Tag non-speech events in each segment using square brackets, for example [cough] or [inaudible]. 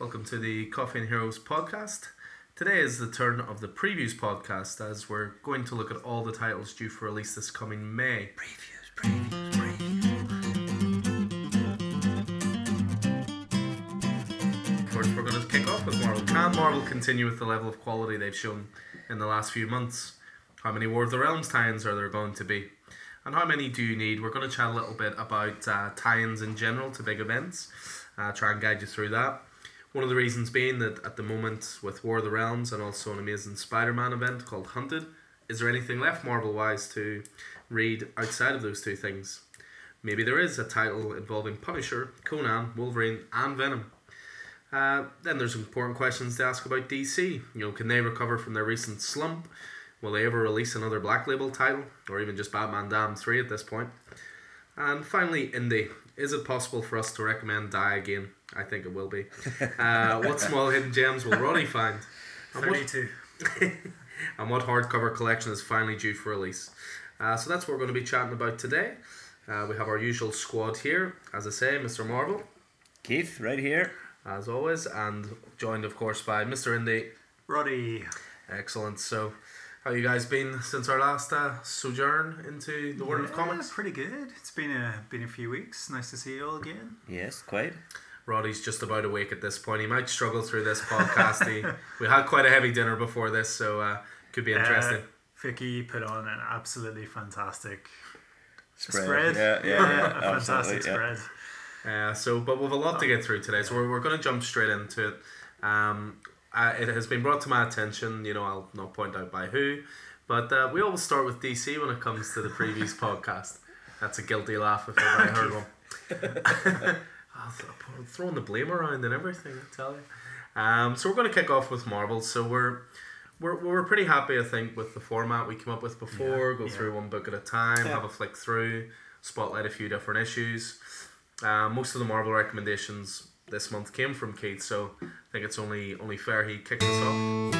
Welcome to the Coffee and Heroes podcast. Today is the turn of the previews podcast as we're going to look at all the titles due for release this coming May. Previews, previews, previews. First, we're going to kick off with Marvel. Can Marvel continue with the level of quality they've shown in the last few months? How many War of the Realms tie-ins are there going to be? And how many do you need? We're going to chat a little bit about uh, tie-ins in general to big events. Uh, try and guide you through that. One of the reasons being that at the moment with War of the Realms and also an amazing Spider-Man event called Hunted, is there anything left Marvel-wise to read outside of those two things? Maybe there is a title involving Punisher, Conan, Wolverine, and Venom. Uh, then there's important questions to ask about DC. You know, can they recover from their recent slump? Will they ever release another Black Label title, or even just Batman Damned 3 at this point? And finally, Indie. Is it possible for us to recommend Die Again? I think it will be. Uh, what [laughs] small hidden gems will Ronnie find? And what, 32. [laughs] and what hardcover collection is finally due for release? Uh, so that's what we're going to be chatting about today. Uh, we have our usual squad here, as I say, Mr. Marvel, Keith, right here. as always, and joined, of course, by Mr. Indie. Roddy. Excellent. So, how you guys been since our last uh, sojourn into the world of comics? Pretty good. It's been a been a few weeks. Nice to see you all again. Yes, quite. Roddy's just about awake at this point. He might struggle through this podcast. he, [laughs] we had quite a heavy dinner before this, so uh, could be interesting. Uh, Vicky put on an absolutely fantastic Spread. spread. Yeah, yeah, [laughs] yeah, a fantastic absolutely, yeah. spread. Uh, so, but we've a lot to get through today, so we're, we're going to jump straight into it. Um, uh, it has been brought to my attention, you know, I'll not point out by who, but uh, we always start with DC when it comes to the previous [laughs] podcast. That's a guilty laugh if ever I heard one. I'm throwing the blame around and everything, I tell you. Um, so we're going to kick off with Marvel. So we're we're, we're pretty happy, I think, with the format we came up with before. Yeah, go yeah. through one book at a time, Yeah. have a flick through, spotlight a few different issues. Uh, most of the Marvel recommendations this month came from Keith, so I think it's only only fair he kicks us off.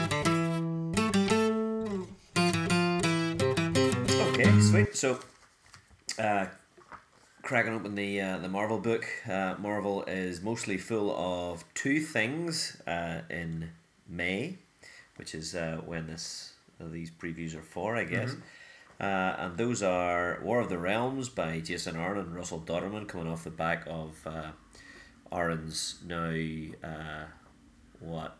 Okay, sweet. So, uh, cracking open the uh, the Marvel book. Uh, Marvel is mostly full of two things uh, in May, which is uh, when this uh, these previews are for, I guess. Uh, and those are War of the Realms by Jason Aaron and Russell Dauterman, coming off the back of uh, Aaron's now uh, what.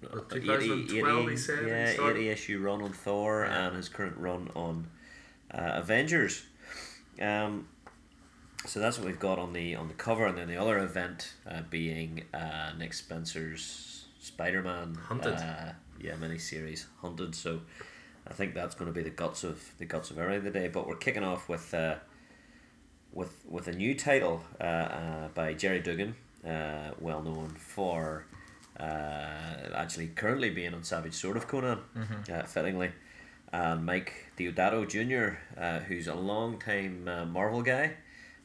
The 80 2012 he said he yeah, 80 issue run on Thor Yeah. and his current run on uh, Avengers. Um, so that's what we've got on the on the cover, and then the other event uh, being uh, Nick Spencer's Spider Man Hunted. Uh, yeah, miniseries Hunted. So I think that's going to be the guts of the guts of everything today. But we're kicking off with uh, with with a new title uh, uh, by Gerry Duggan, uh, well known for uh, actually currently being on Savage Sword of Conan, uh, fittingly, and Mike Deodato Jr., uh, who's a long time uh, Marvel guy,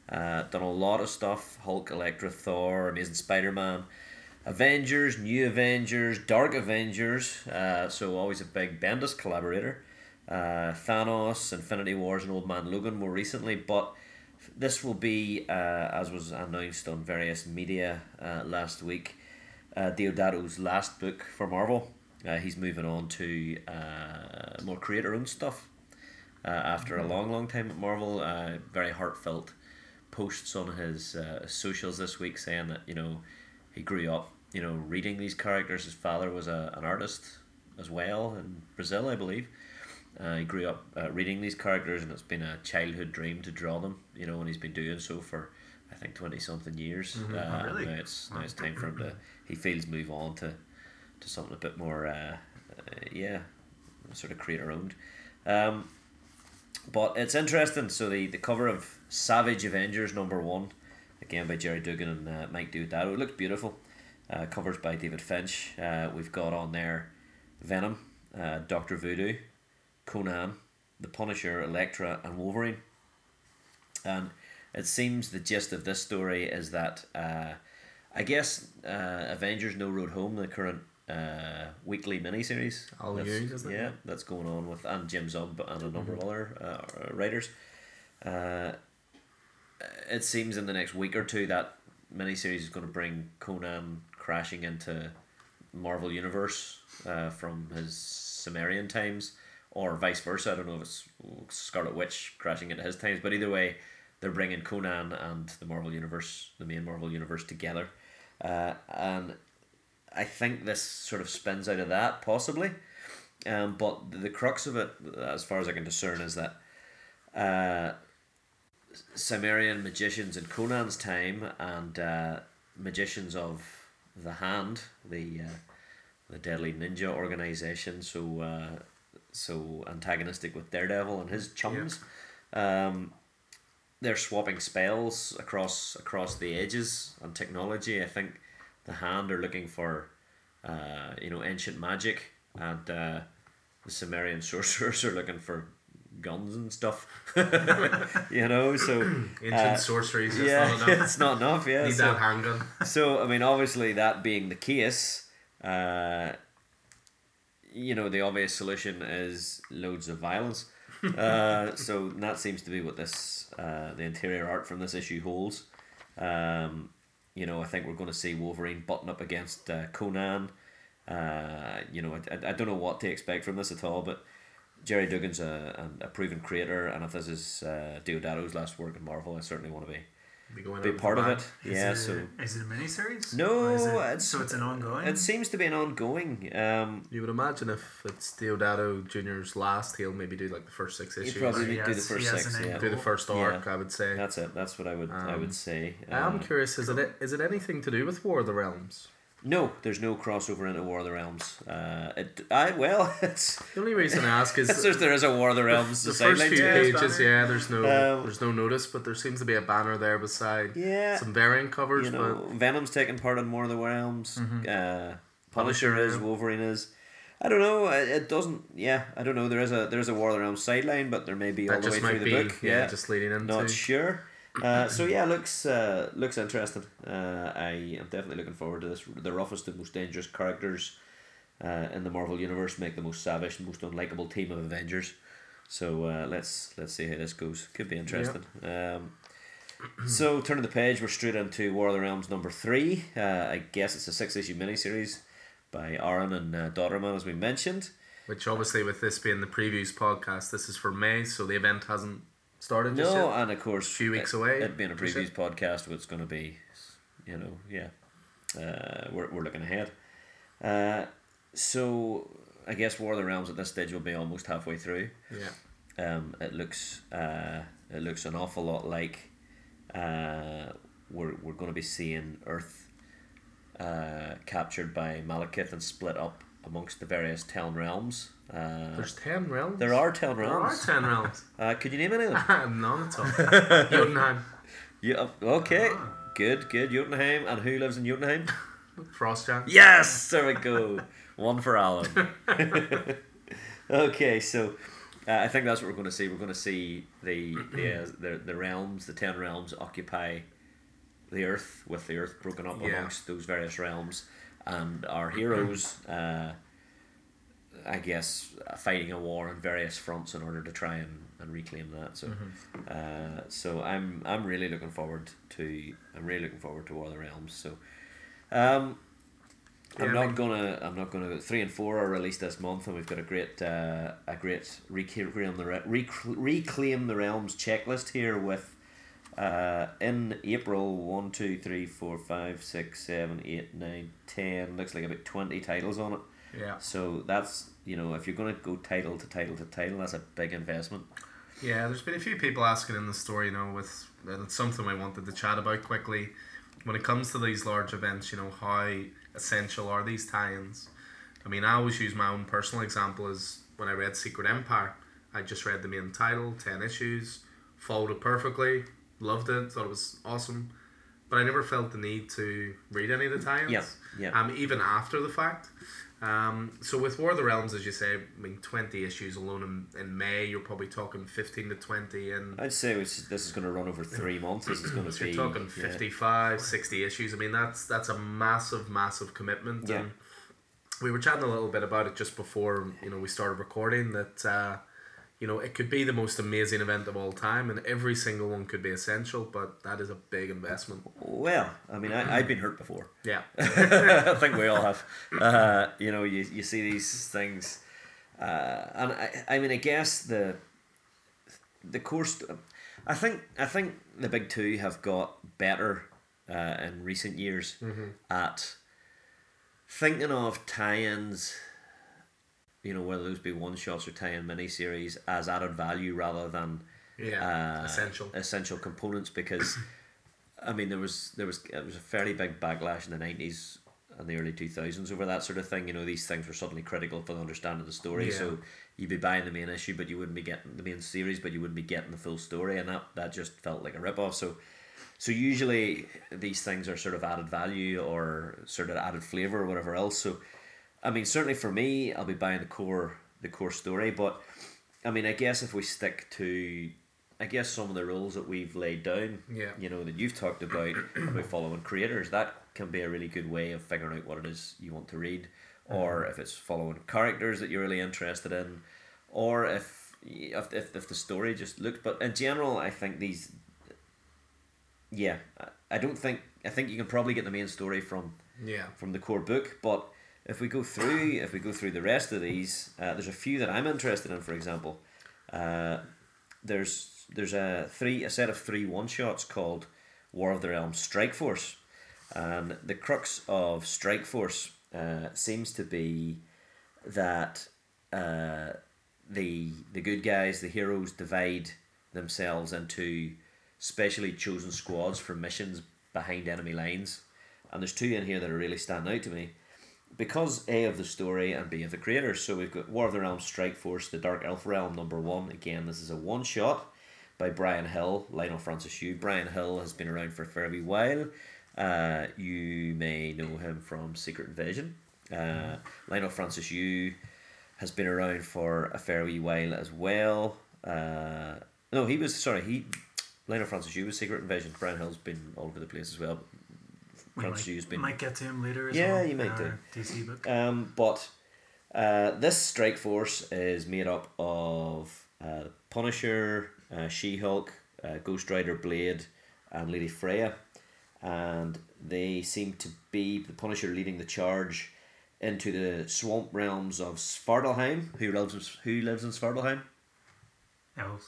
uh, done a lot of stuff: Hulk, Elektra, Thor, Amazing Spider-Man. Avengers, New Avengers, Dark Avengers, uh, so always a big Bendis collaborator. Uh, Thanos, Infinity Wars, and Old Man Logan more recently, but this will be, uh, as was announced on various media uh, last week, uh, Deodato's last book for Marvel. Uh, he's moving on to uh, more creator owned stuff uh, after a long, long time at Marvel. Uh, very heartfelt posts on his uh, socials this week saying that, you know, he grew up, you know, reading these characters. His father was a, an artist as well in Brazil, I believe. Uh, he grew up uh, reading these characters, and it's been a childhood dream to draw them. You know, and he's been doing so for I think twenty something years. Uh, Oh, really? Now it's now it's time for him to. He feels move on to, to something a bit more, uh, uh, yeah, sort of creator owned. Um, but it's interesting. So the, the cover of Savage Avengers number one, again by Gerry Duggan and uh, Mike Deodato, it looks beautiful. Uh, covers by David Finch. Uh, we've got on there Venom, uh, Doctor Voodoo, Conan, The Punisher, Elektra, and Wolverine. And it seems the gist of this story is that uh, I guess uh, Avengers No Road Home, the current uh, weekly miniseries. All that's- you, isn't it? Yeah, that's going on with and Jim Zub and a number of other uh, writers. Uh, it seems in the next week or two that miniseries is going to bring Conan crashing into Marvel Universe uh, from his Sumerian times, or vice versa. I don't know if it's Scarlet Witch crashing into his times, but either way, they're bringing Conan and the Marvel Universe, the main Marvel Universe, together, uh, and I think this sort of spins out of that possibly. Um, but the crux of it, as far as I can discern, is that uh, Sumerian magicians in Conan's time and uh, magicians of the Hand, the uh, the deadly ninja organization, so uh, so antagonistic with Daredevil and his chums. Um, they're swapping spells across across the ages and technology. I think the Hand are looking for uh, you know ancient magic, and uh, the Sumerian [laughs] sorcerers are looking for guns and stuff. [laughs] you know, so Ancient uh, just yeah, not enough. [laughs] it's not enough. Yeah, Need so, that handgun. so I mean, obviously, that being the case, uh, you know, the obvious solution is loads of violence. [laughs] uh, so that seems to be what this uh, the interior art from this issue holds. Um, you know, I think we're going to see Wolverine button up against uh, Conan. Uh, you know, I, I, I don't know what to expect from this at all, but Gerry Duggan's a, a, a proven creator, and if this is uh, Deodato's last work in Marvel, I certainly want to be Be going be part of with it. the Yeah, is it, is it a miniseries? No, it- it's- so it's an ongoing. it seems to be an ongoing. Um, You would imagine if it's Deodato Jr.'s last, he'll maybe do like the first six issues. probably He do has- the first six, yeah. do the first arc, Yeah. I would say. that's it. That's what I would I Um, would say. I'm Uh, curious, is it is it anything to do with War of the Realms? No, there's no crossover into War of the Realms. Uh, it, I well, [laughs] it's The only reason I ask is [laughs] it's there is a War of the Realms. the sideline first few pages, banner. yeah, there's no Um, there's no notice, but there seems to be a banner there beside Yeah, some variant covers. you know, Venom's taking part in War of the Realms. Mm-hmm. Uh, Punisher is, yeah. Wolverine is. I don't know. It, doesn't. Yeah, I don't know. There is a there is a War of the Realms sideline, but there may be but all the way through might the be book. yeah, Yeah, just leading into. not sure. Uh, so yeah, looks uh, looks interesting. Uh, I am definitely looking forward to this. The roughest and most dangerous characters uh, in the Marvel universe make the most savage, most unlikable team of Avengers. So uh, let's let's see how this goes. Could be interesting. Um, [clears throat] so turning the page, we're straight into War of the Realms number three. Uh, I guess it's a six issue miniseries by Aaron and uh, Dauterman, as we mentioned. Which obviously, with this being the previews podcast, this is for May, so the event hasn't started No, yet. and of course, few weeks it, away, It being a previous podcast, what's going to be, you know, yeah, uh, we're we're looking ahead. Uh, so I guess War of the Realms at this stage will be almost halfway through. Yeah. Um, it looks uh, it looks an awful lot like uh, we're we're going to be seeing Earth uh, captured by Malekith and split up amongst the various Ten realms. Uh, There's ten realms. there are Ten There are realms. ten realms. [laughs] Uh, could you name any of them? [laughs] None at all. [laughs] Jotunheim, Yeah. Okay. Ah. Good. Good. Jotunheim. And who lives in Jotunheim? Frostjam. Yes. There we go. One for Alan. okay. So. Uh, I think that's what we're going to see. We're going to see the the, uh, the the realms, the ten realms, occupy the earth, with the earth broken up Yeah. amongst those various realms, and our heroes, uh, I guess, uh, fighting a war on various fronts in order to try and, and reclaim that. So, uh, so I'm I'm really looking forward to I'm really looking forward to War of the Realms. So, um, I'm Yeah, I not mean- gonna I'm not gonna three and four are released this month, and we've got a great uh, a great reclaim the Re- rec- reclaim the realms checklist here with. Uh, in April, one, two, three, four, five, six, seven, eight, nine, ten. Looks like about twenty titles on it. Yeah. So that's you know if you're gonna go title to title to title, that's a big investment. Yeah, there's been a few people asking in the story, you know, with and it's something I wanted to chat about quickly. When it comes to these large events, you know, how essential are these tie-ins? I mean, I always use my own personal example as when I read Secret Empire. I just read the main title, ten issues, followed it perfectly, loved it, thought it was awesome, but I never felt the need to read any of the tie-ins. Yeah, yeah. Um, even after the fact. Um, so with War of the Realms, as you say, I mean, twenty issues alone in, in May. You're probably talking fifteen to twenty, and I'd say it's, this is going to run over three months. This is going to [clears throat] so be you're talking yeah. 55, 60 issues. I mean, that's that's a massive, massive commitment. Yeah. And we were chatting a little bit about it just before you know we started recording. That uh, you know, it could be the most amazing event of all time, and every single one could be essential, but that is a big investment. Well, I mean, I, I've been hurt before. [clears throat] Yeah. [laughs] I think we all have. Uh, you know, you, you see these things, uh, and I, I mean, I guess the the course. I think I think the big two have got better uh, in recent years at thinking of tie-ins. You know, whether those be one shots or tie-in miniseries as added value rather than Yeah. uh, essential. essential components because I mean there was there was it was a fairly big backlash in the nineties and the early two thousands over that sort of thing. You know, these things were suddenly critical for the understanding of the story. Yeah. So you'd be buying the main issue but you wouldn't be getting the main series but you wouldn't be getting the full story and that, that just felt like a rip off. So so usually these things are sort of added value or sort of added flavour or whatever else. So I mean certainly for me I'll be buying the core the core story, but I mean I guess if we stick to I guess some of the rules that we've laid down, Yeah. you know, that you've talked about [coughs] about following creators, that can be a really good way of figuring out what it is you want to read, mm-hmm. or if it's following characters that you're really interested in, or if if if, if the story just looks. But in general, I think these. Yeah, I- I don't think I think you can probably get the main story from Yeah. from the core book. But if we go through, if we go through the rest of these, uh, there's a few that I'm interested in. For example, uh, there's there's a three a set of three one shots called War of the Realms Strike Force, and the crux of Strike Force uh, seems to be that uh, the the good guys, the heroes, divide themselves into specially chosen squads for missions behind enemy lines, and there's two in here that are really standing out to me because A of the story and B of the creators. So we've got War of the Realms Strike Force, the Dark Elf Realm number one. Again, this is a one shot by Bryan Hill, Lionel Francis Yu. Bryan Hill has been around for a fair wee while. Uh, you may know him from Secret Invasion. Uh, Lionel Francis Yu has been around for a fair wee while as well. Uh, no, he was sorry. He Lionel Francis Yu was Secret Invasion. Bryan Hill's been all over the place as well. Might, been might get to him later as Yeah, well. you might do. DC book. um, but uh, this strike force is made up of uh, Punisher, uh, She Hulk, uh, Ghost Rider, Blade, and Lady Freya, and they seem to be the Punisher leading the charge into the swamp realms of Svartalfheim. Who lives in, who lives in Svartalfheim? Elves.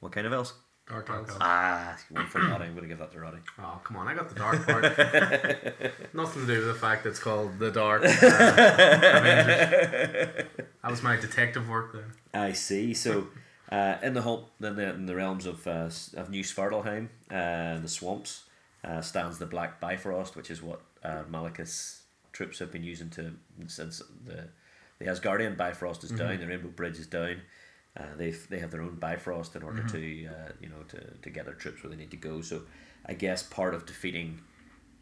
What kind of elves? Dark Dark Elves. Elves. Ah, one for Roddy. I'm gonna give that to Roddy. Oh, come on, I got the dark part. [laughs] Nothing to do with the fact it's called The Dark. Uh, [laughs] that was my detective work there. I see. So, uh, in the whole, in the, in the realms of uh, of New Svartalfheim, uh, the swamps, uh, stands the Black Bifrost, which is what uh, Malekith's troops have been using to since the the Asgardian Bifrost is down, the Rainbow Bridge is down. Uh, they they have their own Bifrost in order to uh, you know to, to get their troops where they need to go. So, I guess part of defeating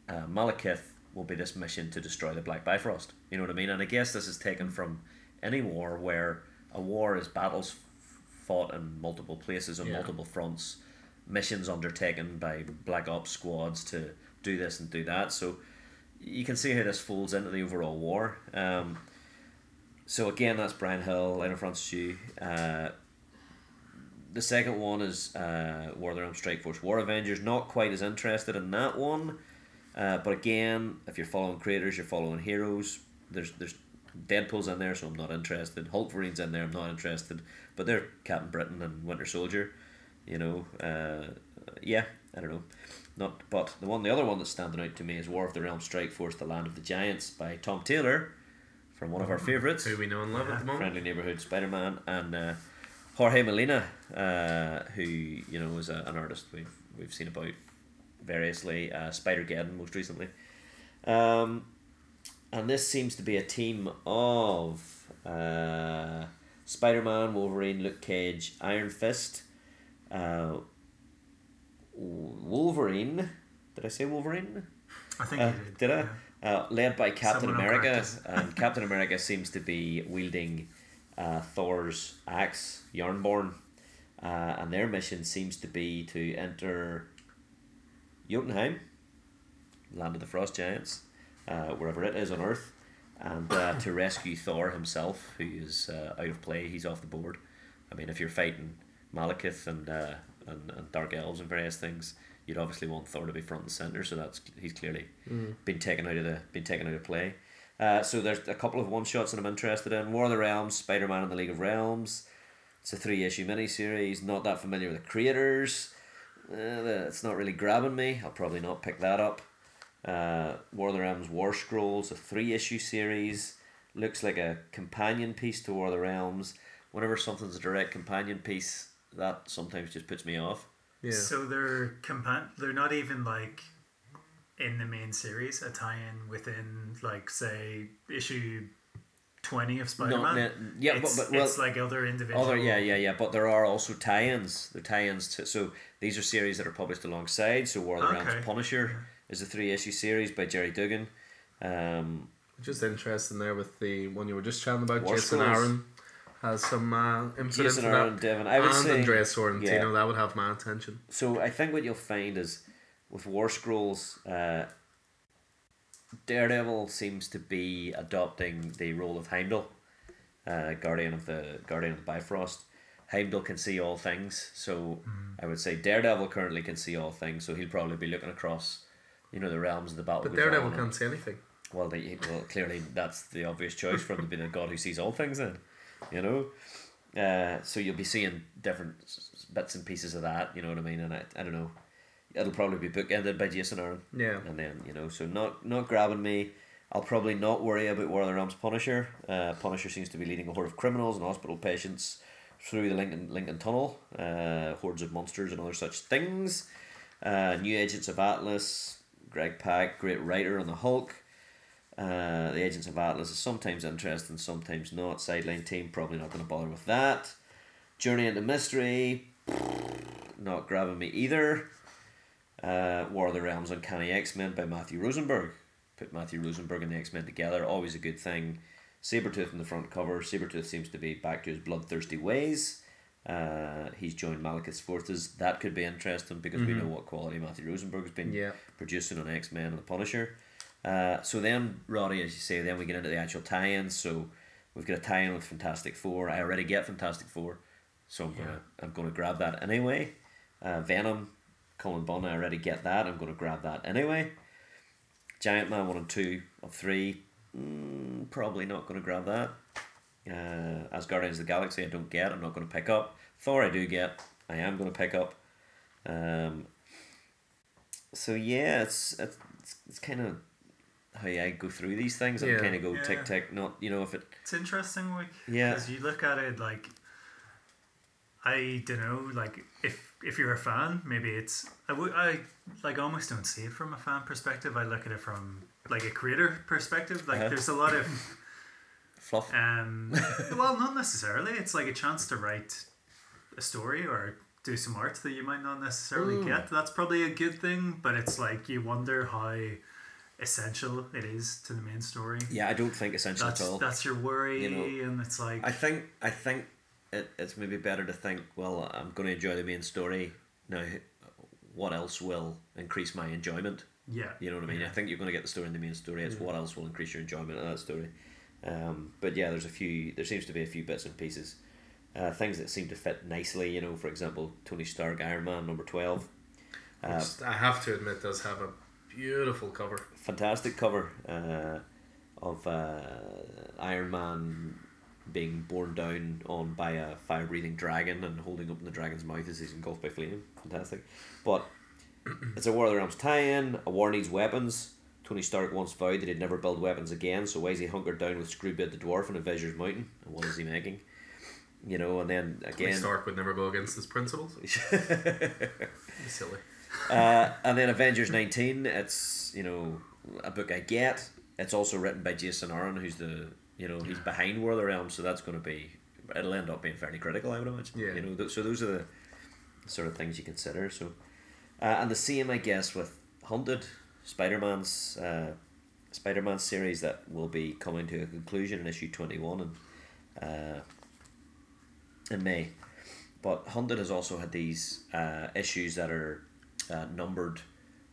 uh, Malekith will be this mission to destroy the Black Bifrost. You know what I mean? And I guess this is taken from any war where a war is battles fought in multiple places on Yeah. multiple fronts, missions undertaken by Black Ops squads to do this and do that. So you can see how this folds into the overall war. Um, so again, that's Bryan Hill, Lionel Francis Yu. Uh, the second one is uh, War of the Realms Strike Force War Avengers. Not quite as interested in that one, uh, but again, if you're following creators, you're following heroes. There's there's Deadpool's in there, so I'm not interested. Hulkverine's in there, I'm not interested. But they're Captain Britain and Winter Soldier. You know, uh, yeah, I don't know. Not, but the one, the other one that's standing out to me is War of the Realms Strike Force: The Land of the Giants by Tom Taylor, from one of our favorites Who we know and love at the moment. friendly neighborhood Spider-Man and uh, Jorge Molina, uh, who you know is a, an artist we've we've seen about variously. Uh, Spider Geddon most recently, um, and this seems to be a team of uh, Spider-Man, Wolverine, Luke Cage, Iron Fist, uh, Wolverine. Did I say Wolverine? I think Uh, did I? yeah. Uh, led by Captain Someone America, [laughs] and Captain America seems to be wielding uh, Thor's axe, Jarnbjorn, uh, and their mission seems to be to enter Jotunheim, land of the Frost Giants, uh, wherever it is on Earth, and uh, to rescue Thor himself, who is uh, out of play. He's off the board. I mean, if you're fighting Malekith and, uh, and and Dark Elves and various things, you'd obviously want Thor to be front and center. So that's he's clearly been taken out of the been taken out of play. Uh, so there's a couple of one shots that I'm interested in. War of the Realms, Spider Man and the League of Realms. It's a three issue miniseries. Not that familiar with the creators. Uh, it's not really grabbing me. I'll probably not pick that up. Uh, War of the Realms War Scrolls, a three issue series. Looks like a companion piece to War of the Realms. Whenever something's a direct companion piece, that sometimes just puts me off. Yeah. So they're compa- They're not even like in the main series, a tie-in within like say issue twenty of Spider-Man. ne- yeah, but- it's, but, well- it's like other individual. Other, yeah, yeah, yeah. But there are also tie-ins. The tie-ins to so these are series that are published alongside. So War of the Okay. Realms Punisher is a three-issue series by Gerry Duggan. Um, Just interesting there with the one you were just chatting about. War Jason Scrolls. Aaron has some uh, input Jason into Aaron, that. Devon. I would and say Andreas Sorrentino, yeah. that would have my attention. So I think what you'll find is with War Scrolls, uh, Daredevil seems to be adopting the role of Heimdall, uh, Guardian of the Guardian of the Bifrost. Heimdall can see all things, so I would say Daredevil currently can see all things. So he'll probably be looking across, you know, the realms of the battle. But Daredevil can't see anything. Well, they, well, clearly that's the obvious choice for him to be the god who sees all things. Then, you know, uh, so you'll be seeing different bits and pieces of that. You know what I mean? And I, I don't know. It'll probably be bookended by Jason Aaron, Yeah. and then you know, so not not grabbing me. I'll probably not worry about War of Punisher. Uh, Punisher seems to be leading a horde of criminals and hospital patients through the Lincoln Lincoln Tunnel. Uh, hordes of monsters and other such things. Uh, New Agents of Atlas. Greg Pak, great writer on the Hulk. Uh, the Agents of Atlas is sometimes interesting, sometimes not. Sideline team, probably not going to bother with that. Journey into Mystery, not grabbing me either. Uh, War of the Realms Uncanny X Men by Matthew Rosenberg. Put Matthew Rosenberg and the X Men together, always a good thing. Sabretooth in the front cover. Sabretooth seems to be back to his bloodthirsty ways. Uh, he's joined Malekith's forces. That could be interesting because we know what quality Matthew Rosenberg's been Yeah. producing on X Men and the Punisher. Uh, so then, Roddy, as you say, then we get into the actual tie-ins. So we've got a tie-in with Fantastic Four. I already get Fantastic Four, so I'm gonna I'm gonna grab that anyway. Uh, Venom, Cullen Bunn, I already get that. I'm gonna grab that anyway. Giant Man one and two of three, mm, probably not gonna grab that. Uh, as Guardians of the Galaxy, I don't get. I'm not gonna pick up. Thor, I do get. I am gonna pick up. Um, so yeah, it's it's, it's kind of how I go through these things. and Yeah. kind of go Yeah. tick tick. Not you know if it It's interesting, like, Yeah. Because you look at it like, I don't know, like if if you're a fan, maybe it's I would I like almost don't see it from a fan perspective. I look at it from like a creator perspective. Like Uh-huh. there's a lot of fluff. um, [laughs] well, not necessarily. It's like a chance to write a story or do some art that you might not necessarily Mm. get. That's probably a good thing, but it's like you wonder how essential it is to the main story. yeah, I don't think essential That's at all. that's your worry, You know, and it's like I think I think it, it's maybe better to think. Well, I'm going to enjoy the main story now. What else will increase my enjoyment? yeah, You know what I mean? I think you're going to get the story in the main story. It's what else will increase your enjoyment of that story. Um, but yeah, there's a few. There seems to be a few bits and pieces, uh, things that seem to fit nicely. You know, for example, Tony Stark, Iron Man, number twelve. Uh, I have to admit does have a beautiful cover. fantastic cover uh, of uh, Iron Man being borne down on by a fire breathing dragon and holding open the dragon's mouth as he's engulfed by flame. Fantastic. But [clears throat] it's a War of the Realms tie in. A war needs weapons. Tony Stark once vowed that he'd never build weapons again, so why is he hunkered down with Screwbeard the Dwarf on Avengers Mountain? And what is he making? You know, and then Tony again. Stark would never go against his principles. [laughs] Silly. Uh, and then Avengers 19, it's, you know, a book I get. It's also written by Jason Aaron, who's the, you know, he's behind War of the Realms, so that's going to be, it'll end up being fairly critical, I would imagine. Yeah. You know, th- so those are the sort of things you consider. So, uh, and the same, I guess, with Hunted, Spider Man's, uh, Spider Man series that will be coming to a conclusion in issue 21 and, uh, in May. But Hunted has also had these uh, issues that are uh, numbered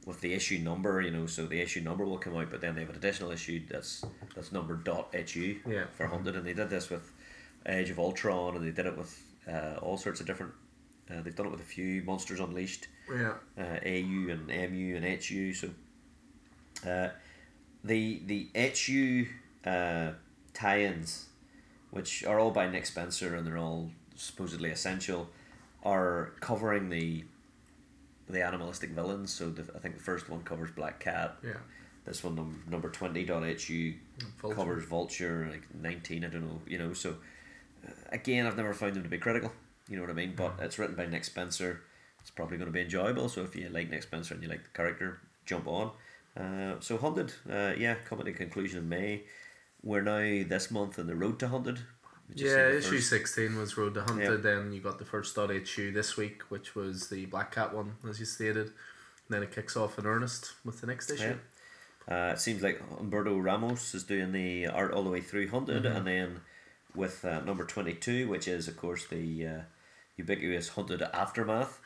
with the issue number, you know, so the issue number will come out, but then they have an additional issue that's that's numbered dot hu Yeah. for Hunted, and they did this with Age of Ultron, and they did it with uh, all sorts of different. Uh, they've done it with a few Monsters Unleashed, Yeah. uh, AU and MU and HU. So uh, the the HU uh, tie-ins, which are all by Nick Spencer and they're all supposedly essential, are covering the the animalistic villains. So the, I think the first one covers Black Cat. Yeah. This one num- number twenty dot HU covers Vulture like nineteen. I don't know. You know. So uh, again, I've never found them to be critical. You know what I mean? But it's written by Nick Spencer. It's probably going to be enjoyable. So if you like Nick Spencer and you like the character, jump on. Uh, so Hunted, uh, yeah, coming to conclusion in May. We're now this month in the road to Hunted. We just Yeah, issue first- 16 was Road to Hunted, Yeah. then you got the first dot issue this week, which was the Black Cat one, as you stated. then it kicks off in earnest with the next issue. Uh, it seems like Humberto Ramos is doing the art all the way through Hunted, Mm-hmm. and then with uh, number 22, which is, of course, the uh, ubiquitous Hunted Aftermath.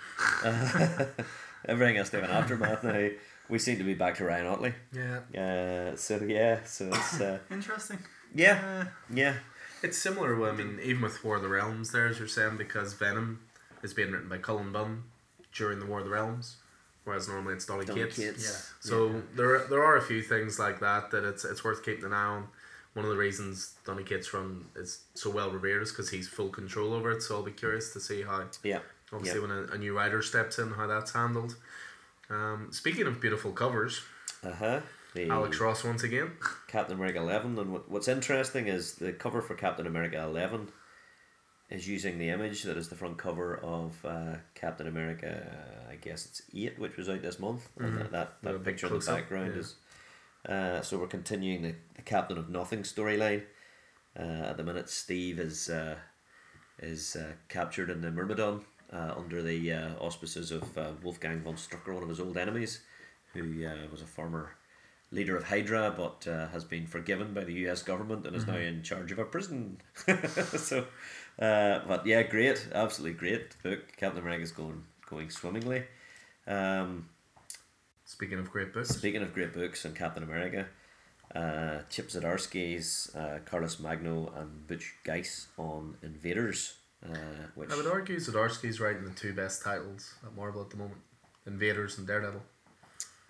Uh, [laughs] everything has to have an aftermath now. We seem to be back to Ryan Ottley. Yeah. Uh, so, yeah, so it's. Uh, [laughs] Interesting. yeah, Uh, yeah. It's similar, well, I mean, even with War of the Realms there, as you're saying, because Venom is being written by Cullen Bunn during the War of the Realms, whereas normally it's Donny, Donny Cates. Cates. So Yeah. there there are a few things like that that it's it's worth keeping an eye on. One of the reasons Donny Cates run is so well revered is because he's full control over it. So I'll be curious to see how Yeah. obviously Yeah. when a, a new writer steps in how that's handled. Um, speaking of beautiful covers, Uh huh. The Alex Ross once again. Captain America 11. And what, what's interesting is the cover for Captain America 11 is using the image that is the front cover of uh, Captain America, I guess it's 8, which was out this month. And that, that, that picture in the background yeah. is. Uh, so we're continuing the, the Captain of Nothing storyline. Uh, at the minute, Steve is uh, is uh, captured in the Myrmidon uh, under the uh, auspices of uh, Wolfgang von Strucker, one of his old enemies, who uh, was a former leader of Hydra, but uh, has been forgiven by the U.S. government and is now in charge of a prison. [laughs] so, uh, but yeah, great, absolutely great book. Captain America's going going swimmingly. Um, Speaking of great books, Speaking of great books and Captain America, uh, Chip Zdarsky's uh, Carlos Magno and Butch Guice on Invaders, uh, which I would argue Zdarsky's writing the two best titles at Marvel at the moment: Invaders and Daredevil.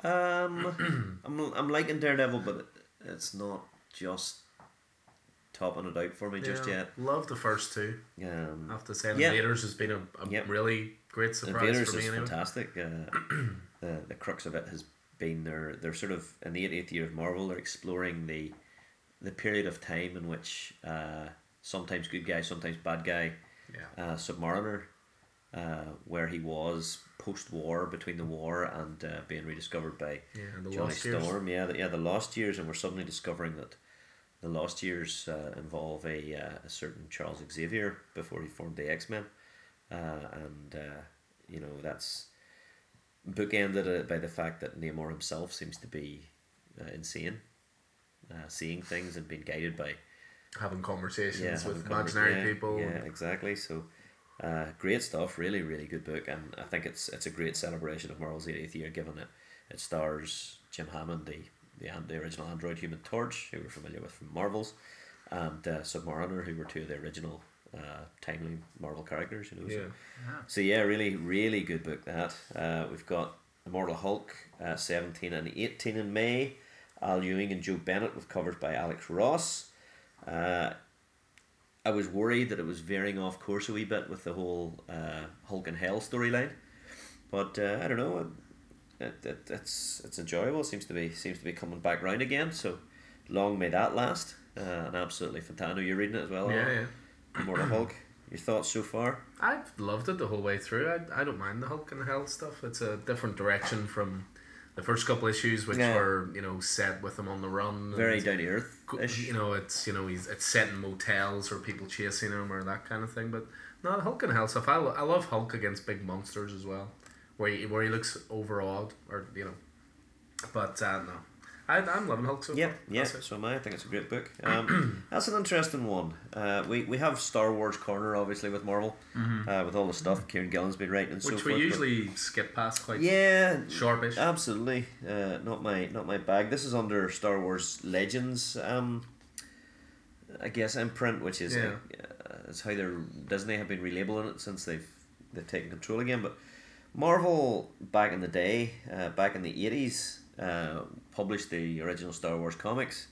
Um, [clears throat] I'm I'm liking Daredevil, but it, it's not just topping it out for me just yet. Love the first two. Um, I have to say, Yeah. Invaders has been a, a Yep. really great surprise Invaders for me. is Anyway. fantastic. Uh, [clears throat] the the crux of it has been they're they're sort of in the 80th year of Marvel. They're exploring the the period of time in which uh, sometimes good guy, sometimes bad guy, Yeah. uh, Submariner, uh, where he was post war between the war and uh, being rediscovered by Yeah, the Johnny Lost Years. Storm. Yeah, the, yeah, the Lost Years, and we're suddenly discovering that the Lost Years uh, involve a, uh, a certain Charles Xavier before he formed the X Men, uh, and uh, you know that's bookended uh, by the fact that Namor himself seems to be uh, insane, uh, seeing things and being guided by Having conversations yeah, with having convers- imaginary yeah, people. Yeah, exactly. So, uh, great stuff. Really, really good book, and I think it's it's a great celebration of Marvel's 80th year, given it it stars Jim Hammond, the the, the original android Human Torch, who we're familiar with from Marvels, and uh, Submariner, who were two of the original uh, timely Marvel characters. You know. Yeah. So, yeah. so yeah, really, really good book. That uh, we've got Immortal Hulk, uh, seventeen and eighteen in May. Al Ewing and Joe Bennett with covers by Alex Ross. Uh, I was worried that it was veering off course a wee bit with the whole uh, Hulk and Hell storyline, but uh, I don't know. It, it, it's it's enjoyable. Seems to be seems to be coming back round again. So long may that last. Uh, and absolutely fantastic. I know You're reading it as well. Yeah, Alan? yeah. Immortal Hulk. Your thoughts so far? I've loved it the whole way through. I, I don't mind the Hulk and Hell stuff. It's a different direction from the first couple issues, which Yeah. were you know set with him on the run. Very down to earth. You know, it's you know he's it's set in motels or people chasing him or that kind of thing. But no, Hulk and Hell stuff. I, I love Hulk against big monsters as well, where he where he looks overawed or you know. But uh, no, I I'm loving Hulk so Yeah, far. yeah. So am I. I think it's a great book. Um, [clears throat] that's an interesting one. Uh, we we have Star Wars corner obviously with Marvel, uh, with all the stuff Kieron Gillen's been writing and so Which we but- usually skip past quite yeah, sharpish. absolutely. Uh, not my not my bag. This is under Star Wars Legends. Um, I guess imprint, which is Yeah. uh, is how they're Disney have been relabeling it since they've they've taken control again. But Marvel back in the day, uh, back in the eighties, uh, published the original Star Wars comics,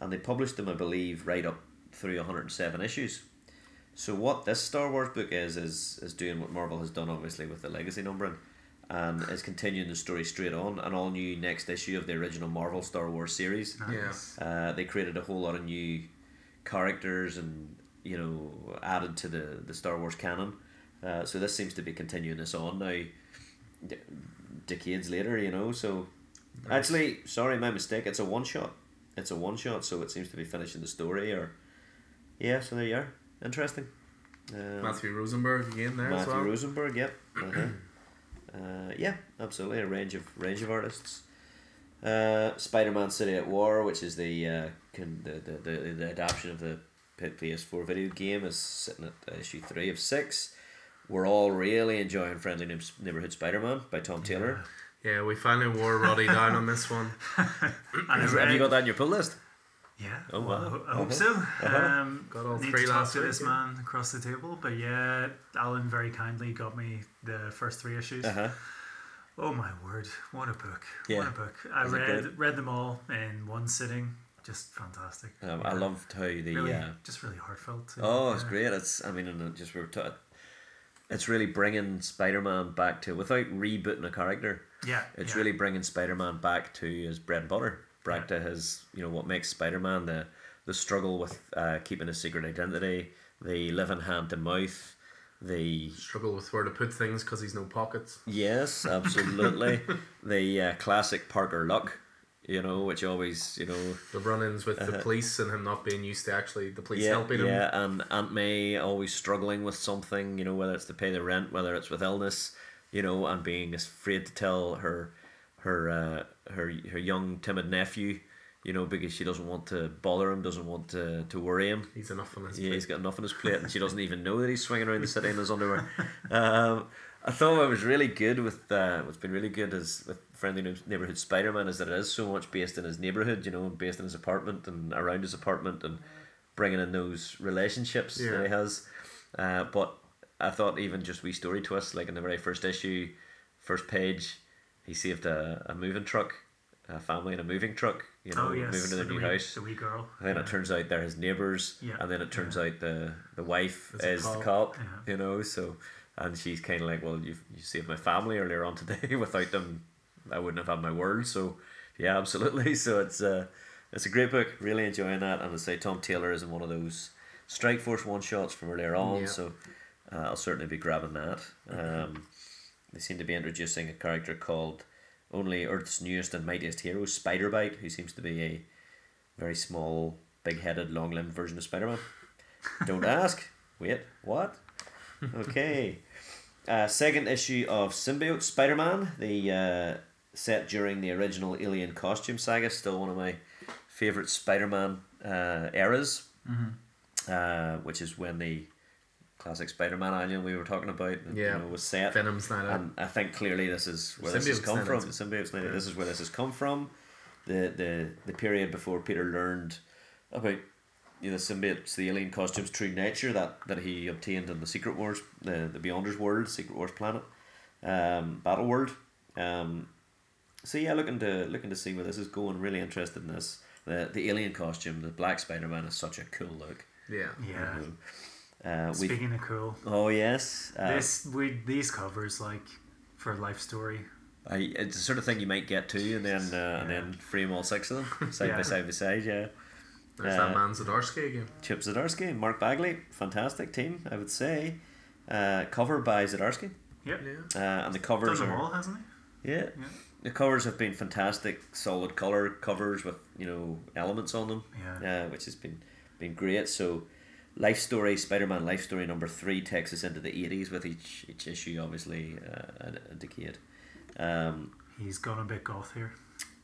and they published them, I believe, right up through one hundred and seven issues. So what this Star Wars book is is is doing what Marvel has done, obviously, with the legacy numbering, and is continuing the story straight on. An all new next issue of the original Marvel Star Wars series. Nice. Uh, they created a whole lot of new characters and you know added to the the Star Wars canon. Uh, so this seems to be continuing this on now, d- decades later. You know, so actually, sorry, my mistake. It's a one shot. It's a one shot, so it seems to be finishing the story. Or yeah, so there you are. Interesting. Um, Matthew Rosenberg again there as Matthew well. Rosenberg, yep. Uh-huh. [clears throat] uh, yeah, absolutely. A range of range of artists. Uh, Spider-Man: City at War, which is the uh, can, the, the, the the adaptation of the P- PS4 video game, is sitting at issue three of six. We're all really enjoying Friendly Neigh- Neighborhood Spider-Man by Tom Taylor. Yeah, we finally wore Roddy [laughs] down on this one. [laughs] And I Have you got that in your pull list? Yeah. Oh, well, wow. I ho- I hope Uh-huh. so. Uh-huh. Um, Got all need three to talk last to week, this yeah. man across the table, but yeah, Alan very kindly got me the first three issues. Uh huh. Oh my word! What a book! Yeah. What a book! I Was read read them all in one sitting. Just fantastic. Um, I loved how the really, uh, just really heartfelt. Too. Oh, it's Yeah. great. It's I mean, and just we we're ta- it's really bringing Spider-Man back to without rebooting a character. Yeah, It's yeah. really bringing Spider-Man back to his bread and butter, back to his you know what makes Spider-Man the the struggle with uh, keeping his secret identity, the living hand to mouth, the Struggle with where to put things because he's no pockets. yes, [laughs] absolutely, [laughs] the uh, classic Parker Luck, you know, which always you know The run-ins with the police and him not being used to actually the police Uh-huh. yeah, helping him. Yeah, and Aunt May always struggling with something, you know, whether it's to pay the rent, whether it's with illness, you know, and being afraid to tell her her uh, her her young timid nephew, you know, because she doesn't want to bother him, doesn't want to, to worry him. He's enough on his Yeah, plate. he's got enough on his plate, and she doesn't even know that he's swinging around the city in his underwear. [laughs] Um, I thought it was really good with uh, what's been really good is with friendly neighborhood Spider Man is that it is so much based in his neighborhood, you know, and based in his apartment and around his apartment, and bringing in those relationships Yeah. that he has. Uh, but I thought even just wee story twists, like in the very first issue, first page, he saved a, a moving truck, a family in a moving truck, you know, oh yes, moving to their the new wee, house. The wee girl. And then yeah. it turns out they're his neighbours, Yeah. and then it turns out the the wife Is a is the cop. cop, Yeah. you know. So, and she's kind of like, well, you you saved my family earlier on today. [laughs] Without them, I wouldn't have had my word. So, yeah, absolutely. [laughs] So it's uh, it's a great book. Really enjoying that, and I say Tom Taylor is in one of those Strike Force one shots from earlier on. Yeah. So, uh, I'll certainly be grabbing that. Um, they seem to be introducing a character called only Earth's newest and mightiest hero, Spider-Bite, who seems to be a very small, big-headed, long-limbed version of Spider-Man. Don't [laughs] ask. Wait, what? Okay. [laughs] Uh, second issue of Symbiote Spider-Man, the uh, set during the original Alien costume saga, still one of my favorite Spider-Man uh, eras. Uh, which is when the classic Spider-Man alien we were talking about, Yeah. you know, was set. Venom's not out. And I think clearly this is where this has come from. into- Symbiote's not- Yeah. This is where this has come from. The the the period before Peter learned about you know, the symbiote's the alien costume's true nature that, that he obtained in the Secret Wars, the the Beyonders world, Secret Wars planet, um, Battle World. Um, so yeah, looking to looking to see where this is going. Really interested in this. The the alien costume, the Black Spider Man, is such a cool look. yeah. Yeah. Uh, Speaking of cool, oh yes, uh, this we these covers like for Life Story. I, it's the sort of thing you might get to, and then uh, and then frame all six of them [laughs] side by side by side. Yeah, There's Uh, that man Zdarsky again. Chip Zdarsky, Mark Bagley, fantastic team, I would say. Uh, cover by Zdarsky, Yep. Yeah. uh, and the covers Done them are all, hasn't he? yeah. Yeah. The covers have been fantastic, solid color covers with you know elements on them, Yeah. uh, which has been been great. So, Life Story, Spider Man Life Story number three takes us into the eighties with each each issue, obviously uh, a, a decade. Um, He's gone a bit goth here.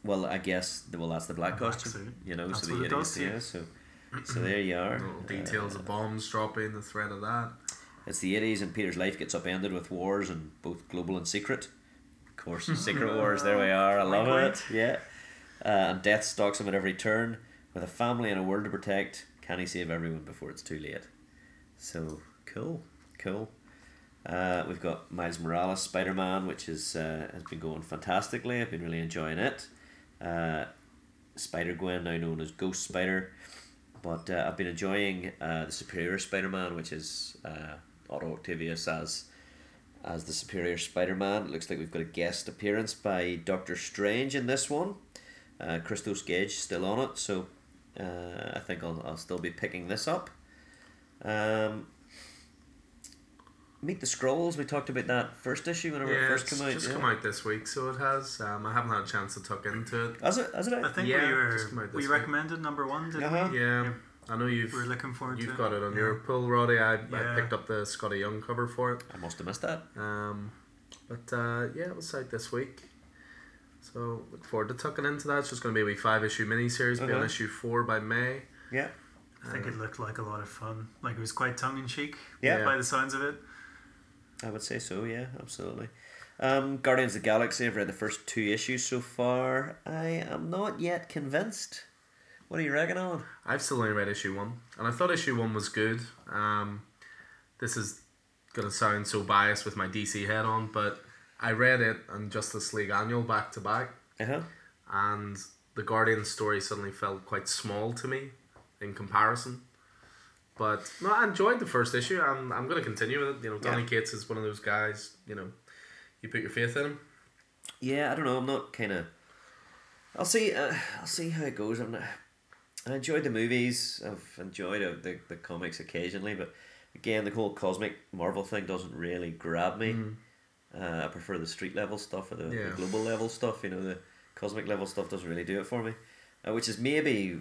well, I guess the, well that's the black The black costume, suit. you know. That's so the what it eighties, does, yeah. yeah. So, so there you are. Little details of bombs dropping, the threat of that. It's the 80s and Peter's life gets upended with wars and both global and secret. Of course, secret [laughs] wars, there we are. I love Wink, it. Yeah. Uh, and death stalks him at every turn. With a family and a world to protect, can he save everyone before it's too late? So cool, cool. Uh, we've got Miles Morales Spider Man, which is uh, has been going fantastically. I've been really enjoying it. Uh, Spider Gwen, now known as Ghost Spider, but uh, I've been enjoying uh, the Superior Spider Man, which is uh, Otto Octavius as as the Superior Spider Man. Looks like we've got a guest appearance by Doctor Strange in this one. Uh, Christos Gage still on it, so uh, I think I'll, I'll still be picking this up. Um, Meet the Skrulls. We talked about that first issue whenever yeah, it first came out. just yeah. come out this week, so it has. Um, I haven't had a chance to tuck into it. Has it? Has it? I think Yeah, we just come were out we week. recommended number one, didn't Uh-huh. we? Yeah, I know you've We're looking forward to you've it. got it on Yeah. your pull, Roddy. I, I picked up the Skottie Young cover for it. I must have missed that. Um, but uh, yeah, it was out this week. So look forward to tucking into that. It's just going to be a wee five issue mini series. Be on Uh-huh. issue four by May. Yeah. I think it looked like a lot of fun. Like it was quite tongue in cheek. Yeah. By the sounds of it. I would say so, yeah, absolutely. Um, Guardians of the Galaxy, I've read the first two issues so far. I am not yet convinced. What are you reckon on? I've still only read issue one, and I thought issue one was good. Um, this is gonna sound so biased with my DC head on, but I read it and Justice League Annual back to back, Uh-huh. and the Guardian story suddenly felt quite small to me in comparison. But no, I enjoyed the first issue. I'm I'm gonna continue with it. You know, Donny Yeah. Cates is one of those guys. You know, you put your faith in him. Yeah, I don't know. I'm not kind of. I'll see. Uh, I'll see how it goes. I'm not. I enjoyed the movies. I've enjoyed uh, the the comics occasionally, but again, the whole cosmic Marvel thing doesn't really grab me. Uh, I prefer the street level stuff or the, Yeah. the global level stuff. You know, the cosmic level stuff doesn't really do it for me, uh, which is maybe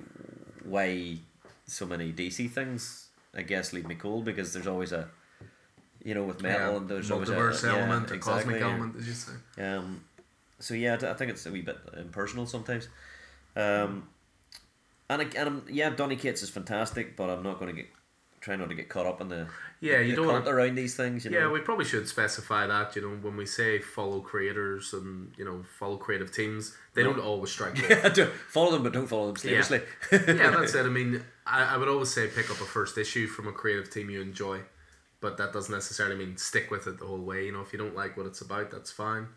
why so many DC things, I guess, leave me cold because there's always a, you know, with metal Yeah, and there's always a multiverse yeah, a exactly, cosmic element, as you say. um, so yeah, I think it's a wee bit impersonal sometimes. Um, and I- and I'm, yeah, Donny Cates is fantastic, but I'm not going to get try not to get caught up in the Yeah, you the don't want around these things. You Yeah, know? we probably should specify that. You know, when we say follow creators and you know follow creative teams, they No. don't always strike. [laughs] yeah, do- follow them, but don't follow them Yeah. yeah, [laughs] that's it. I mean, I, I would always say pick up a first issue from a creative team you enjoy, but that doesn't necessarily mean stick with it the whole way. You know, if you don't like what it's about, that's fine.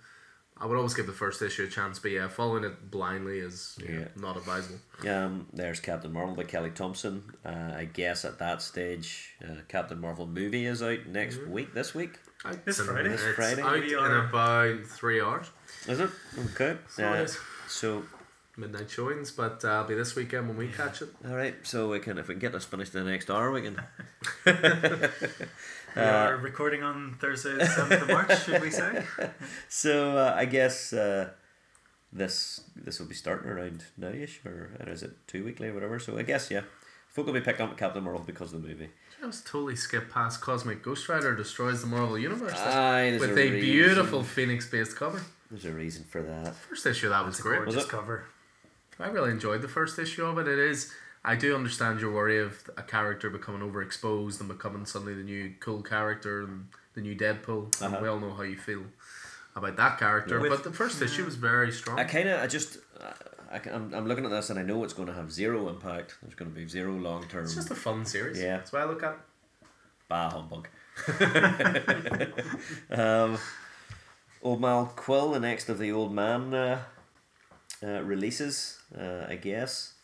I would always give the first issue a chance, but yeah, following it blindly is you know, Yeah. not advisable. Um, there's Captain Marvel by Kelly Thompson. Uh, I guess at that stage, uh, Captain Marvel movie is out next Mm-hmm. week. This week Out This Friday? It's This Friday? out We in about three hours. is it? Okay. So Uh, so midnight showings, but uh, it'll be this weekend when we catch it. all right. So we can if we can get this finished in the next hour, we can. [laughs] [laughs] We are recording on Thursday, the seventh of March. Should we say? [laughs] So uh, I guess uh, this this will be starting around nowish, or or is it two weekly or whatever? So I guess yeah, folk will be picking up Captain Marvel because of the movie. Just totally skip past Cosmic Ghost Rider destroys the Marvel Universe Aye, with a a, reason. beautiful Phoenix-based cover. There's a reason for that. First issue that was It's a great. Was it? cover. I really enjoyed the first issue of it. It is. I do understand your worry of a character becoming overexposed and becoming suddenly the new cool character and the new Deadpool. And Uh-huh. we all know how you feel about that character. With- but the first issue was very strong. I kind of I just I, can- I'm I'm looking at this and I know it's going to have zero impact. There's going to be zero long term. it's just a fun series. Yeah. That's why I look at it. Bah humbug. [laughs] um, Old Man Quill, the next of the Old Man uh, uh, releases, uh, I guess.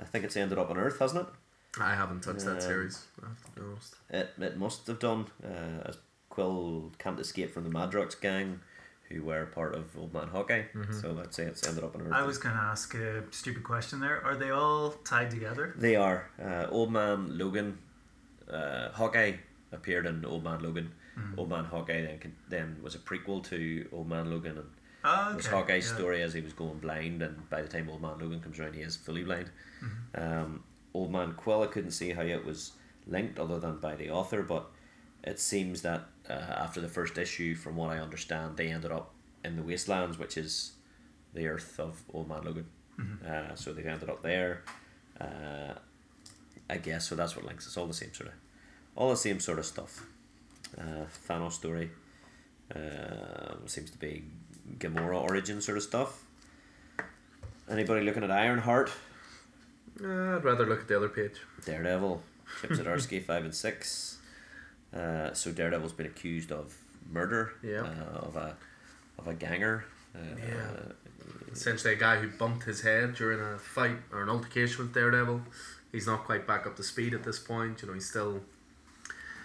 I think it's ended up on Earth, hasn't it? I haven't touched Um, that series. I have to be honest. It, it must have done, uh, as Quill can't escape from the Madrox gang, who were part of Old Man Hawkeye. So I'd say it's ended up on Earth. I was going to ask a stupid question there. Are they all tied together? They are. Uh, Old Man Logan, uh, Hawkeye appeared in Old Man Logan. Old Man Hawkeye then then was a prequel to Old Man Logan, and Oh, it was okay. Hawkeye's yeah. story as he was going blind, and by the time Old Man Logan comes around, he is fully blind. Um, Old Man Quill, I couldn't see how it was linked other than by the author, but it seems that uh, after the first issue, from what I understand, they ended up in the Wastelands, which is the Earth of Old Man Logan. Uh, so they ended up there. Uh, I guess so. That's what links. It's all the same sort of, all the same sort of stuff. Uh, Thanos story. Uh, seems to be Gamora origin sort of stuff. Anybody looking at Ironheart? Uh, I'd rather look at the other page. Daredevil, [laughs] Chip Zdarsky, five and six. Uh, so Daredevil's been accused of murder. Yeah. Uh, of a of a ganger. Uh, Yeah. Essentially, a guy who bumped his head during a fight or an altercation with Daredevil. He's not quite back up to speed at this point. You know, he's still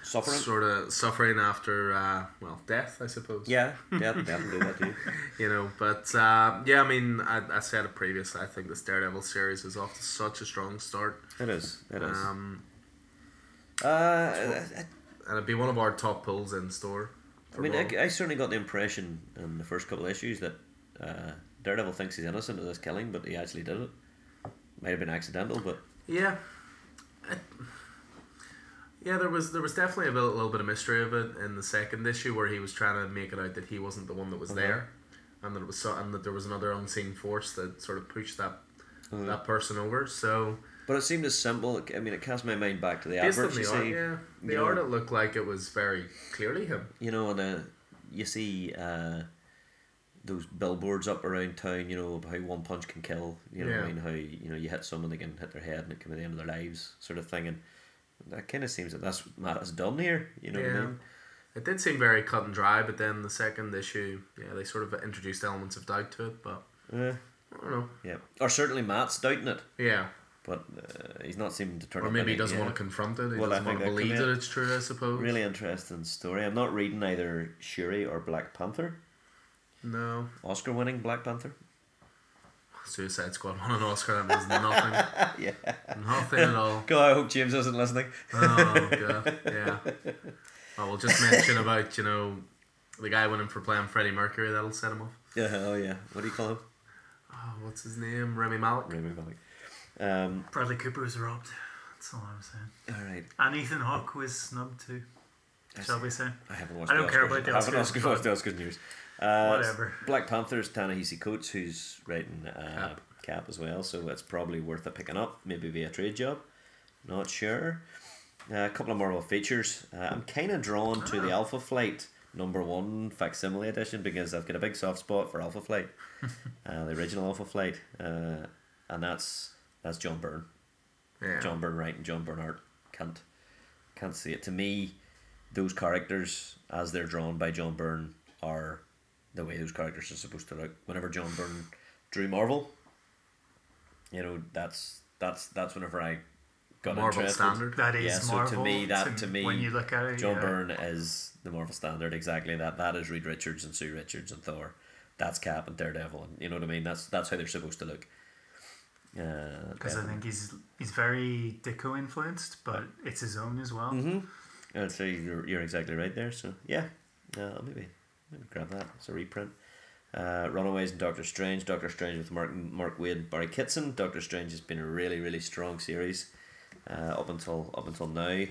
Suffering. sort of suffering after, uh, well, death, I suppose. yeah, [laughs] yeah, definitely do that. You know, but uh, yeah, I mean, I, I said it previously. I think this Daredevil series is off to such a strong start. It is. It is. Um, uh, and it'd be one of our top pulls in store. I mean. I, I certainly got the impression in the first couple of issues that uh, Daredevil thinks he's innocent of this killing, but he actually did it. Might have been accidental, but Yeah. Yeah, there was there was definitely a little, little bit of mystery of it in the second issue where he was trying to make it out that he wasn't the one that was Uh-huh. there, and that it was so, and that there was another unseen force that sort of pushed that Uh-huh. that person over. So but it seemed as simple. I mean, it cast my mind back to the based adverts. the You art, see, yeah, the you know- art it looked like it was very clearly him. you know, and uh, you see uh, those billboards up around town. You know how one punch can kill. You know, what I mean, how you know you hit someone, they can hit their head, and it can be the end of their lives, sort of thing. And that kind of seems that that's what Matt has done here. You know what I Yeah. mean? It did seem very cut and dry, but then the second issue, yeah, they sort of introduced elements of doubt to it. But Uh, I don't know. yeah, or certainly Matt's doubting it, Yeah, but uh, he's not seeming to turn. or maybe he doesn't yeah. want to confront it. He Well, I doesn't want to believe that it's true. I suppose. Really interesting story. I'm not reading either Shuri or Black Panther. No. Oscar winning Black Panther. Suicide Squad [laughs] won an Oscar. That means nothing. [laughs] yeah. nothing at all. God, I hope James isn't listening. Oh god. Yeah. I will just mention about you know the guy winning for playing Freddie Mercury. That'll set him off. Yeah. Oh yeah. What do you call him? Oh, what's his name? Remy Malik. Rami Malek. Um. Bradley Cooper was robbed. That's all I'm saying. All right. And Ethan Hawke was snubbed too. Shall we say? I haven't watched. I don't the care Oscars. about the I haven't Oscars, watched the Oscars news. Uh, Whatever. [laughs] Black Panther's Ta-Nehisi Coates, who's writing uh, Cap. Cap. as well, so it's probably worth a picking up, maybe via trade job. Not sure. Uh, a couple of Marvel features. Uh, I'm kind of drawn to Ah. the Alpha Flight number one facsimile edition because I've got a big soft spot for Alpha Flight, [laughs] uh, the original Alpha Flight, uh, and that's that's John Byrne. Yeah. John Byrne writing, John Byrne art. Can't can't see it. To me, those characters as they're drawn by John Byrne are the way those characters are supposed to look. Whenever John Byrne drew Marvel, you know that's that's that's whenever I got Marvel interested. standard. That is Yeah, so to me, that- to me, when you look at it, John yeah. Byrne is the Marvel standard exactly that. That is Reed Richards and Sue Richards and Thor. That's Cap and Daredevil, and you know what I mean. That's that's how they're supposed to look. Uh, because I think he's he's very Ditko influenced, but it's his own as well. Mm-hmm. I'd say you're, you're exactly right there. So yeah, uh, maybe grab that. It's a reprint. Uh, Runaways and Doctor Strange. Doctor Strange with Mark Mark Waid, and Barry Kitson. Doctor Strange has been a really really strong series uh, up until up until now.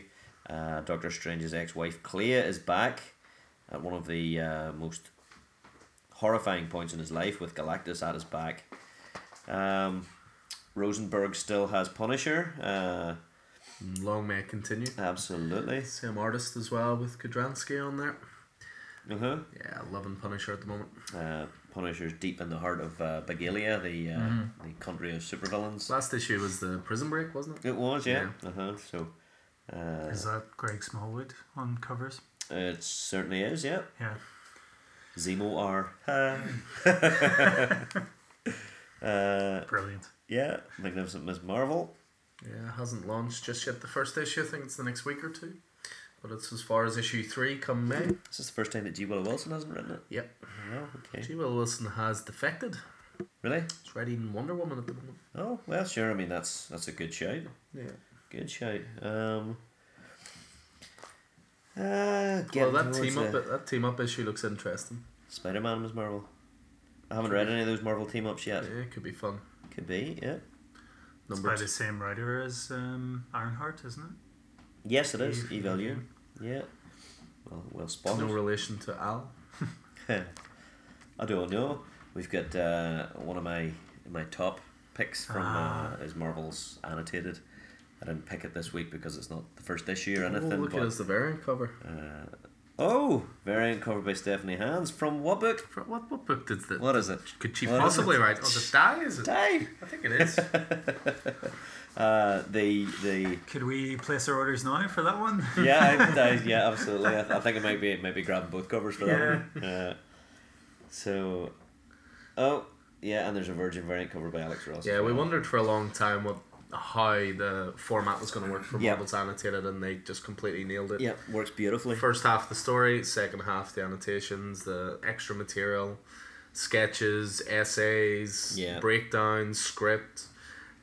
Uh, Doctor Strange's ex wife Clea is back at one of the uh, most horrifying points in his life with Galactus at his back. Um, Rosenberg still has Punisher. Uh, Long may it continue. absolutely. Same artist as well with Kudranski on there. Uh huh. Yeah, loving Punisher at the moment. Uh, Punisher's deep in the heart of uh, Bagalia, the uh, the country of supervillains. Last issue was the Prison Break, wasn't it? It was, yeah. Uh huh. So, uh, Is that Greg Smallwood on covers? it certainly is, yeah. Yeah. Zemo R. [laughs] [laughs] uh, Brilliant. yeah, Magnificent Miss Marvel. Yeah, hasn't launched just yet. The first issue, I think it's the next week or two. But it's as far as issue three come May. This is the first time that G. Willow Wilson hasn't written it. Yep. Oh, okay. G. Will Wilson has defected. Really? He's writing Wonder Woman at the moment. Oh well, sure. I mean, that's that's a good shout. Yeah. Good shout. Um. Uh, Well, that team up the- that team up issue looks interesting. Spider Man Miss Marvel. I haven't read any of those Marvel team ups yet. Yeah, it could be fun. Could be, yeah. It's Number by two. the same writer as um, Ironheart, isn't it? Yes, it is. Eve- Yeah. Well, well spotted. No relation to Al. [laughs] I don't know. We've got uh, one of my my top picks from Ah. uh, is Marvel's annotated. I didn't pick it this week because it's not the first issue or Oh, anything. look at but us, the variant cover. uh, Oh, variant cover by Stephanie Hans from what book? For- What what book did the What is it? could she What possibly write? Oh, the die is it? Die. I think it is. [laughs] Uh, the the Could we place our orders now for that one? [laughs] yeah I, I, [laughs] yeah absolutely. I, I think it might be maybe grabbing both covers for that one. Uh, so, oh yeah, and there's a Virgin variant cover by Alex Ross. yeah, we wondered for a long time what how the format was going to work for Yeah. Marvel's annotated, and they just completely nailed it. Yeah, works beautifully. First half the story, second half the annotations, the extra material, sketches, essays, Yeah. breakdowns, script.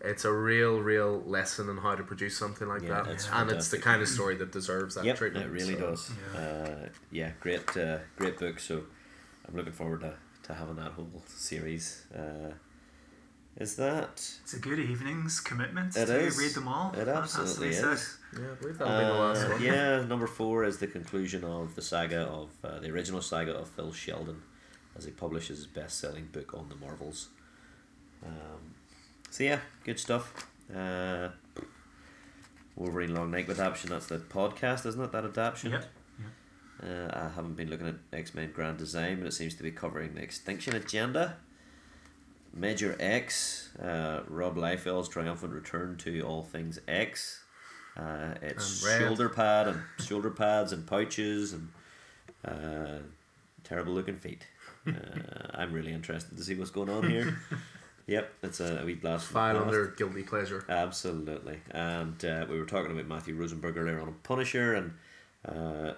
It's a real, real lesson on how to produce something like Yeah, that, it's and it's the kind of story that deserves that Yep, treatment. it really so- does. Yeah. Uh, yeah, great, uh, great book. So I'm looking forward to, to having that whole series. Uh, is that? It's a good evening's commitment It to is. read them all. It That has to be absolutely said. is. Yeah, I believe that'll be the last Uh, one. yeah, [laughs] number four is the conclusion of the saga of uh, the original saga of Phil Sheldon, as he publishes his best-selling book on the Marvels. Um, so yeah, good stuff. Uh, Wolverine Long Night adaptation. That's the podcast, isn't it? That adaptation. Yep. Uh, I haven't been looking at X Men Grand Design, but it seems to be covering the Extinction Agenda. Major X, uh, Rob Liefeld's triumphant return to all things X. Uh, it's shoulder pad and [laughs] shoulder pads and pouches and uh, terrible looking feet. [laughs] Uh, I'm really interested to see what's going on here. [laughs] yep, it's a, wee blast. File under guilty pleasure. Absolutely. And uh, we were talking about Matthew Rosenberg earlier on Punisher, and uh,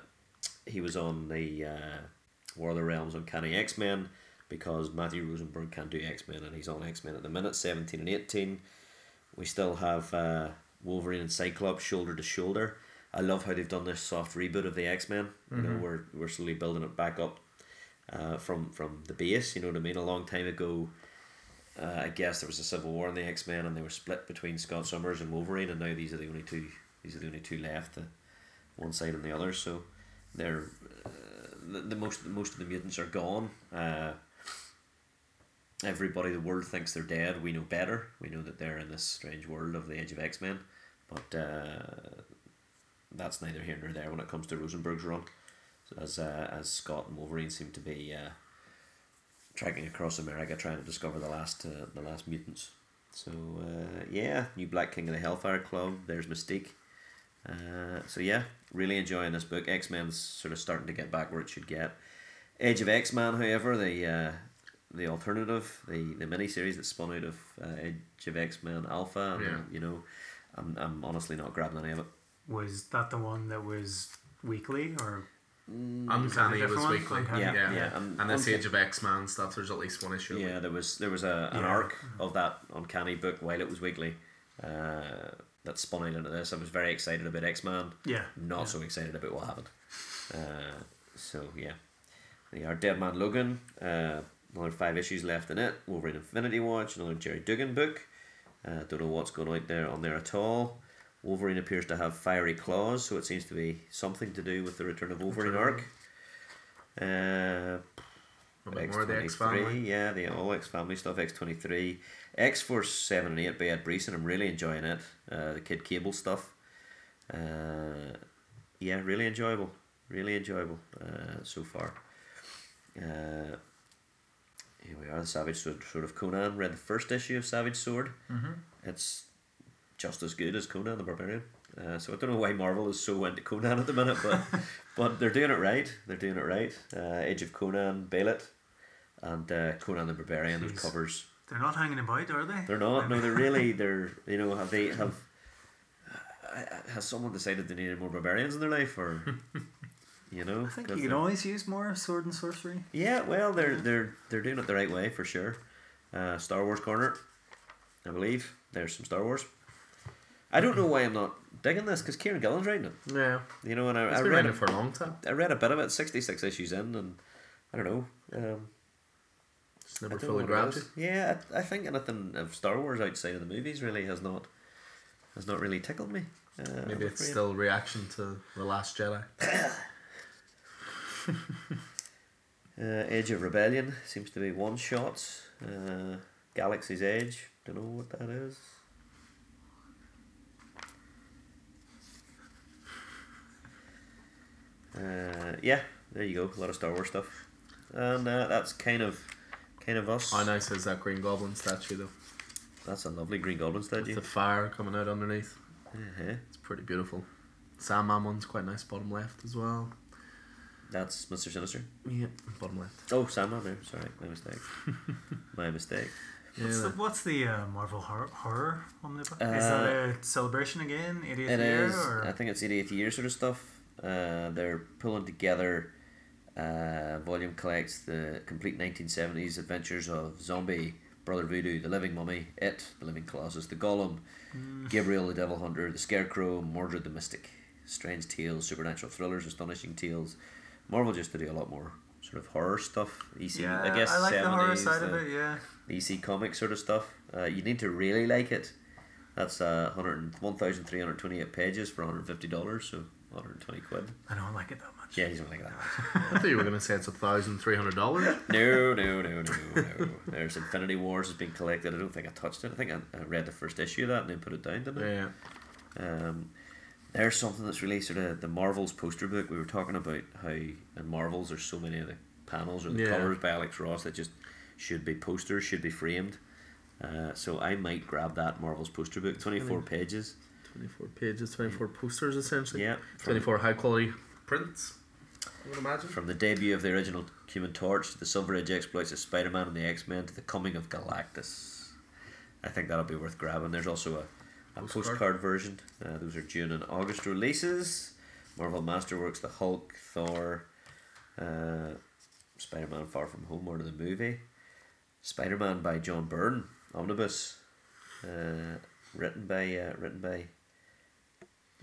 he was on the uh, War of the Realms Uncanny X Men because Matthew Rosenberg can't do X Men, and he's on X Men at the minute, 17 and 18. We still have uh, Wolverine and Cyclops shoulder to shoulder. I love how they've done this soft reboot of the X Men. You know, we're, we're slowly building it back up uh, from, from the base, you know what I mean? A long time ago, uh, I guess there was a civil war in the X Men, and they were split between Scott Summers and Wolverine, and now these are the only two. These are the only two left, the one side and the other. So they're uh, the, the most most of the mutants are gone. Uh, everybody, the world thinks they're dead. We know better. We know that they're in this strange world of the Age of X Men, but uh, that's neither here nor there when it comes to Rosenberg's run. As uh, as Scott and Wolverine seem to be. Trekking across America trying to discover the last uh, the last mutants. So uh, yeah, new Black King of the Hellfire Club. There's Mystique. Uh, so yeah, really enjoying this book. X Men's sort of starting to get back where it should get. Age of X Man, however, the uh, the alternative, the the mini series that spun out of uh, Age of X Men Alpha, and, Yeah. you know, I'm I'm honestly not grabbing any of it. Was that the one that was weekly or Uncanny was one? weekly. Uncanny. Yeah, Yeah, yeah. yeah, and And, this Age of X Man stuff, there's at least one issue. Yeah, there was there was a an Yeah. arc of that uncanny book while it was weekly, uh, that spun out into this. I was very excited about X Man. yeah? Not yeah. so excited about what happened. Uh, so yeah, we are Dead Man Logan. Uh, another five issues left in it. Wolverine Infinity Watch. Another Gerry Duggan book. Uh, don't know what's going out there on there at all. Wolverine appears to have fiery claws, so it seems to be something to do with the return of Wolverine arc. Uh, A bit more of the X X23, yeah, the all X family stuff, X twenty three, X Force seven and eight by Ed Brisson. I'm really enjoying it. Uh, the Kid Cable stuff. Uh, yeah, really enjoyable. Really enjoyable uh, so far. Uh, here we are, the Savage Sword, Sword of Conan. Read the first issue of Savage Sword. Mm-hmm. It's just as good as Conan the Barbarian. Uh, so I don't know why Marvel is so into Conan at the minute, but [laughs] but they're doing it right. They're doing it right. Uh, Age of Conan, Bêlit, and uh, Conan the Barbarian. Jeez. covers. They're not hanging about, are they? They're not. No, they're [laughs] really. They're you know have they have. uh, Has someone decided they needed more barbarians in their life, or [laughs] you know? I think you can always use more sword and sorcery. yeah, well, they're they're they're doing it the right way for sure. Uh, Star Wars corner, I believe. There's some Star Wars. I don't know why I'm not digging this because Kieron Gillen's writing it. Yeah. You know, and I, I been read writing it. for a long time. I read a bit of it, sixty six issues in, and I don't know. Um, It's never fully grabbed Yeah, I, I think anything of Star Wars outside of the movies really has not has not really tickled me. Uh, Maybe it's still reaction to The Last Jedi. [coughs] [laughs] Uh, Age of Rebellion seems to be one shots. Uh, Galaxy's Edge, don't know what that is. Uh, yeah, there you go. A lot of Star Wars stuff, and uh, that's kind of kind of us. How nice is that Green Goblin statue though? That's a lovely Green Goblin With statue. the fire coming out underneath. Uh-huh. It's pretty beautiful. Sandman one's quite nice, bottom left as well. That's Mr. Sinister. Yeah, bottom left. Oh, Sandman there. Sorry, my mistake. [laughs] my mistake. Yeah, What's the, the- what's the uh, Marvel horror, horror omnibus? is Uh, that a celebration again? 80th It year? is. Or? I think it's 80th year sort of stuff. Uh, they're pulling together. Uh, volume collects the complete 1970s adventures of Zombie, Brother Voodoo, The Living Mummy, It, The Living Colossus, The Golem, Gabriel the Devil Hunter, The Scarecrow, Mordred the Mystic, Strange Tales, Supernatural Thrillers, Astonishing Tales. Marvel just to do a lot more sort of horror stuff. EC, yeah, I guess I like the horror 70s, side of it, yeah. EC comic sort of stuff. Uh, you need to really like it. That's uh, 100 1,328 pages for $150, so 120 quid. I don't like it that much. Yeah, he's not like it that. Much. [laughs] I thought you were gonna say it's a thousand three hundred dollars. [laughs] No, no, no, no, no. There's Infinity Wars has been collected. I don't think I touched it. I think I, I read the first issue of that and then put it down, didn't I? Yeah. Um, there's something that's really sort of the Marvels poster book. We were talking about how in Marvels there's so many of the panels or the Yeah. colours by Alex Ross that just should be posters, should be framed. Uh, so I might grab that Marvels poster book, 24 pages. Twenty four pages, twenty four posters essentially. Yeah, Twenty from, four high quality prints. I would imagine. from the debut of the original Human Torch to the Silver Age exploits of Spider Man and the X Men to the coming of Galactus. I think that'll be worth grabbing. There's also a, a Postcard. postcard, version. Uh, those are June and August releases. Marvel Masterworks, The Hulk, Thor, uh, Spider Man Far From Home, or the movie. Spider Man by John Byrne, omnibus, uh, written by uh, written by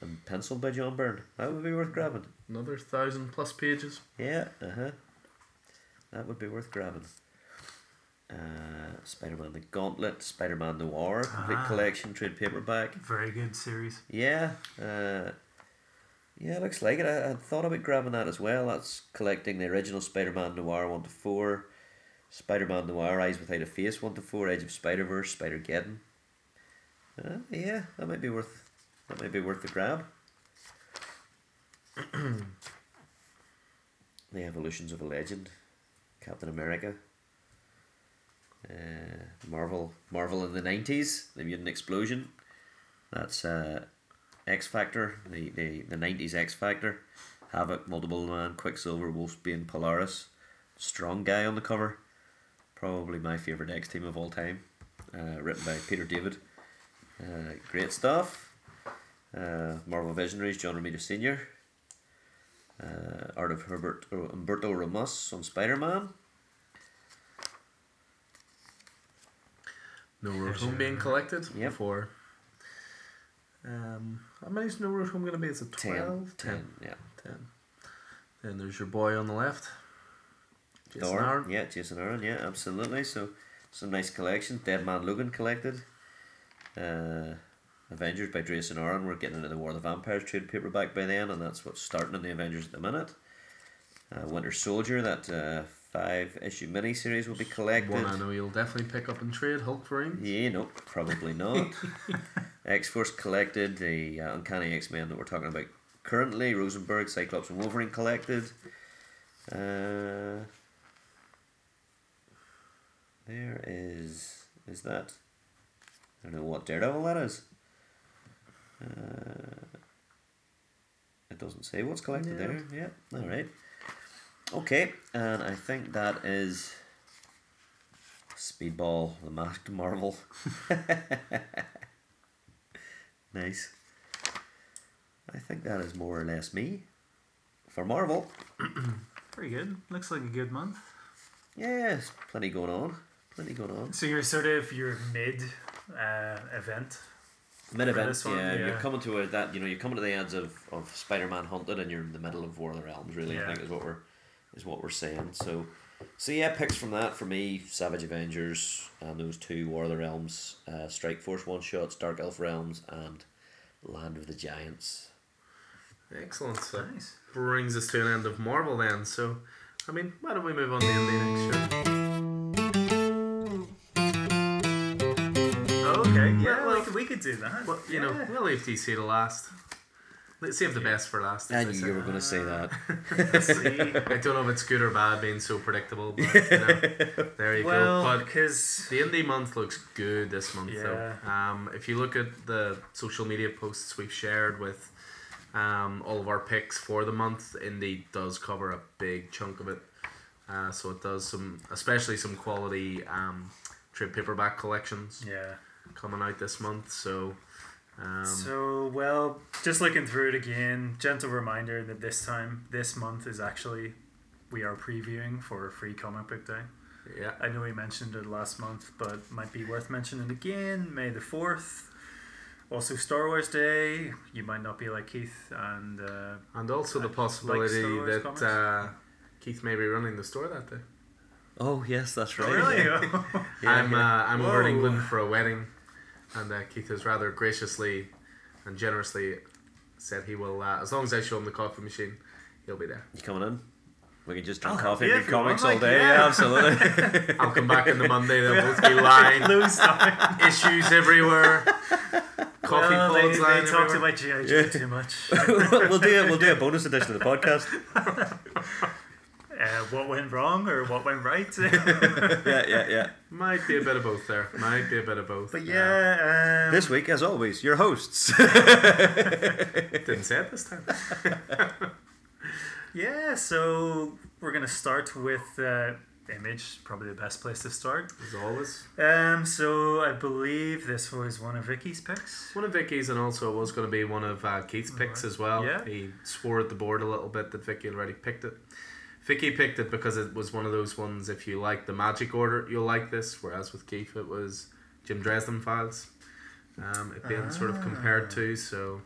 and penciled by John Byrne. That would be worth grabbing. Another thousand plus pages. Yeah, uh huh. That would be worth grabbing. Uh, Spider Man the Gauntlet, Spider Man Noir, complete Ah. collection, trade paperback. Very good series. Yeah, uh, yeah, looks like it. I, I thought about grabbing that as well. That's collecting the original Spider Man Noir 1 to 4, Spider Man Noir Eyes Without a Face 1 to 4, Edge of Spider Verse, Spider Geddon. Uh, yeah, that might be worth that might be worth the grab. [clears throat] the Evolutions of a Legend, Captain America. Uh, Marvel, Marvel in the nineties, the mutant explosion. That's uh, X Factor, the, the, the 90s X Factor. Havoc, Multiple Man, Quicksilver, Wolfsbane, Polaris. Strong guy on the cover. Probably my favourite X team of all time. Uh, written by Peter David. Uh, great stuff. Uh, Marvel Visionaries, John Romita Sr. Uh, Art of Herbert Humberto Ramos on Spider Man. No Road Home being collected Yep. for. Um, how many is No Road Home going to be? It's a 12? 10. 10, yeah. 10. Then there's your boy on the left. Jason Thor, Aaron. yeah, Jason Aaron, yeah, absolutely. So some nice collection. Dead Man Logan collected. Uh, Avengers by Jason Aaron. We're getting into the War of the Vampires trade paperback by then, and that's what's starting in the Avengers at the minute. Uh, Winter Soldier, that uh, five issue miniseries will be collected. One I know you'll definitely pick up and trade, Hulk for him. Yeah, no, probably not. [laughs] X Force collected, the uh, Uncanny X Men that we're talking about currently, Rosenberg, Cyclops, and Wolverine collected. Uh, there is. Is that. I don't know what Daredevil that is. Uh, it doesn't say what's collected Yeah. there. Yeah, alright. Okay, and I think that is. Speedball, the Masked Marvel. [laughs] nice. I think that is more or less me. For Marvel, [clears throat] Pretty good. Looks like a good month. yes, plenty going on. Plenty going on. So you're sort of your mid uh, event. Mid event, this one, yeah, You're coming to a, that. You know, you're coming to the ends of, of Spider Man Hunted, and you're in the middle of War of the Realms. Really, I think is what we're is what we're saying. So, so yeah, picks from that for me: Savage Avengers and those two War of the Realms, uh, Strike Force one shots, Dark Elf Realms, and Land of the Giants. Excellent. So Nice. brings us to an end of Marvel then. So, I mean, why don't we move on to indie next year? Could, do that. Well, you know, we'll leave DC to last. Let's save the best for last. I as knew you were going to say that. [laughs] See. I don't know if it's good or bad being so predictable, but you know, [laughs] there you well, go. But because the indie month looks good this month, Yeah. though. Um, if you look at the social media posts we've shared with um, all of our picks for the month, indie does cover a big chunk of it. Uh, so it does some, especially some quality um, trade paperback collections yeah. Coming out this month. So, um, so well, just looking through it again, gentle reminder that this time, this month is actually we are previewing for a free comic book day. yeah, I know we mentioned it last month, but might be worth mentioning again. May the fourth. Also, Star Wars Day. You might not be like Keith, and uh, and also the possibility Star Wars that uh, Keith may be running the store that day. Oh yes, that's right. really, Yeah. [laughs] [laughs] I'm uh, I'm over in England for a wedding, and uh, Keith has rather graciously and generously said he will, uh, as long as I show him the coffee machine, he'll be there. You coming in? We can just drink I'll coffee you and read comics want, all day. yeah. Yeah, absolutely. [laughs] I'll come back on the Monday. They'll both be [laughs] lying. Lose. Issues everywhere. Coffee well, pods they, lying they talked everywhere. about GI Joe too much. [laughs] we'll do a, we'll do a bonus edition of the podcast. Uh, what went wrong or what went right? [laughs] Yeah, yeah, yeah. Might be a bit of both there. Might be a bit of both. but yeah, um, This week, as always, your hosts. [laughs] [laughs] didn't say it this time. yeah. So we're gonna start with uh, Image, probably the best place to start. As always. Um, so I believe this was one of Vicky's picks. One of Vicky's and also it was going to be one of uh, Keith's picks as well. Yeah. He swore at the board a little bit that Vicky already picked it. Vicky picked it because it was one of those ones, if you like the magic order, you'll like this. Whereas with Keith, it was Jim Dresden files. Um, it being sort of compared to, so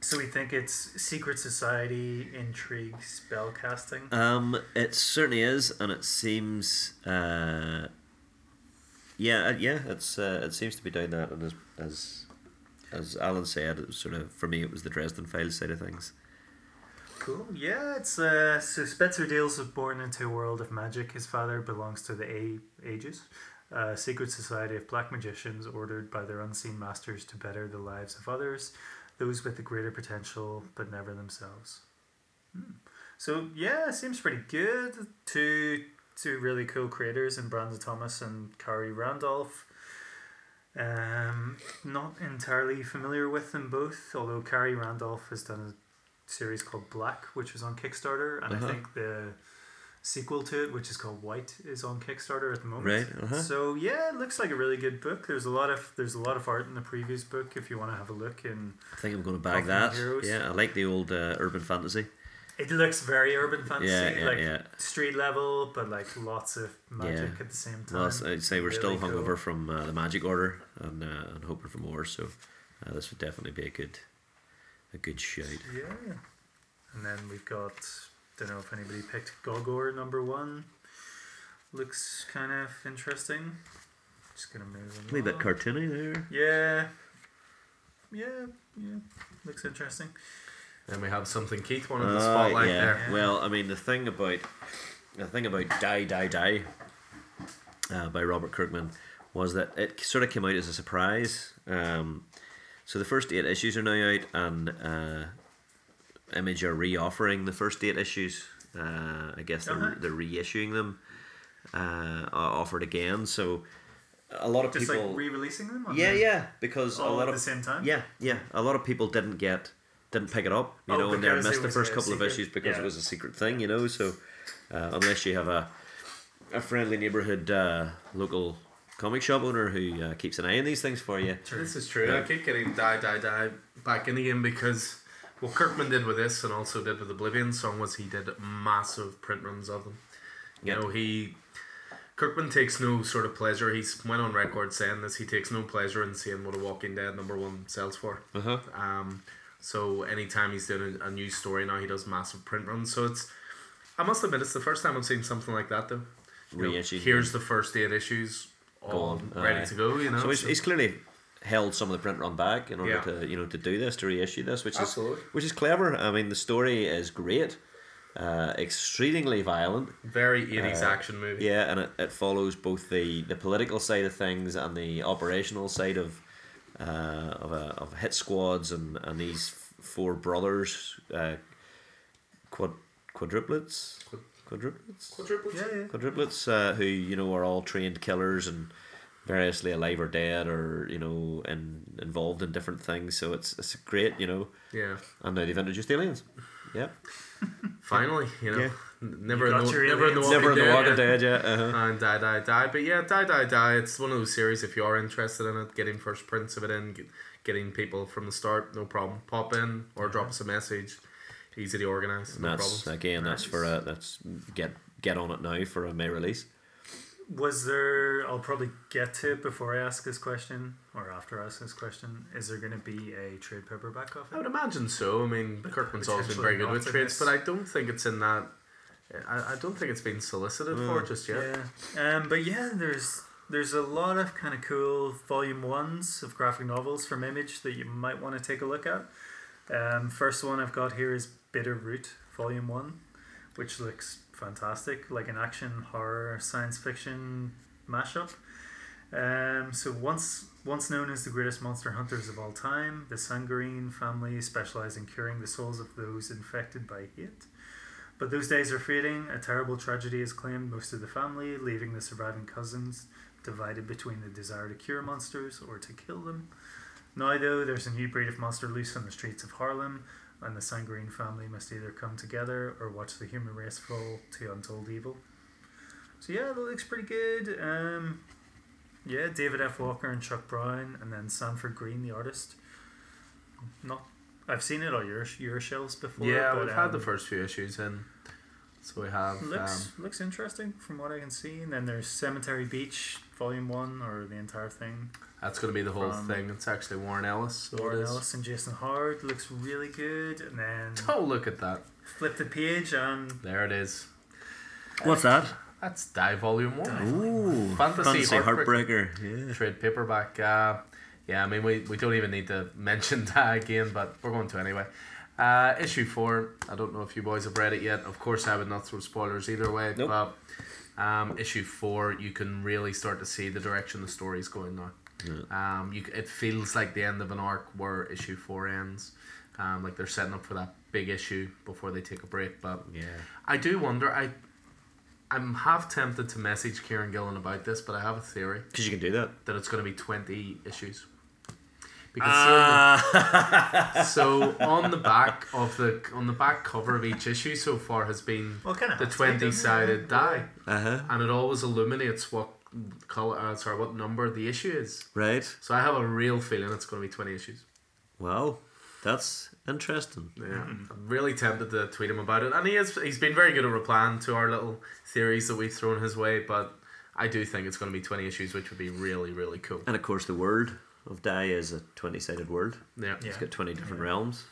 So we think it's Secret Society intrigue spell casting. Um, it certainly is, and it seems, uh, yeah, uh, yeah, it's uh, it seems to be doing that, and as as as Alan said, it was sort of for me, it was the Dresden Files side of things. Cool. Yeah, it's uh, so Spencer Dales was born into a world of magic. His father belongs to the A Ages, a secret society of black magicians ordered by their unseen masters to better the lives of others, those with the greater potential but never themselves. Hmm. So yeah, seems pretty good. Two two really cool creators in Brandon Thomas and Khary Randolph. Um, not entirely familiar with them both, although Khary Randolph has done series called Black, which was on Kickstarter, and Uh-huh. I think the sequel to it, which is called White, is on Kickstarter at the moment. Right, uh-huh. So yeah, it looks like a really good book. There's a lot of there's a lot of art in the previous book if you want to have a look. And I think I'm going to bag that. heroes. Yeah, I like the old uh, urban fantasy. it looks very urban fantasy, Yeah, yeah, like yeah. street level, but like lots of magic Yeah. at the same time. Well, I'd say we're still hungover cool. from uh, the Magic Order and uh, and hoping for more. So uh, this would definitely be a good a good shout. Yeah. And then we've got, don't know if anybody picked Gogor number one. Looks kind of interesting. Just gonna move A wee bit along. cartoony there. Yeah. Yeah, yeah. Looks interesting. then we have something Keith wanted the Uh, spotlight yeah. there. Yeah. Well, I mean, the thing about the thing about Die Die Die uh, by Robert Kirkman was that it sort of came out as a surprise. Um, so the first eight issues are now out, and uh, Image are re-offering the first eight issues. Uh, I guess they're, Uh-huh. they're reissuing them, uh, offered again. So a lot of Just people, like re-releasing them. yeah, yeah, because a lot at of the same time. yeah, yeah. A lot of people didn't get didn't pick it up, you Oh, know, and they missed the first couple of issues because yeah. it was a secret thing, you know. So uh, unless you have a a friendly neighborhood uh, local comic shop owner who uh, keeps an eye on these things for you, This is true. Yeah. I keep getting die, die, die back in again because what Kirkman did with this and also did with Oblivion Song was he did massive print runs of them. You Yeah. know, he Kirkman takes no sort of pleasure. He's went on record saying this. He takes no pleasure in seeing what a Walking Dead number one sells for. uh huh, Um, so anytime he's doing a, a new story now, he does massive print runs. So it's, I must admit, it's the first time I've seen something like that though. You know, here's the first eight issues, all ready aye. to go. You know, so he's, he's clearly held some of the print run back in order Yeah. to you know to do this to reissue this, which Absolutely. is which is clever. I mean, the story is great, uh, extremely violent. very 80s Uh, action movie. Yeah, and it, it follows both the, the political side of things and the operational side of uh, of, a, of hit squads and, and these four brothers, uh, quad quadruplets, quadruplets, Quadruplets? Yeah, yeah. quadruplets, uh, who you know are all trained killers and variously alive or dead or you know and involved in different things. So it's it's great, you know. Yeah. And now they've introduced aliens. Yeah, [laughs] Finally, you know. Yeah. Never, You in the, your never in the aliens. Walking never in the Dead, Walking yeah. Dead. Yeah, uh-huh. And Die Die Die. But yeah, Die Die Die, it's one of those series, if you are interested in it, getting first prints of it in, get, getting people from the start, no problem. Pop in or drop us a message. Easy to organise, And no that's problems. again, that's for a that's get get on it now for a May release. Was there? I'll probably get to it before I ask this question, or after I ask this question. Is there going to be a trade paperback of I it? I would imagine so. I mean, Kirkman's always been very good with Potentially trades, not but I don't think it's in that. I, I don't think it's been solicited Mm. for just yet. Yeah. Um, but yeah, there's there's a lot of kind of cool volume ones of graphic novels from Image that you might want to take a look at. Um, first one I've got here is Bitter Root Volume One, which looks fantastic, like an action horror science fiction mashup. Um, so once once known as the greatest monster hunters of all time, the Sangerye family specialize in curing the souls of those infected by hate. But those days are fading. A terrible tragedy has claimed most of the family, leaving the surviving cousins divided between the desire to cure monsters or to kill them. Now, though, there's a new breed of monster loose on the streets of Harlem, and the Sangerye family must either come together or watch the human race fall to untold evil. So yeah, that looks pretty good. Um, yeah, David F. Walker and Chuck Brown, and then Sanford Greene, the artist. Not, I've seen it on your your shelves before. Yeah, but, we've had the um, first few issues in, so we have. Looks um, looks interesting from what I can see. And then there's Cemetery Beach, Volume One, or the entire thing. that's going to be the whole from thing. It's actually Warren Ellis. Warren. Ellis and Jason Howard looks really good. And then [laughs] Oh, look at that! flip the page and There it is. What's that? That's Die Volume One. Die. Ooh, Fantasy heartbreaker. Yeah. Trade paperback. Uh, yeah, I mean, we, we don't even need to [laughs] mention that again, but we're going to anyway. Uh, issue four. I don't know if you boys have read it yet. Of course, I would not throw spoilers either way. Nope. But um, issue four, you can really start to see the direction the story's going now. Um, you it feels like the end of an arc where issue four ends. Um, like they're setting up for that big issue before they take a break. But Yeah. I do wonder. I I'm half tempted to message Kieron Gillen about this, but I have a theory Because you can do that. that it's going to be 20 issues. Because seeing so on the back of the on the back cover of each issue so far has been well, kind of the 20 sided die, Uh huh. and it always illuminates what color uh, sorry what number the issue is. Right. So I have a real feeling it's going to be 20 issues. Wow. That's interesting. Yeah, I'm really tempted to tweet him about it, and he is. He's been very good at replying to our little theories that we've thrown his way. But I do think it's going to be 20 issues, which would be really really cool. And of course, the word of die is a 20 sided world. Yeah, Yeah. It's got 20 different realms,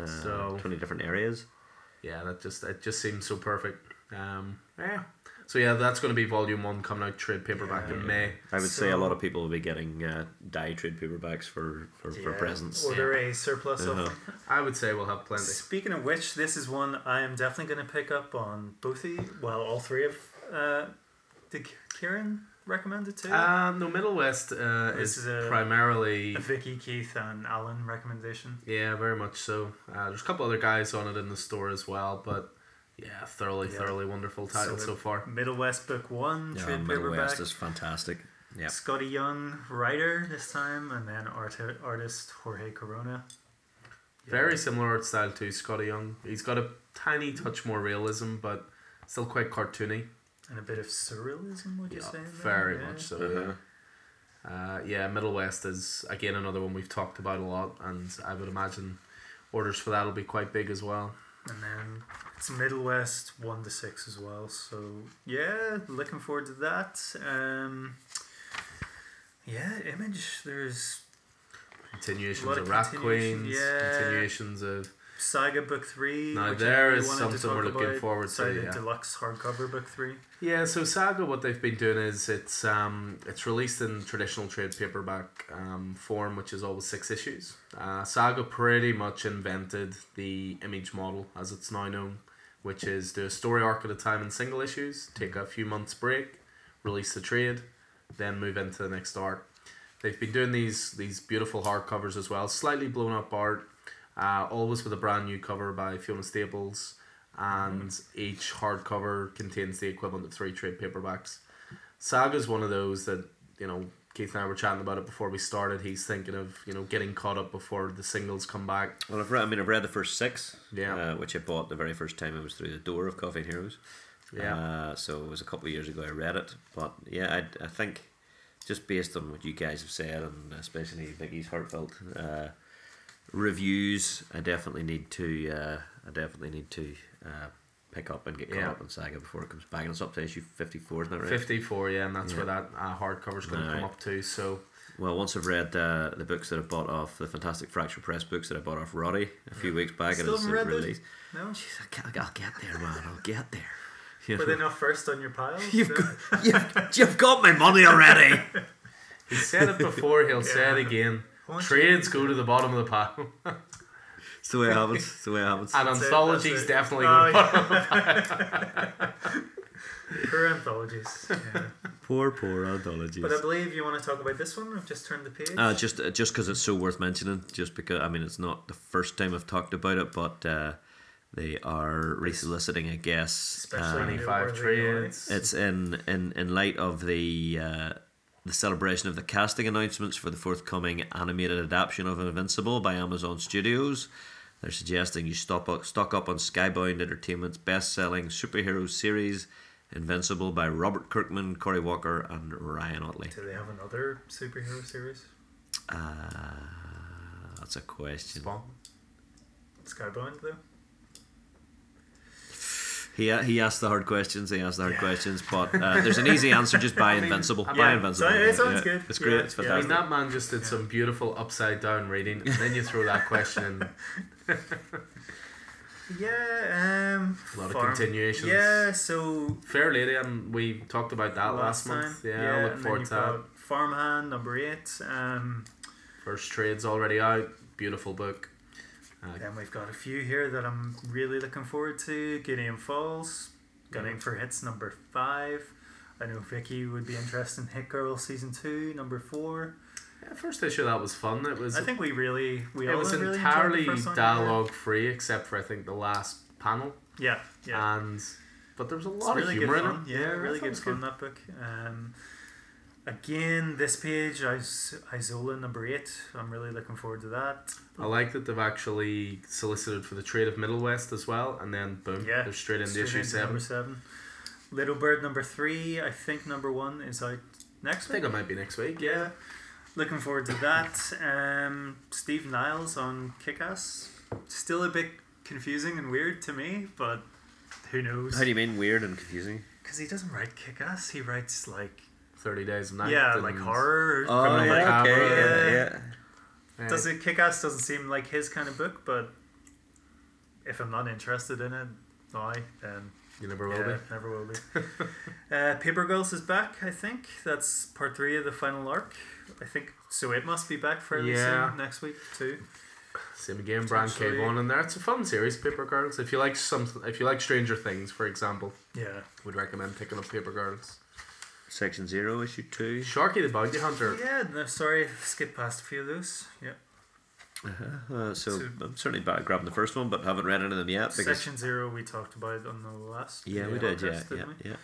uh, So- 20 different areas. yeah, that just it just seems so perfect. Um, yeah. So yeah, that's going to be volume one coming out trade paperback in Yeah. May. I would say a lot of people will be getting uh, die trade paperbacks for, for, for Yeah. presents. Order a surplus of Uh-huh. them. I would say we'll have plenty. Speaking of which, this is one I am definitely going to pick up on both the well, all three of. Uh, did Kieron recommend it too? Um, no, Middle West uh, This is, is a- primarily a Vicky, Keith, and Alan recommendation. yeah, very much so. Uh, there's a couple other guys on it in the store as well, but yeah, thoroughly, Yeah. thoroughly wonderful title So so, far. Middle West Book One, Yeah, trade Middle paperback. West is fantastic. Yeah. Skottie Young, writer this time, and then art- artist Jorge Corona. Very similar art style to Skottie Young. He's got a tiny touch more realism, but still quite cartoony. And a bit of surrealism, would you Yeah, say? there? very Yeah. much so. Uh-huh. Yeah. Uh, yeah, Middle West is again another one we've talked about a lot, and I would imagine orders for that will be quite big as well. And then it's Middle West one to six as well. So yeah, looking forward to that. Um, yeah, image. There's Continuations Lot of of Rat continuation, Queens, yeah. continuations of Saga Book Three. Now which there I wanted to something we're looking about. forward to, yeah. Deluxe hardcover Book Three. yeah. So Saga, what they've been doing is it's um it's released in traditional trade paperback um, form, which is always six issues. Uh, Saga pretty much invented the image model as it's now known, which is do a story arc at a time in single issues, take a few months break, release the trade, then move into the next arc. They've been doing these these beautiful hardcovers as well, slightly blown up art. Uh, always with a brand new cover by Fiona Staples, and each hardcover contains the equivalent of three trade paperbacks. Saga is one of those that you know Keith and I were chatting about it before we started. He's thinking of you know getting caught up before the singles come back. Well, I've read. I mean, I've read the first six. Yeah. Uh, which I bought the very first time I was through the door of Coffee and Heroes. Yeah. Uh, so it was a couple of years ago I read it, but yeah, I, I think just based on what you guys have said and especially Vicky's heartfelt uh, reviews, I definitely need to. Uh, I definitely need to uh, pick up and get caught Yeah. up on Saga before it comes back, and it's up to issue fifty four, isn't that right? Fifty four, yeah, and that's Yeah. where that uh, hardcover's going to come up to. So Well, once I've read uh, the books that I bought off the Fantastic Fracture Press books that I bought off Roddy a few weeks back, Still and it's haven't read those? released. No, Jeez, I can't, I'll get there, man. I'll get there. You [laughs] were know? they not first on your pile? [laughs] You've No? got, you've, you've got my money already. [laughs] he said it before. He'll say it again. Once Trades go to the bottom of the pile, [laughs] It's the way it happens. It's the way it happens. and That's anthologies it. definitely Oh, go to the bottom. [laughs] Poor anthologies. Yeah. Poor, poor anthologies. But I believe you want to talk about this one. I've just turned the page. Uh, just uh, just because it's so worth mentioning, just because I mean it's not the first time I've talked about it, but uh, they are resoliciting, I guess. Especially new 25 worthy trades. it's in, in in light of the uh, the celebration of the casting announcements for the forthcoming animated adaptation of Invincible by Amazon Studios. They're suggesting you stop up, stock up on Skybound Entertainment's best-selling superhero series, Invincible by Robert Kirkman, Cory Walker, and Ryan Ottley. Do they have another superhero series? Uh, that's a question. Spawn. Skybound though. He, he asked the hard questions. He asked the hard Yeah. questions, but uh, there's an easy answer. Just buy [laughs] I mean, Invincible. I buy mean, Invincible. so- it sounds good. It's great. Yeah, it's yeah. I fantastic. mean, that man just did some beautiful upside down reading, and then you throw that question in. [laughs] [laughs] Yeah. Um. A lot of continuations. Yeah. So Fair Lady, and we talked about that last, time. month. Yeah, I look forward to that. Farmhand number eight. Um. First trade's already out. Beautiful book. Uh, Then we've got a few here that I'm really looking forward to. Gideon Falls, gunning Yeah. for hits number five. I know Vicky would be interested in Hit Girl season two, number four. yeah, first issue that was fun. It was I think we really we it was really entirely one, dialogue free, except for I think the last panel. Yeah, yeah. yeah. And but there was a It's lot really of good humor in it. Yeah, I really good fun that book. Um, again, this page, Is- Isola number eight. I'm really looking forward to that. I like that they've actually solicited for the trade of Middle West as well, and then boom, Yeah, they're straight into Straight issue into seven. Number seven. Little Bird number three. I think number one is out next week. I think it might be next week. Yeah. Yeah, Looking forward to that. Um, Steve Niles on Kick Ass. Still a bit confusing and weird to me, but who knows? How do you mean weird and confusing? Because he doesn't write Kick Ass. He writes like thirty days of night. yeah, and- like horror. Oh, criminal yeah, macabre. okay, yeah, Yeah. Yeah. Does it Kick Ass doesn't seem like his kind of book, but if I'm not interested in it, why then? You never will yeah, be. never will be. [laughs] uh, Paper Girls is back. I think that's part three of the final arc. I think so. It must be back fairly Yeah. soon next week too. Same again, Brian K. Potentially. Vaughan in there. It's a fun series, Paper Girls. If you like some, if you like Stranger Things, for example, Yeah. would recommend picking up Paper Girls. Section zero, issue two. Sharky the Bounty Hunter. Yeah. No, sorry, skip past a few of those. Yeah. Uh, so, So- I'm certainly back grabbing the first one, but haven't read any of them yet because Section zero we talked about on the last. yeah, we Yeah, did, yeah, podcast, yeah, didn't we? yeah.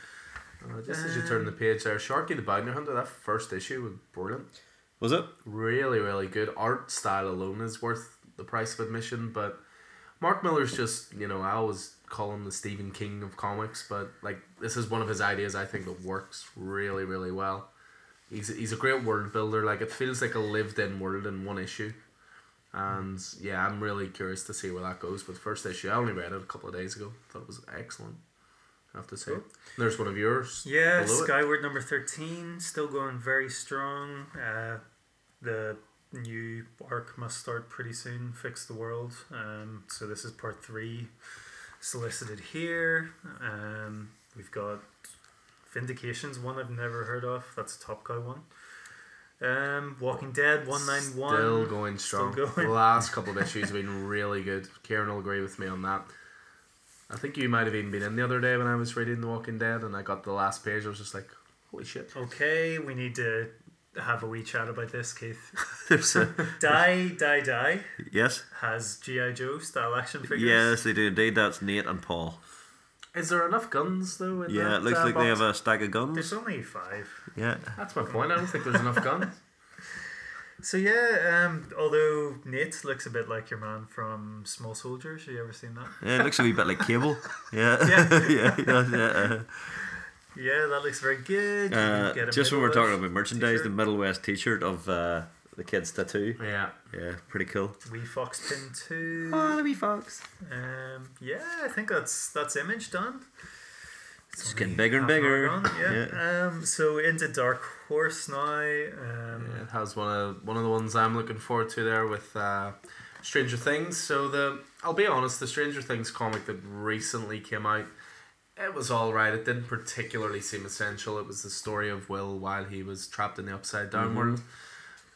Uh, just as you turn the page there, Sharky the Bounty Hunter. That first issue was brilliant. Was it? Really, really good. Art style alone is worth the price of admission. But Mark Millar's just, you know, I always call him the Stephen King of comics, but like this is one of his ideas I think that works really, really well. He's he's a great world builder. Like it feels like a lived in world in one issue. And yeah, I'm really curious to see where that goes. But first issue, I only read it a couple of days ago. Thought it was excellent. I have to say. Cool. There's one of yours. Yeah, below it. Skyward number 13, still going very strong. Uh, the new arc must start pretty soon, Fix the World. Um, so this is part three, solicited here. Um, we've got Vindications, one I've never heard of. That's a Top Cow one. Um, Walking Dead 191. Still going strong. Still going. The last couple of [laughs] issues have been really good. Karen will agree with me on that. I think you might have even been in the other day when I was reading The Walking Dead and I got the last page. I was just like, holy shit. Okay, we need to have a wee chat about this, Keith. There's [laughs] a, [laughs] Die, Die, Die yes, has G.I. Joe style action figures. yes, they do indeed. That's Nate and Paul. Is there enough guns though? In Yeah, that, it looks uh, like they have a stack of guns. There's only five. Yeah, That's my point. I don't think there's enough guns. [laughs] So yeah, um, although Nate looks a bit like your man from Small Soldiers, Have you ever seen that? yeah, it looks a wee bit like Cable. Yeah, Yeah. yeah, yeah. yeah. Yeah, that looks very good. Uh, can get a just when we're talking about merchandise, t-shirt. the Middle West T-shirt of uh, the kids' tattoo. Yeah. Yeah, pretty cool. Wee Fox Pin too. Oh, the wee fox. Um, yeah, I think that's that's image done. It's only getting bigger and half an hour bigger. gone, Yeah. Um, so into Dark Horse now. Um, Yeah, it has one of one of the ones I'm looking forward to there with uh, Stranger Things. So the I'll be honest, the Stranger Things comic that recently came out, it was all right. It didn't particularly seem essential. It was the story of Will while he was trapped in the upside down Mhm. world,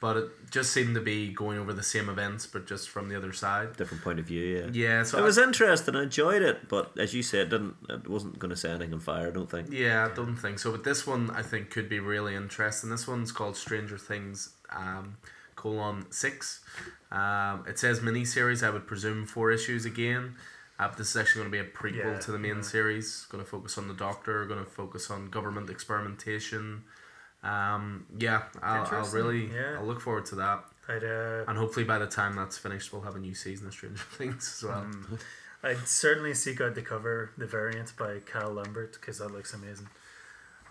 but it just seemed to be going over the same events, but just from the other side. Different point of view. Yeah. Yeah, so it I- was interesting. I enjoyed it, but as you said, it didn't it wasn't going to set anything on fire. I don't think. Yeah, I don't think so. But this one I think could be really interesting. This one's called Stranger Things um, colon six. Um, it says miniseries. I would presume four issues again. Uh, this is actually going to be a prequel Yeah, to the main yeah. series. Going to focus on the Doctor. Going to focus on government experimentation. Um, yeah, I'll, I'll really yeah. I'll look forward to that. I'd uh, And hopefully by the time that's finished, we'll have a new season of Stranger [laughs] Things as well. Mm. I'd certainly seek out the cover, the variant by Kyle Lambert, because that looks amazing.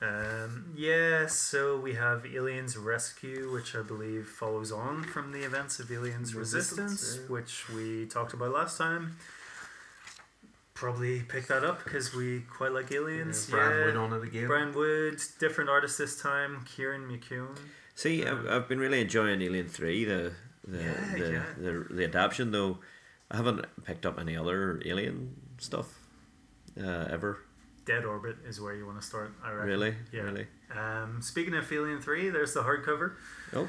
Um, yeah, so we have Aliens Rescue, which I believe follows on from the events of Aliens Resistance, Resistance, yeah. which we talked about last time. Probably pick that up because we quite like Aliens. Yeah, Brian yeah. Wood on it again. Brian Wood, different artist this time, Kieran McKeown. See, I've, I've been really enjoying Alien Three, the the Yeah, the, yeah. the the adaptation. Though I haven't picked up any other Alien stuff uh, ever. Dead Orbit is where you want to start, I reckon. Really, Yeah. really. Um, speaking of Alien 3, there's the hardcover. Oh,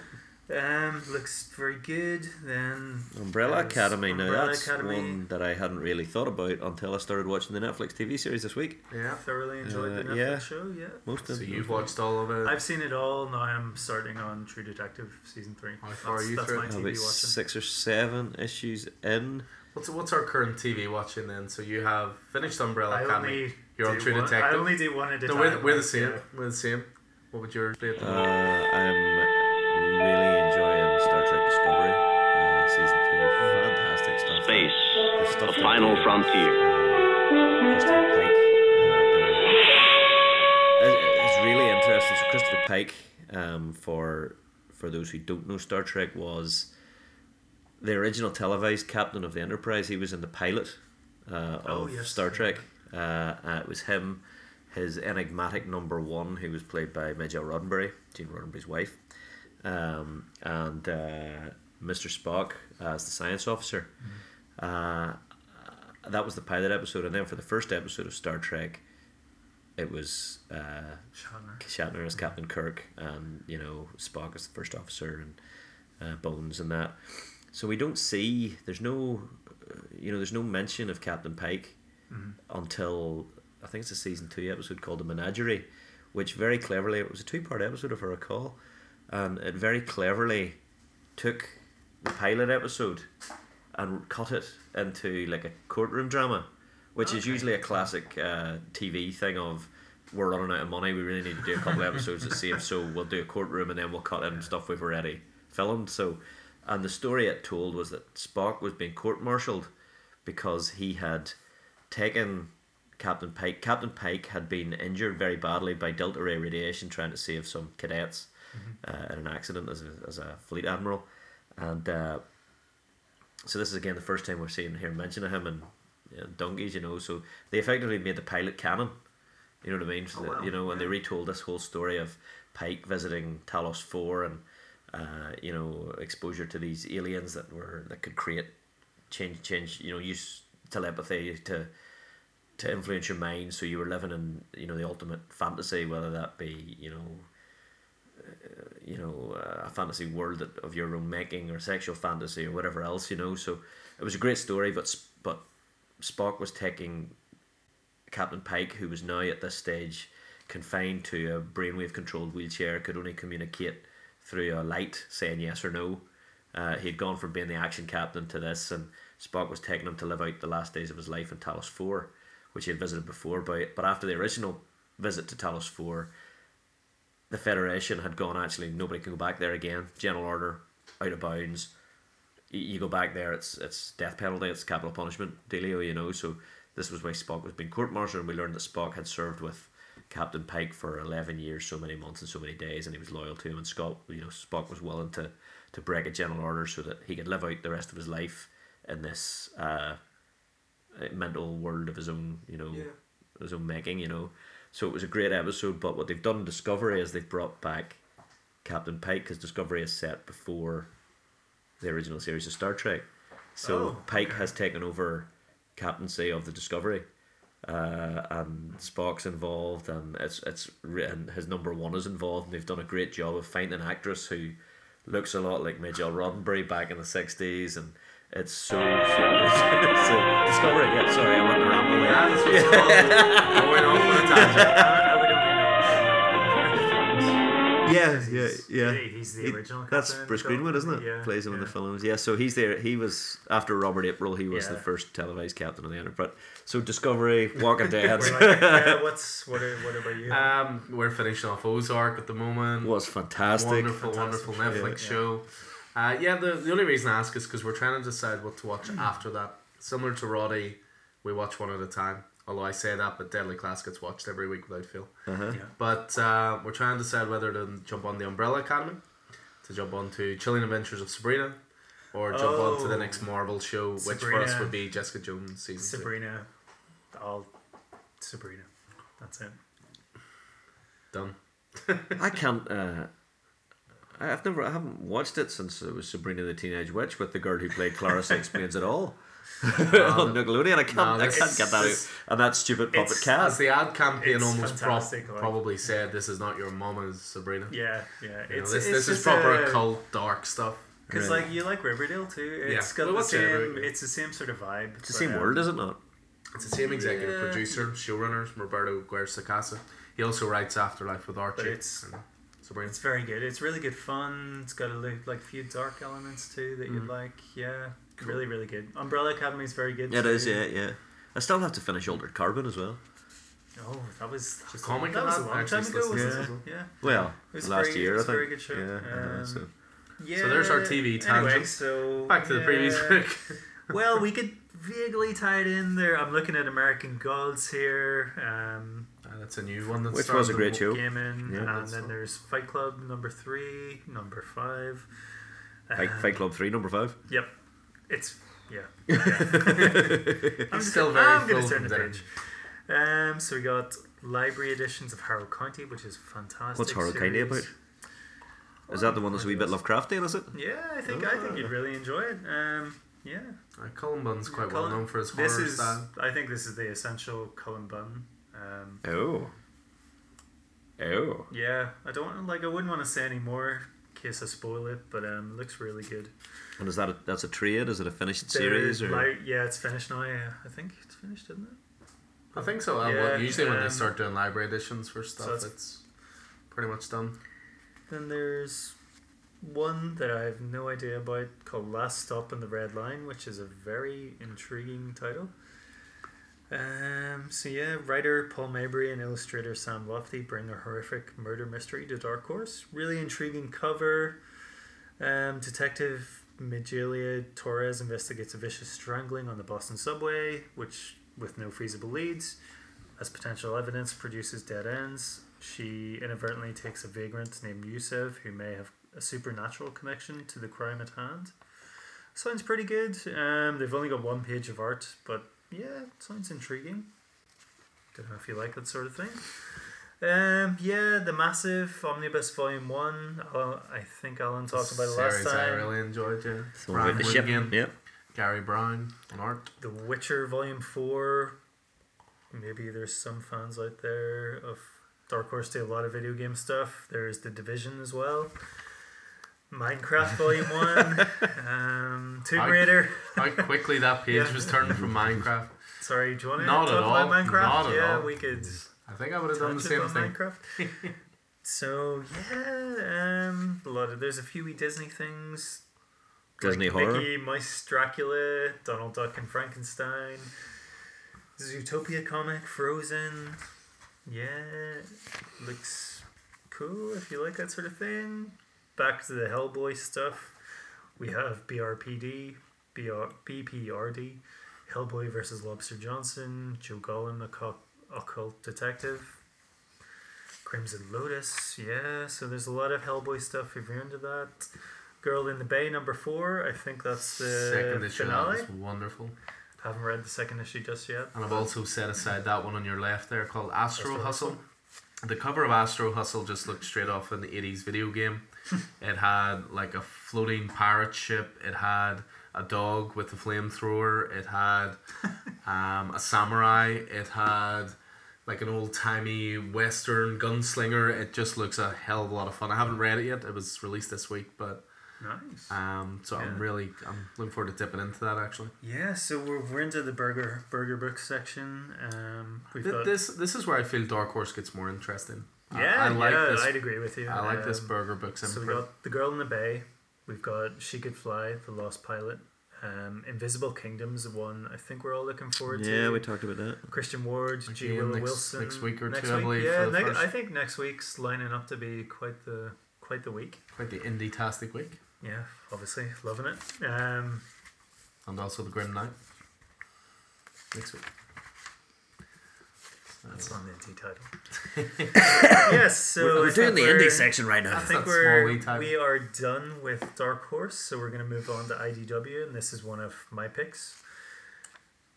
Um, looks very good. Then Umbrella there's Academy. now that's Academy. one that I hadn't really thought about until I started watching the Netflix TV series this week. Yeah. thoroughly enjoyed Uh, the Netflix yeah. show. Yeah, Most of. So of you've watched all of it. I've seen it all. Now I'm starting on True Detective season three. How far that's, are you that's through my? TV about watching. six or seven issues in. What's what's our current TV watching then? So you have finished Umbrella I Academy. You're on True one, Detective. I only do one at a no, time. we're, we're the same. yeah. We're the same. What would your rate? Uh, I'm really enjoying Star Trek Discovery uh, season two. Fantastic stuff. Space, The stuff the final they- frontier. Christopher Pike. Uh, it's really interesting. So Christopher Pike, um, for for those who don't know Star Trek, was the original televised captain of the Enterprise. He was in the pilot uh, Oh, of yes. Star Trek. Uh, uh, it was him, his enigmatic number one, who was played by Midge Roddenberry, Gene Roddenberry's wife, um, and uh, Mr. Spock as the science officer. Uh, that was the pilot episode, and then for the first episode of Star Trek, it was uh, Shatner. Shatner as Captain Kirk, and you know Spock as the first officer, and uh, Bones and that. So we don't see. There's no, uh, you know, there's no mention of Captain Pike until I think it's a season two episode called the Menagerie, which very cleverly it was a two part episode if I recall, and it very cleverly took the pilot episode and cut it into like a courtroom drama, which is usually a classic uh, TV thing of we're running out of money, we really need to do a couple of episodes to save, so we'll do a courtroom and then we'll cut in stuff we've already filmed. So, and the story it told was that Spock was being court-martialed because he had taken Captain Pike. Captain Pike had been injured very badly by delta ray radiation trying to save some cadets uh, in an accident as a, as a fleet admiral, and uh, so this is again the first time we're seeing here mention of him and you know, donkeys. You know, so they effectively made the pilot canon. You know what I mean? So Oh, that- wow. You know, and they retold this whole story of Pike visiting Talos Four and uh, you know exposure to these aliens that were that could create change change you know use telepathy to to influence your mind so you were living in you know the ultimate fantasy whether that be you know know uh, a fantasy world of your own making or sexual fantasy or whatever else you know so it was a great story but but Spock was taking Captain Pike who was now at this stage confined to a brainwave controlled wheelchair could only communicate through a light saying yes or no. Uh, he had gone from being the action captain to this, and Spock was taking him to live out the last days of his life in Talos 4, which he had visited before. But, but after the original visit to Talos 4, the Federation had gone, actually, nobody can go back there again. General Order, out of bounds. You, go back there, it's it's death penalty, it's capital punishment, dealio, you know. So this was why Spock was being court martialed, and we learned that Spock had served with Captain Pike for 11 years, so many months and so many days, and he was loyal to him. And Scott, you know, Spock was willing to, to break a general order so that he could live out the rest of his life in this uh, mental world of his own, you know, Yeah. his own making, you know. So it was a great episode. But what they've done in Discovery is they've brought back Captain Pike because Discovery is set before the original series of Star Trek. So Oh, Pike okay. has taken over captaincy of the Discovery, uh, and Spock's involved, and it's it's and his number one is involved, and they've done a great job of finding an actress who looks a lot like Majel Roddenberry back in the sixties, and it's so [laughs] so good. so Discovery. Yeah, sorry, I went to ramble there. Yeah, that's what it's called. I went off on a tangent. We don't really Yeah, yeah, He's- yeah. He's the He- original. That's Bruce Greenwood, isn't it? Yeah. Plays him in the films. Yeah, so he's there. He was after Robert April. He was the first televised captain of the Enterprise. So Discovery, Walking [laughs] Dead We're like, uh, [laughs] what's what? Are, what about you? Um, we're finishing off Ozark at the moment. was fantastic. Wonderful, Fantastic wonderful show, Netflix yeah. show. Uh, yeah, the, the only reason I ask is because we're trying to decide what to watch Hmm. after that. Similar to Roddy, we watch one at a time. Although I say that, but Deadly Class gets watched every week without fail. Uh-huh. yeah. But uh, we're trying to decide whether to jump on the Umbrella Academy, to jump on to Chilling Adventures of Sabrina, or jump on to the Oh. next Marvel show, which for us would be Jessica Jones season two. Sabrina. All Sabrina. That's it. Done. I can't. Uh, I- I've never. I haven't watched it since it was Sabrina the Teenage Witch with the girl who played Clarissa Explains It All [laughs] oh, on Nickelodeon. I can't. no, I can't get that out. this- And that stupid puppet It's- cat. As the ad campaign It's almost pro- like- probably said, "This is not your mama's Sabrina." Yeah, yeah. You know, this it's this is proper a- cult dark stuff. Because Right. like you like Riverdale too. Yeah, It's got we the watch it every same. week. It's the same sort of vibe. It's the same um, world, is it not? It's the same executive Yeah. producer, showrunner, Roberto Guerra He also writes Afterlife with Archie. But it's- and Sabrina. It's very good. It's really good fun. It's got a li- like few dark elements too that Mm. you'd like. Yeah, really really good. Umbrella Academy is very good. It too. is. Yeah, yeah. I still have to finish Altered Carbon as well. Oh, that was that was, comic that in was a that? long Actually time ago. Was still it? season. Yeah. Well, It was last very- year it was I a think. very good show. Yeah. uh, Um, so. Yeah. So there's our TV Anyway, tangent. so Back to the previous book. [laughs] well, we could vaguely tie it in there. I'm looking at American Gods here. Um, that's a new one. That's Which was a great to- show. Gaming, Yeah. and then fun. there's Fight Club number three, number five. Fight, Um, Fight Club Three, number five. Yep, it's yeah. [laughs] [laughs] It's I'm still just- very I'm gonna turn the page. Um, so we got library editions of Harrow County, which is fantastic. What's Harrow County about? Is that the one that's a wee bit Lovecraftian? Is it? Yeah, I think I think you'd really enjoy it. Um, yeah, Uh, Cullen Bunn's quite well Cullen- known for his horror this is style. I think this is the essential Cullen Bunn. Um, Oh. Oh. yeah, I don't like I wouldn't want to say any more in case I spoil it, but um, it looks really good. And is that a, that's a trade? Is it a finished series or? li- yeah, it's finished now. Yeah, I think it's finished, isn't it? I think so. Yeah, well, usually when they um, start doing library editions for stuff, it's- it's pretty much done. Then there's one that I have no idea about called Last Stop on the Red Line, which is a very intriguing title. Um, so yeah, writer Paul Mabry and illustrator Sam Lotfi bring a horrific murder mystery to Dark Horse. Really intriguing cover. Um, Detective Migelia Torres investigates a vicious strangling on the Boston subway, which, with no feasible leads, as potential evidence, produces dead ends. She inadvertently takes a vagrant named Yusef, who may have a supernatural connection to the crime at hand. Sounds pretty good. Um, they've only got one page of art, but yeah, sounds intriguing. Don't know if you like that sort of thing. Um, yeah, the massive omnibus volume one. Uh, I think Alan talked about it last Series I time. really enjoyed. Yeah, So Brian about the ship. Woodgate, Yep. Gary Brown on art. The Witcher Volume 4. Maybe there's some fans out there of Dark Horse do a lot of video game stuff. There's The Division as well. Minecraft Volume 1. [laughs] Um, Tomb I- Raider. How quickly that [laughs] page Yeah. was turned from Minecraft. Sorry, do you want to Not talk at about. Minecraft? Not at yeah, all. we could I think I would have done the same thing. Minecraft. [laughs] So yeah, um, a lot of there's a few wee Disney things. Disney like horror. Mickey, Mice, Dracula, Donald Duck and Frankenstein, Zootopia comic, Frozen. Yeah, looks cool if you like that sort of thing. Back to the Hellboy stuff. We have BRPD, BR, BPRD, Hellboy versus Lobster Johnson, Joe Golem, Occult, Occult Detective, Crimson Lotus. Yeah, so there's a lot of Hellboy stuff if you're into that. Girl in the Bay number four. I think that's the Second issue, that finale. was wonderful. Haven't read the second issue just yet. And I've also set aside that one on your left there called Astro, Astro Hustle. Hustle. The cover of Astro Hustle just looked straight off an 80s video game. It had like a floating pirate ship, it had a dog with a flamethrower, it had [laughs] um, a samurai, it had like an old timey western gunslinger. It just looks a hell of a lot of fun. I haven't read it yet, it was released this week, but Nice. um, so I'm really I'm looking forward to dipping into that actually. Yeah, so we're, we're into the Berger Berger book section. Um, we've Th- got This this is where I feel Dark Horse gets more interesting. I- yeah, I, like yeah, this. I'd agree with you. I like this Um, Berger Books So we imprint. got the girl in the bay. We've got she could fly, the lost pilot. Um, Invisible Kingdoms, the one I think we're all looking forward to. Yeah, we talked about that. Christian Ward, G. Again, Willow next- Wilson. next week or Next two, I week, believe, Yeah, ne- I think next week's lining up to be quite the quite the week. Quite the indie-tastic week, Yeah, obviously loving it. Um, and also the Grim Knight next week. That's on the indie title. [laughs] yes, so we're we're doing the we're- indie section right now. I think we're small wee title. we are done with Dark Horse, so we're gonna move on to IDW, and this is one of my picks.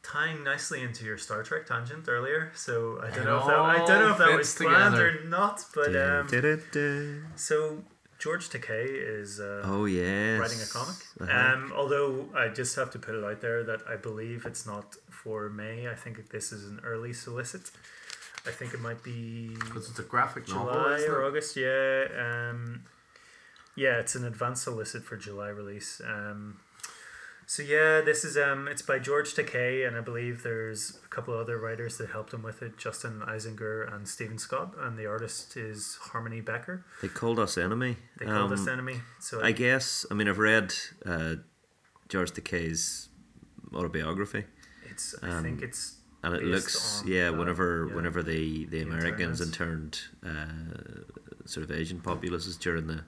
Tying nicely into your Star Trek tangent earlier, so I don't It know if that I don't know if that was fits planned together. or not, but um, so George Takei is uh, Oh yeah writing a comic. Uh-huh. Um, although I just have to put it out there that I believe it's not for May. I think this is an early solicit. I think it might be Because it's a graphic novel, July isn't or it? August. Yeah, um, yeah, it's an advance solicit for July release. Um, so yeah, this is um, it's by George Takei, and I believe there's a couple of other writers that helped him with it, Justin Eisinger and Stephen Scott, and the artist is Harmony Becker. They called us enemy. They called us Um, enemy. So I guess. I mean, I've read uh, George Takei's autobiography, it's I um, think it's and it looks yeah. that, Whenever yeah. whenever the the, Americans interned uh, sort of Asian populaces during the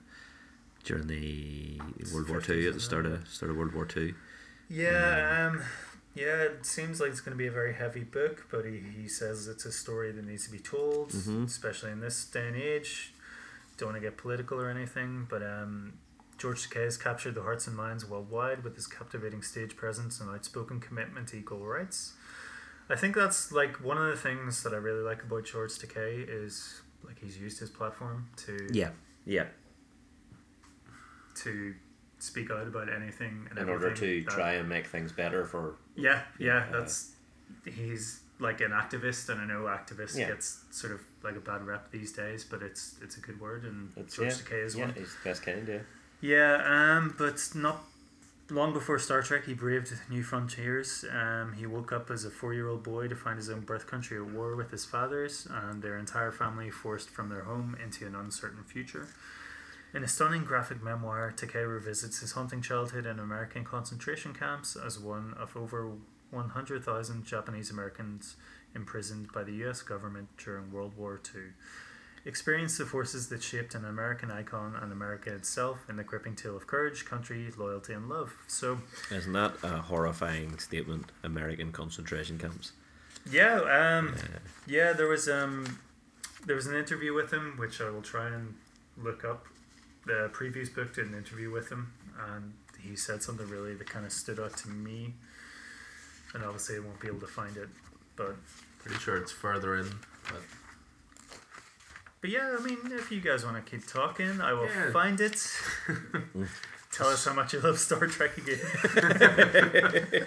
during the World War 50s, Two at the start of start of World War Two. Yeah, um, yeah, it seems like it's going to be a very heavy book, but he, he says it's a story that needs to be told, Mhm. especially in this day and age. Don't want to get political or anything, but um, George Takei has captured the hearts and minds worldwide with his captivating stage presence and outspoken commitment to equal rights. I think that's like one of the things that I really like about George Takei is like he's used his platform to Yeah, yeah. to speak out about anything and In order to that- try and make things better for Yeah, yeah, Yeah. that's he's like an activist, and I know activist Yeah. gets sort of like a bad rep these days, but it's it's a good word, and it's George yeah, Takei is yeah, one. he's the best kind. Yeah. Yeah, um, but not long before Star Trek, he braved new frontiers. Um, he woke up as a four-year-old boy to find his own birth country at war with his fathers, and their entire family forced from their home into an uncertain future. In a stunning graphic memoir, Takei revisits his haunting childhood in American concentration camps as one of over 100,000 Japanese Americans imprisoned by the US government during World War II. Experience the forces that shaped an American icon and America itself in the gripping tale of courage, country, loyalty, and love. So, Isn't that a horrifying statement? American concentration camps. yeah, um, Yeah. yeah, there was um, there was an interview with him, which I will try and look up. The previous book did an interview with him, and he said something really that kind of stood out to me. And obviously, I won't be able to find it, but Pretty sure it's further in. But but yeah, I mean, if you guys want to keep talking, I will Yeah. find it. [laughs] Tell us how much you love Star Trek again. [laughs]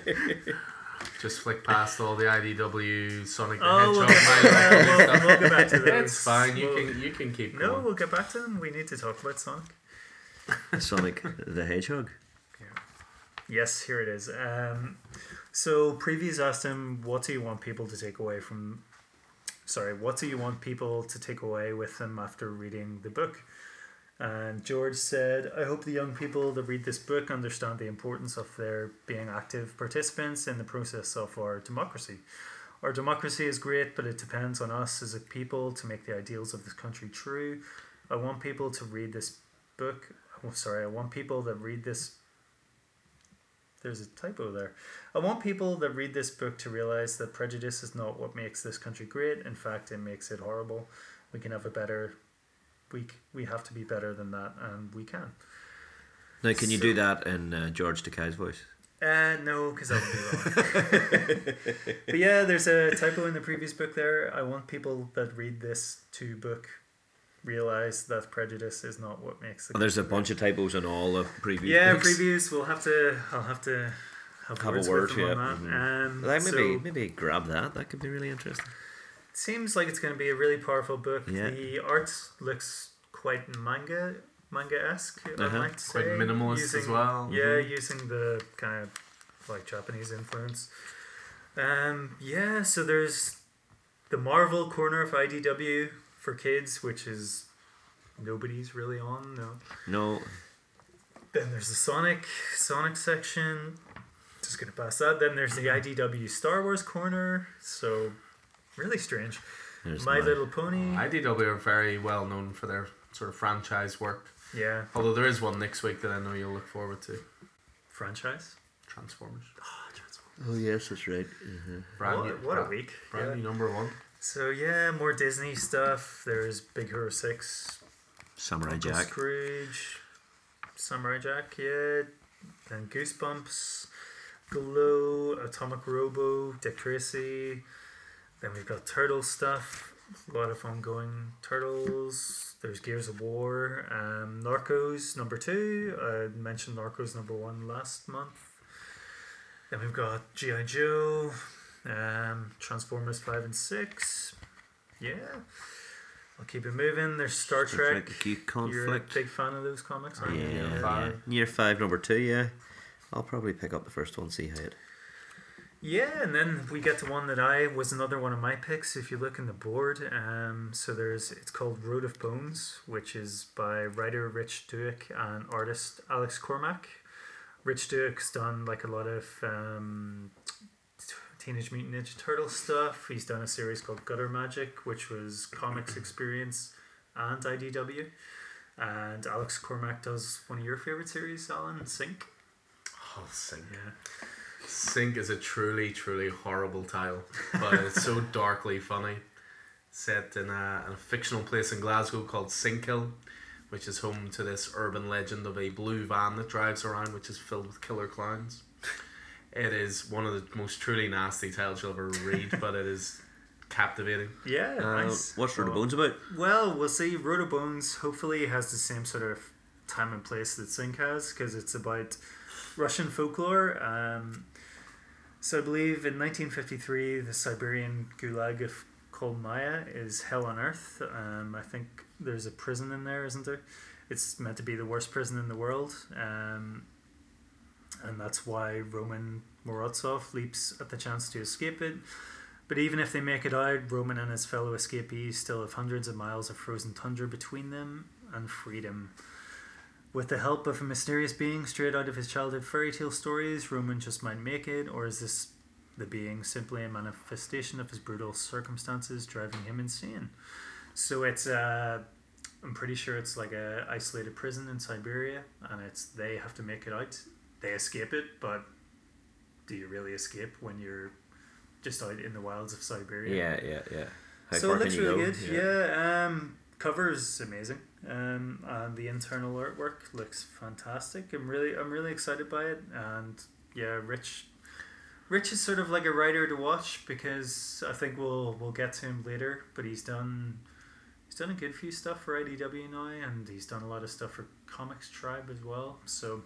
just flick past all the IDW Sonic the Oh, we'll Hedgehog. get, My uh, we'll, stuff. we'll get back to those. It's fine. You We'll- can you can keep No, going. we'll get back to them. We need to talk about Sonic. [laughs] Sonic the Hedgehog. Yes, here it is. Um, so previews asked him, "What do you want people to take away from sorry, what do you want people to take away with them after reading the book? And George said, I hope the young people that read this book understand the importance of their being active participants in the process of our democracy. Our democracy is great, but it depends on us as a people to make the ideals of this country true. I want people to read this book. Oh, sorry, I want people that read this. There's a typo there. I want people that read this book to realize that prejudice is not what makes this country great. In fact, it makes it horrible. We can have a better. We, we have to be better than that, and we can. Now, can you do that in uh, George Takei's voice? Uh, no, because would be wrong. [laughs] but yeah, there's a typo in the previous book there. I want people that read this to book realize that prejudice is not what makes the Oh, there's a bunch of typos in all the great. previews. Yeah, books. previews. We'll have to. I'll have to have, Have a word, with them yeah, on that. mhm. Um, Like, maybe so- maybe grab that. That could be really interesting. Seems like it's going to be a really powerful book. Yeah. The art looks quite manga manga esque. I Uh-huh. might say. Quite minimalist as well. Yeah, using the kind of like Japanese influence. Um, yeah, so there's the Marvel corner of IDW for kids, which is nobody's really on. No. No, Then there's the Sonic Sonic section. Just gonna pass that. Then there's the mm-hmm. IDW Star Wars corner. So really strange. there's My Little Pony. IDW are very well known for their sort of franchise work. yeah, Although there is one next week that I know you'll look forward to. franchise. Transformers. Ah, oh yes, that's right. Mm-hmm. Brand what, new, what a week. Brand yeah. new number one. So yeah, more Disney stuff. There's Big Hero Six, Samurai Uncle Jack. Scrooge, Samurai Jack, yeah, and Goosebumps, Glow, Atomic Robo, Dick Tracy. Then we've got Turtle stuff. A lot of ongoing Turtles. There's Gears of War, um, Narcos number two. I mentioned Narcos number one last month. Then we've got GI Joe, um, Transformers five and six. Yeah, I'll keep it moving. There's Star Trek. acute You're a big fan of those comics, aren't Yeah, you? yeah, five. Year five, number two. Yeah, I'll probably pick up the first one, see how it. Yeah, and then we get to one that I was another one of my picks. If you look in the board, um, so there's it's called Road of Bones, which is by writer Rich Douek and artist Alex Cormack. Rich Douek's done like a lot of um, t- Teenage Mutant Ninja Turtle stuff. He's done a series called Gutter Magic, which was Comics mm-hmm. Experience and IDW. And Alex Cormack does one of your favorite series, Alan, Sink. Oh, Sink. Yeah. Sink is a truly, truly horrible title, but it's so [laughs] darkly funny. Set in a, in a fictional place in Glasgow called Sinkhill, which is home to this urban legend of a blue van that drives around, which is filled with killer clowns. It is one of the most truly nasty tales you'll ever read, [laughs] but it is captivating. Yeah, Uh, nice. what's Road of Bones about? Well, we'll see. Road of Bones hopefully has the same sort of time and place that Sink has because it's about Russian folklore. Um, so I believe in 1953, the Siberian gulag of Kolyma is hell on earth. Um, I think there's a prison in there, isn't there? It's meant to be the worst prison in the world. Um, and that's why Roman Morozov leaps at the chance to escape it. But even if they make it out, Roman and his fellow escapees still have hundreds of miles of frozen tundra between them and freedom. With the help of a mysterious being straight out of his childhood fairy tale stories, Roman just might make it, or is this the being simply a manifestation of his brutal circumstances driving him insane? So it's, uh, I'm pretty sure it's like a isolated prison in Siberia, and it's they have to make it out. They escape it, but do you really escape when you're just out in the wilds of Siberia? Yeah, yeah, yeah. How so it looks really go? good. Yeah. um, cover is amazing. Um, and the internal artwork looks fantastic. I'm really, I'm really excited by it. And yeah, Rich, Rich is sort of like a writer to watch because I think we'll we'll get to him later. But he's done, he's done a good few stuff for IDW now, and he's done a lot of stuff for ComixTribe as well. So.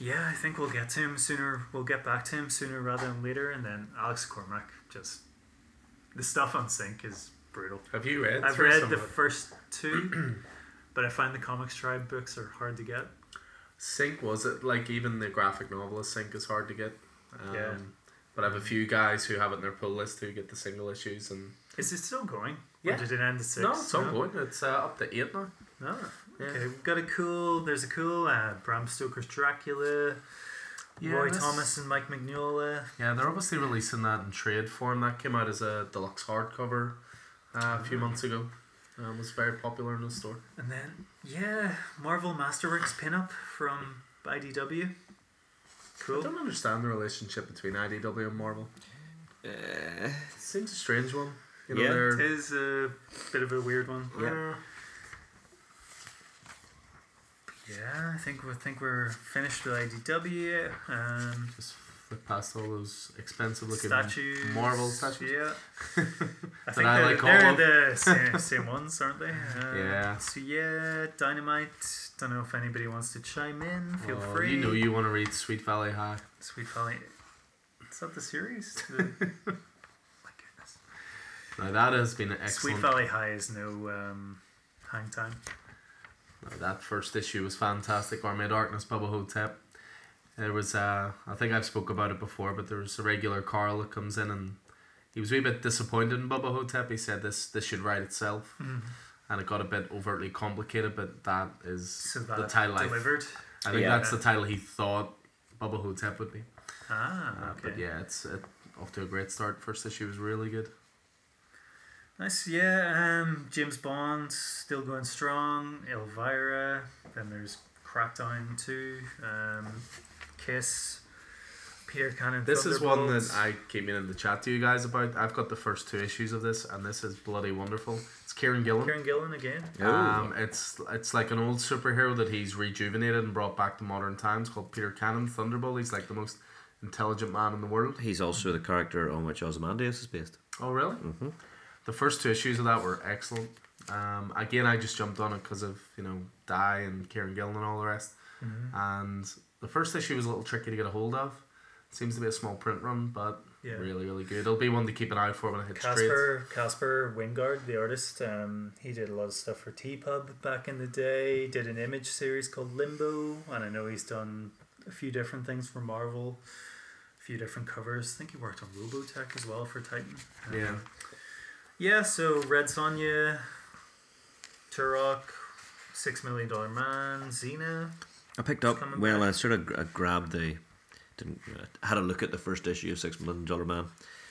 Yeah, I think we'll get to him sooner. We'll get back to him sooner rather than later. And then Alex Cormack, just the stuff on Sink is brutal. Have you read? I've read the first two, [clears throat] but I find the ComixTribe books are hard to get. Sink was it like even the graphic novel of Sink is hard to get. Um, Yeah. But I have a few guys who have it in their pull list who get the single issues and Is it still going? Yeah. Or did it end at six? No, it's ongoing. It's uh, up to eight now. No. Okay, we've got a cool. There's a cool uh, Bram Stoker's Dracula. Yeah, Roy this- Thomas and Mike Mignola. Yeah, they're obviously releasing that in trade form. That came out as a deluxe hardcover uh, a few months ago. Um, was very popular in the store. And then, yeah, Marvel Masterworks pinup from IDW. Cool I Cool. don't understand the relationship between IDW and Marvel. Uh, It seems a strange one. You know, Yeah. It is a bit of a weird one. Yeah. uh, Yeah, I think we think we're finished with IDW. Um, just flip past all those expensive looking statues. Marvel statues. Yeah. [laughs] I think I they're, like they're the same, [laughs] same ones, aren't they? Uh, Yeah. So yeah, Dynamite. Don't know if anybody wants to chime in. Feel Oh, free. You know you want to read Sweet Valley High. Sweet Valley. Is that the series? [laughs] The- my goodness. Now that has been an Sweet. Valley High is no um, hang time. Now, that first issue was fantastic. Army of Darkness, Bubba Ho-Tep. There was, uh, I think I've spoke about it before, but there was a regular Carl that comes in and he was a wee bit disappointed in Bubba Ho-Tep. He said this this should write itself, and it got a bit overtly complicated. But that is So that the title. I, delivered. I think Yeah. that's the title he thought Bubba Ho-Tep would be. Ah, Uh. But yeah, it's it, off to a great start. First issue was really good. Nice, yeah. Um, James Bond still going strong. Elvira. Then there's Crackdown too. Um, Kiss. Peter Cannon. This is one that I came in in the chat to you guys about. I've got the first two issues of this, and this is bloody wonderful. It's Kieron Gillen. Kieron Gillen again. Um, it's it's like an old superhero that he's rejuvenated and brought back to modern times called Peter Cannon Thunderbolt. He's like the most intelligent man in the world. he's also the character on which Ozymandias is based. Oh really? Mhm. The first two issues of that were excellent. Um, again, I just jumped on it because of you know Di and Kieron Gillen and all the rest. Mm-hmm. And the first issue was a little tricky to get a hold of. Seems to be a small print run, but Yeah. really really good. It'll be one to keep an eye for when it hits trades. Caspar Caspar Wijngaard, the artist, um, he did a lot of stuff for T Pub back in the day. Did an image series called Limbo, and I know he's done a few different things for Marvel, a few different covers. I think he worked on Robotech as well for Titan. Um, Yeah. Yeah. So Red Sonja, Turok, Six Million Dollar Man, Xena. I picked up. Well, back. I sort of I grabbed the, didn't I had a look at the first issue of Six Million Dollar Man.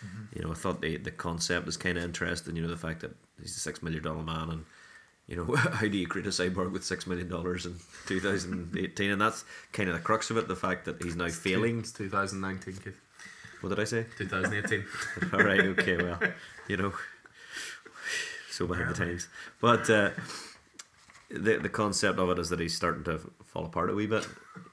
Mm-hmm. You know, I thought the the concept is kind of interesting. You know, the fact that he's a six million dollar man, and you know, [laughs] how do you create a cyborg with six million dollars in two thousand eighteen? And that's kind of the crux of it. The fact that he's now failing. It's 2019, Keith. What did I say? 2018. [laughs] All right, okay, well, you know, so behind the times. But uh, the the concept of it is that he's starting to fall apart a wee bit,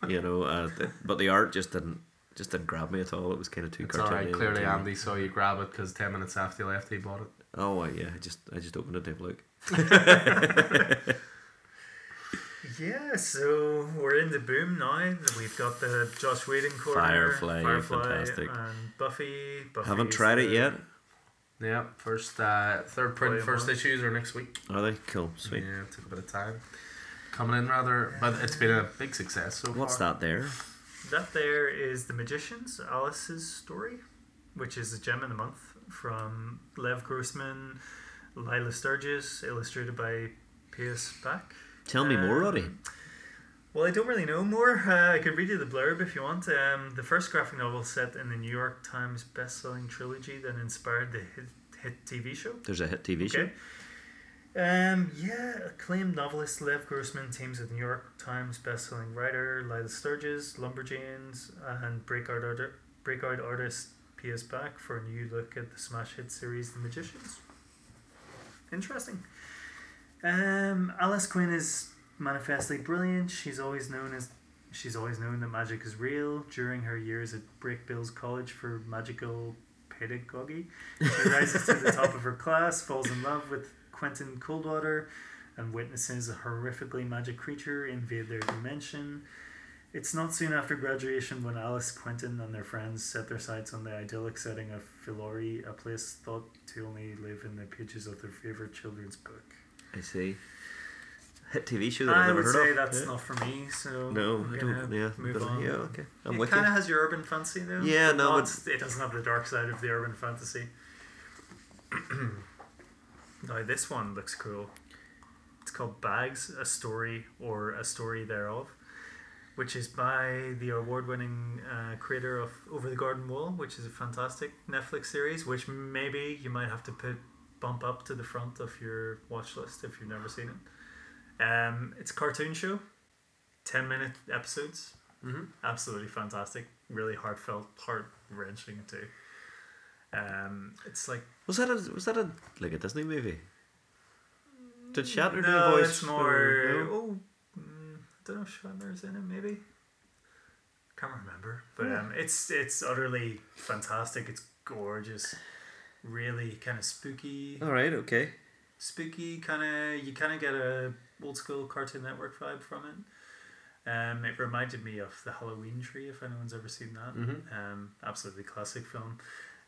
you know. Uh, th- but the art just didn't just didn't grab me at all. It was kind of too It's cartoony. alright. and Clearly, too- Andy saw you grab it because 10 minutes after you left, he bought it. Oh yeah, I just I just opened it to have a look. [laughs] Yeah, so we're in the boom now. We've got the Joss Whedon corner, Firefly, fantastic. and Buffy. Buffy Haven't tried it yet. Yeah, first, uh, third print, Volume first one. issues are next week. Are they cool? Sweet. Yeah, it took a bit of time. Coming in rather, but it's been a big success so What's far. that there? That there is the Magicians, Alice's story, which is a gem in the month from Lev Grossman, Lilah Sturges, illustrated by Pius Bak. Tell me more, Um, Roddy. Well, I don't really know more. Uh, [laughs] I could read you the blurb if you want. Um, the first graphic novel set in the New York Times best-selling trilogy that inspired the hit, hit TV show. There's a hit TV show. Okay. Um, yeah, acclaimed novelist Lev Grossman teams with New York Times best-selling writer Lilah Sturges, Lumberjanes, and breakout, arti- breakout artist Pius Bak for a new look at the smash hit series The Magicians. Interesting. Um, Alice Quinn is manifestly brilliant. She's always known as she's always known that magic is real. During her years at Brakebills College for magical pedagogy, she [laughs] rises to the top of her class, falls in love with Quentin Coldwater, and witnesses a horrifically magic creature invade their dimension. It's not soon after graduation when Alice, Quentin, and their friends set their sights on the idyllic setting of Fillory, a place thought to only live in the pages of their favorite children's book. I see. [laughs] Hit TV show that I've I never would heard say of. that's Yeah. not for me. So No, I don't. Yeah, move on. yeah, okay. I'm it kind of has your urban fantasy though. Yeah, but no, not- it doesn't have the dark side of the urban fantasy. [clears throat] Now this one looks cool. It's called Bags: A Story or a Story Thereof, which is by the award-winning uh, creator of Over the Garden Wall, which is a fantastic Netflix series. Which maybe you might have to put bump up to the front of your watch list if you've never seen it. Um, it's a cartoon show, ten minute episodes. Mhm. Absolutely fantastic. Really heartfelt, heart wrenching too. Um, it's like Was that a was that a like a Disney movie? Did Shatner do no, a voice? it's more. Oh, mm, I don't know if Shatner's in it. Maybe. Can't remember, but um, it's it's utterly fantastic. It's gorgeous, really kind of spooky, All right. Okay. spooky kind of. You kind of get a old school Cartoon Network vibe from it. Um, it reminded me of the Halloween tree. If anyone's ever seen that, Mhm. um, absolutely classic film.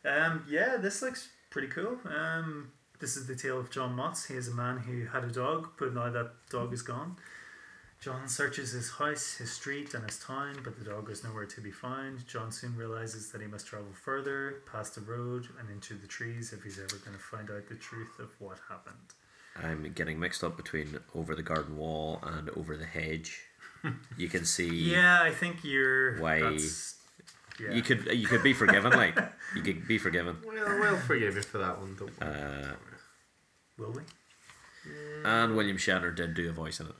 Um, yeah, this looks pretty cool. Um, this is the tale of John Motts. He is a man who had a dog, but now that dog is gone. John searches his house, his street, and his town, but the dog is nowhere to be found. John soon realizes that he must travel further, past the road, and into the trees if he's ever going to find out the truth of what happened. I'm getting mixed up between over the garden wall and over the hedge. [laughs] You can see. Yeah, I think you're. Why- yeah. You could you could be forgiven. Like you could be forgiven. [laughs] Well, we'll forgive you for that one. Don't worry. Uh, Will we? and William Shatner did do a voice in it.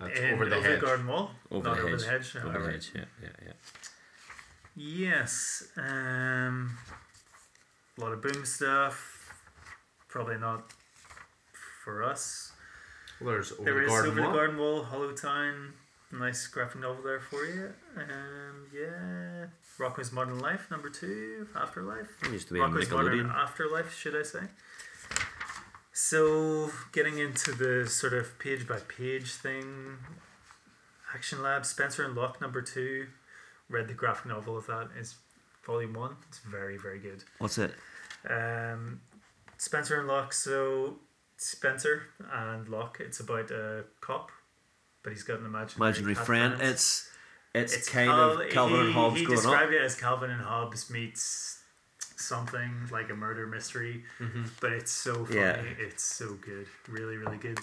That's In over the hedge. garden wall. Over Not the over hedge. the hedge. Over the alright. hedge. Yeah, yeah, yeah. Yes. Um, a lot of boom stuff. Probably not for us. Well, there's over there the is garden Over wall. the Garden Wall, Hollow Town. Nice graphic novel there for you. Um, yeah. Rocko's Modern Life, number two. Afterlife. It used to be Modern Afterlife, should I say? So, getting into the sort of page by page thing, Action Lab, Spencer and Locke, number two. Read the graphic novel of that. It's volume one. It's very, very good. What's it? Um, Spencer and Locke. So, Spencer and Locke, it's about a cop, but he's got an imaginary, Imaginary friend. It's it's, it's kind Cal- of Calvin and he- Hobbes He growing up. described it as Calvin and Hobbes meets something like a murder mystery, Mhm. but it's so funny. Yeah. It's so good. Really, really good.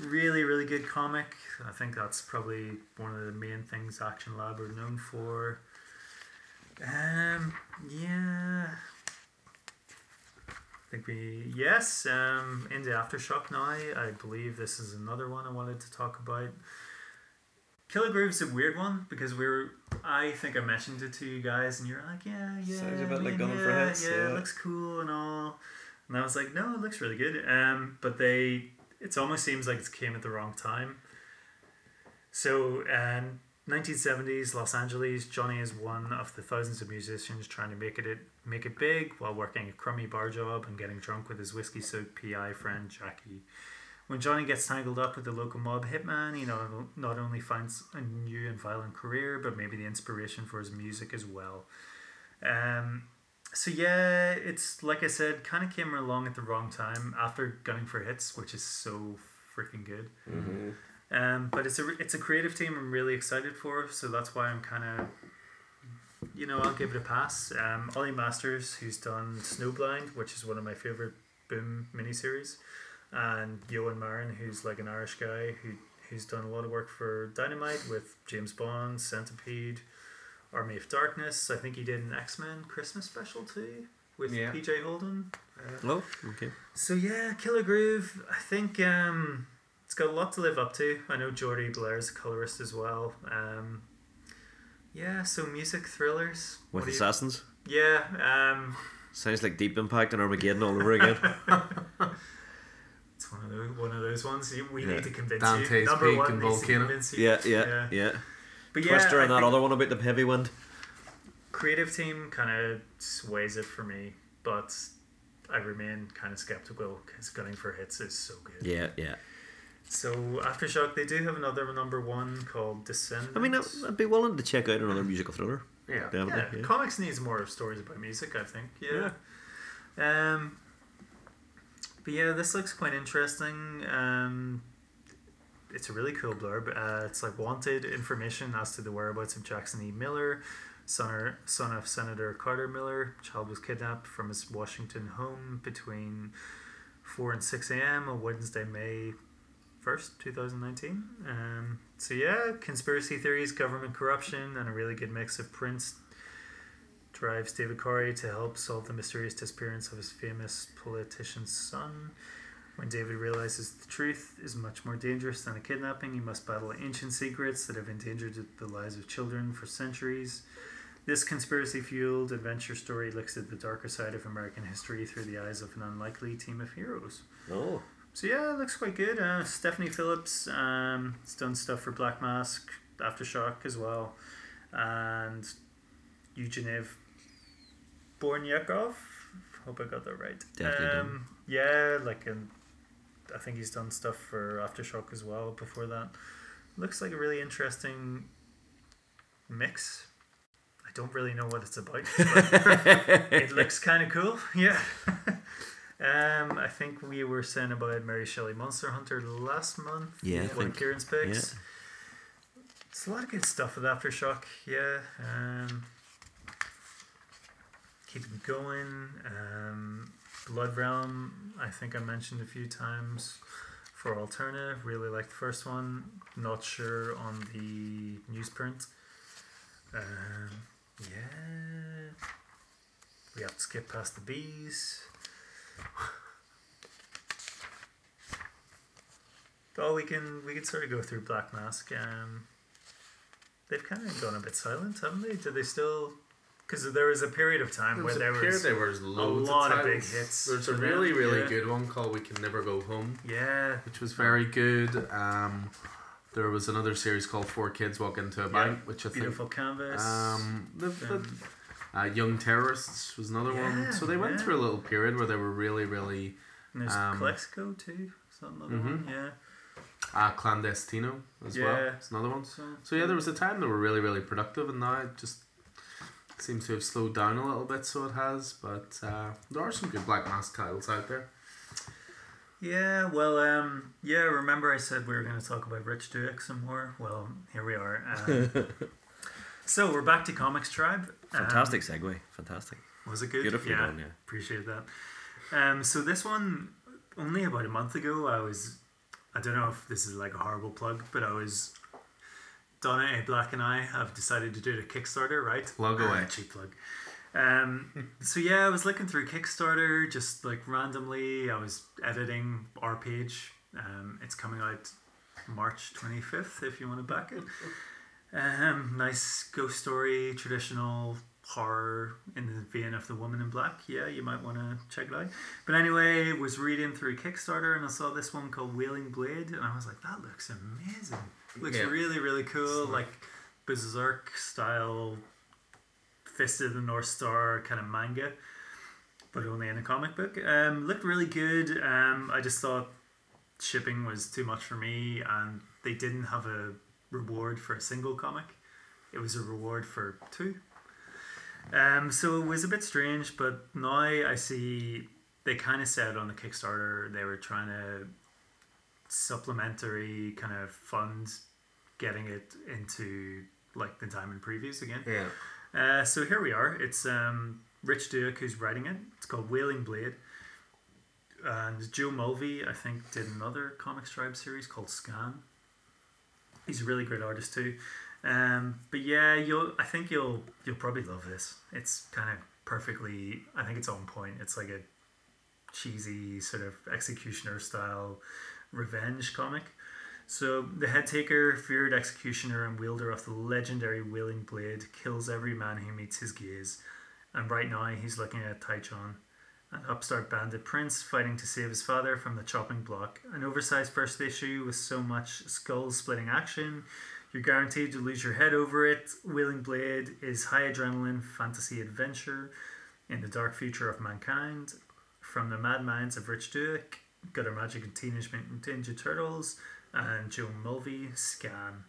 Really, really good comic. I think that's probably one of the main things Action Lab are known for. Um, yeah. Think we yes. Um, into aftershock now. I believe this is another one I wanted to talk about. Killer Groove's is a weird one because we were. I think I mentioned it to you guys, and you're like, yeah, yeah. Sounds a bit like for yeah, Hits, Yeah, yeah. it looks cool and all. And I was like, no, it looks really good. Um, but they, it almost seems like it came at the wrong time. So, um, 1970s Los Angeles, Johnny is one of the thousands of musicians trying to make it, make it big while working a crummy bar job and getting drunk with his whiskey soaked PI friend Jackie. When Johnny gets tangled up with the local mob hitman, he not, not only finds a new and violent career, but maybe the inspiration for his music as well. Um, so yeah, it's like I said, kind of came along at the wrong time after Gunning for Hits, which is so freaking good. Mm-hmm. Um, but it's a it's a creative team I'm really excited for, so that's why I'm kind of, you know, I'll give it a pass. Um, Ollie Masters, who's done Snowblind, which is one of my favorite Boom miniseries, and Eoin Marron, who's like an Irish guy who who's done a lot of work for Dynamite with James Bond, Centipede, Army of Darkness. I think he did an X Men Christmas special too with Yeah. PJ Holden. Uh, Oh, okay. so yeah, Killer Groove. I think um, it's got a lot to live up to. I know Jordie Bellaire's a colorist as well. Um, yeah, so music thrillers. With What do you- assassins. yeah, um, Sounds like Deep Impact and Armageddon all over again. [laughs] it's one of those one of those ones. We Yeah. need to convince you. Dante's Number Peak one and Volcano. you. yeah, yeah, Yeah. yeah. But yeah, Twister I and that other one about the heavy wind. creative team kind of sways it for me, but I remain kind of skeptical because Gunning for Hits is so good. Yeah, yeah. So Aftershock, they do have another number one called Descendants. I mean, I'd, be willing to check out another musical thriller. Yeah. Yeah, Yeah. comics needs more stories about music. I think. Yeah. Um. But yeah, this looks quite interesting. Um. It's a really cool blurb. Uh, it's like wanted information as to the whereabouts of Jackson E. Miller, son, son of Senator Carter Miller. Child was kidnapped from his Washington home between 4 and 6 a.m. on Wednesday, May 1st, 2019. Um, so, yeah, conspiracy theories, government corruption, and a really good mix of Prince drives David Corey to help solve the mysterious disappearance of his famous politician's son. When David realizes the truth is much more dangerous than a kidnapping, he must battle ancient secrets that have endangered the lives of children for centuries. This conspiracy fueled adventure story looks at the darker side of American history through the eyes of an unlikely team of heroes. Oh, So, yeah, it looks quite good. Uh, Stephanie Phillips um, has done stuff for Black Mask, Aftershock as well, and Evgeni Bornyakov. Hope I got that right. Definitely um, Yeah, like um, I think he's done stuff for Aftershock as well before that. Looks like a really interesting mix. I don't really know what it's about, but [laughs] it looks kind of cool. Yeah. [laughs] um, I think we were saying about Mary Shelley Monster Hunter last month. Yeah, I one Kieran's picks. It's a lot of good stuff with Aftershock. Yeah. Um, keep it going. Um, Blood Realm, I think I mentioned a few times for Alterna. Really like the first one. Not sure on the newsprint. Um, yeah. We have to skip past the bees. Oh, we can we can sort of go through Black Mask. Um, they've kind of gone a bit silent, haven't they? Do they still? Because there was a period of time There where was there was there was loads lot of, of big hits There's a really, really yeah. good one called We Can Never Go Home, yeah which was very good. Um, there was another series called Four Kids Walk Into a Yeah, Bank, which I think beautiful canvas. um, the, the, um, uh, Young Terrorists was another one. So they went yeah. through a little period where they were really, really and there's um, Calexit too. Is that another Mhm. one? Yeah. uh, clandestino as well. Yeah. It's another one. So, So yeah, there was a time they were really, really productive, and now it just seems to have slowed down a little bit. So it has, but uh, there are some good Black Mask titles out there. Yeah, well, um, yeah. Remember, I said we were going to talk about Rich Douek some more. Well, here we are. Um, [laughs] so we're back to ComixTribe. Um, fantastic segue. Fantastic. was it good? Beautifully yeah, done. Yeah. appreciate that. Um, so this one, only about a month ago, I was. I don't know if this is like a horrible plug, but I was. Donna A. Black and I have decided to do the Kickstarter, right? Plug away. Ah, cheap plug. Um, [laughs] so yeah, I was looking through Kickstarter just like randomly. I was editing our page. Um, it's coming out March twenty fifth. If you want to back it. Um, nice ghost story, traditional horror in the vein of the Woman in Black. Yeah, you might want to check it out. But anyway, was reading through Kickstarter and I saw this one called Wailing Blade, and I was like, that looks amazing. Looks Yeah. really really cool, like berserk style, Fist of the North Star kind of manga, but only in a comic book. Um, looked really good. Um, I just thought shipping was too much for me, and they didn't have a reward for a single comic. It was a reward for two. Um, so it was a bit strange, but now I see they kind of said on the Kickstarter they were trying to supplementary kind of fund getting it into like the diamond previews again. Yeah. Uh, so here we are. It's um, Rich Douek who's writing it. It's called Wailing Blade. And Joe Mulvey, I think, did another Comic Tribe series called Scam. He's a really great artist too. Um, but yeah, you'll. I think you'll you'll probably love this. It's kind of perfectly. I think it's on point. It's like a cheesy sort of executioner style revenge comic. So the head taker, feared executioner, and wielder of the legendary Wailing Blade, kills every man who meets his gaze. And right now he's looking at Taichon, an upstart bandit prince fighting to save his father from the chopping block. An oversized first issue with so much skull splitting action. You're guaranteed to lose your head over it. Wailing Blade is high adrenaline fantasy adventure in the dark future of mankind. From the mad minds of Rich Douek, Gutter Magic and Teenage Mutant Ninja Turtles, and Joe Mulvey Scam.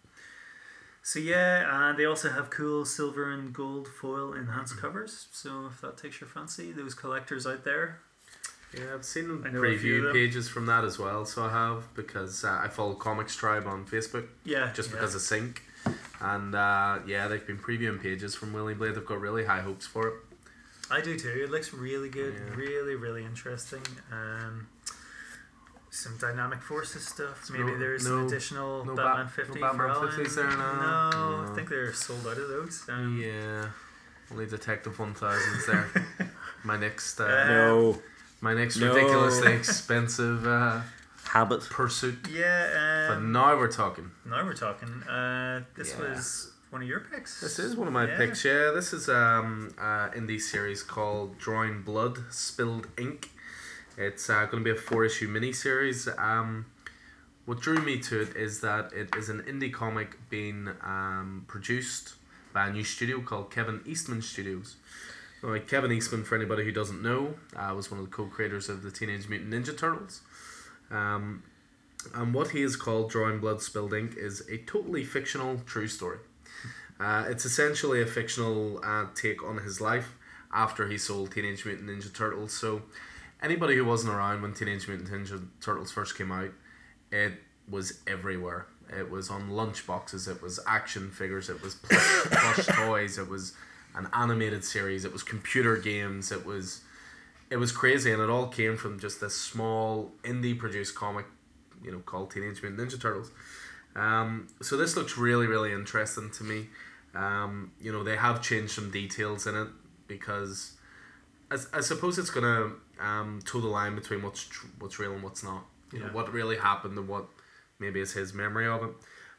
So yeah, and they also have cool silver and gold foil enhanced covers. So if that takes your fancy, those collectors out there. Yeah, I've seen I know a few of preview them. pages from that as well. So I have because uh, I follow ComixTribe on Facebook Yeah, just yeah. because of Sink. And uh, yeah, they've been previewing pages from Wailing Blade. They've got really high hopes for it. I do too. It looks really good, Yeah. really, really interesting. Um, some dynamic forces stuff. Maybe No- there's no- an additional no Batman Bat- fifty no Batman for 50s Alan. there now? No, No. I think they're sold out of those. Um, yeah, only Detective One Thousands there. [laughs] my next, uh, No my next no. ridiculously expensive uh, habit. pursuit. Yeah. But Um, now we're talking. now we're talking. Uh, this Yeah. was one of your picks. This is one of my Yeah. picks. Yeah, this is um uh indie series called Drawing Blood Spilled Ink. It's uh, going to be a four issue mini series. Um, what drew me to it is that it is an indie comic being um, produced by a new studio called Kevin Eastman Studios. Kevin Eastman, for anybody who doesn't know, uh, was one of the co-creators of the Teenage Mutant Ninja Turtles. Um, and what he has called Drawing Blood Spilled Ink is a totally fictional true story. Uh, it's essentially a fictional uh, take on his life after he sold Teenage Mutant Ninja Turtles. So, anybody who wasn't around when Teenage Mutant Ninja Turtles first came out, it was everywhere. It was on lunch boxes. It was action figures. It was plush, [laughs] plush toys. It was an animated series. It was computer games. It was, it was crazy, and it all came from just this small indie produced comic, you know, called Teenage Mutant Ninja Turtles. Um, so this looks really, really interesting to me. Um, you know, they have changed some details in it because I, I suppose it's gonna um, toe the line between what's tr- what's real and what's not. You know, what really happened and what maybe is his memory of it.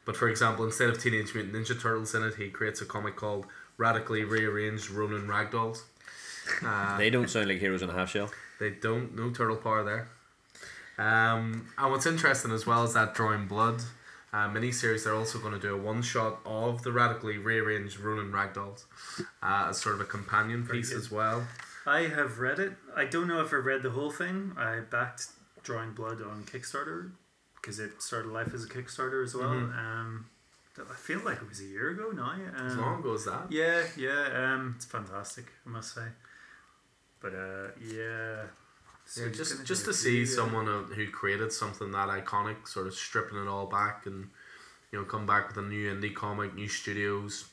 But for example, instead of Teenage Mutant Ninja Turtles in it, he creates a comic called Radically Rearranged Ronin Ragdolls. Uh, They don't sound like heroes in a half shell. they don't no turtle power there. Um, and what's interesting as well is that Drawing Blood uh, miniseries. They're also going to do a one shot of the radically rearranged Ronin Ragdolls uh, as sort of a companion piece as well. I have read it. I don't know if I read the whole thing. I backed Drawing Blood on Kickstarter because it started life as a Kickstarter as well. Mhm. Um, I feel like it was a year ago now. Um, As long ago as that. Yeah, yeah. Um, it's fantastic, I must say. But uh, yeah. So Yeah, just just to see someone who created something that iconic, sort of stripping it all back, and you know, come back with a new indie comic, new studios.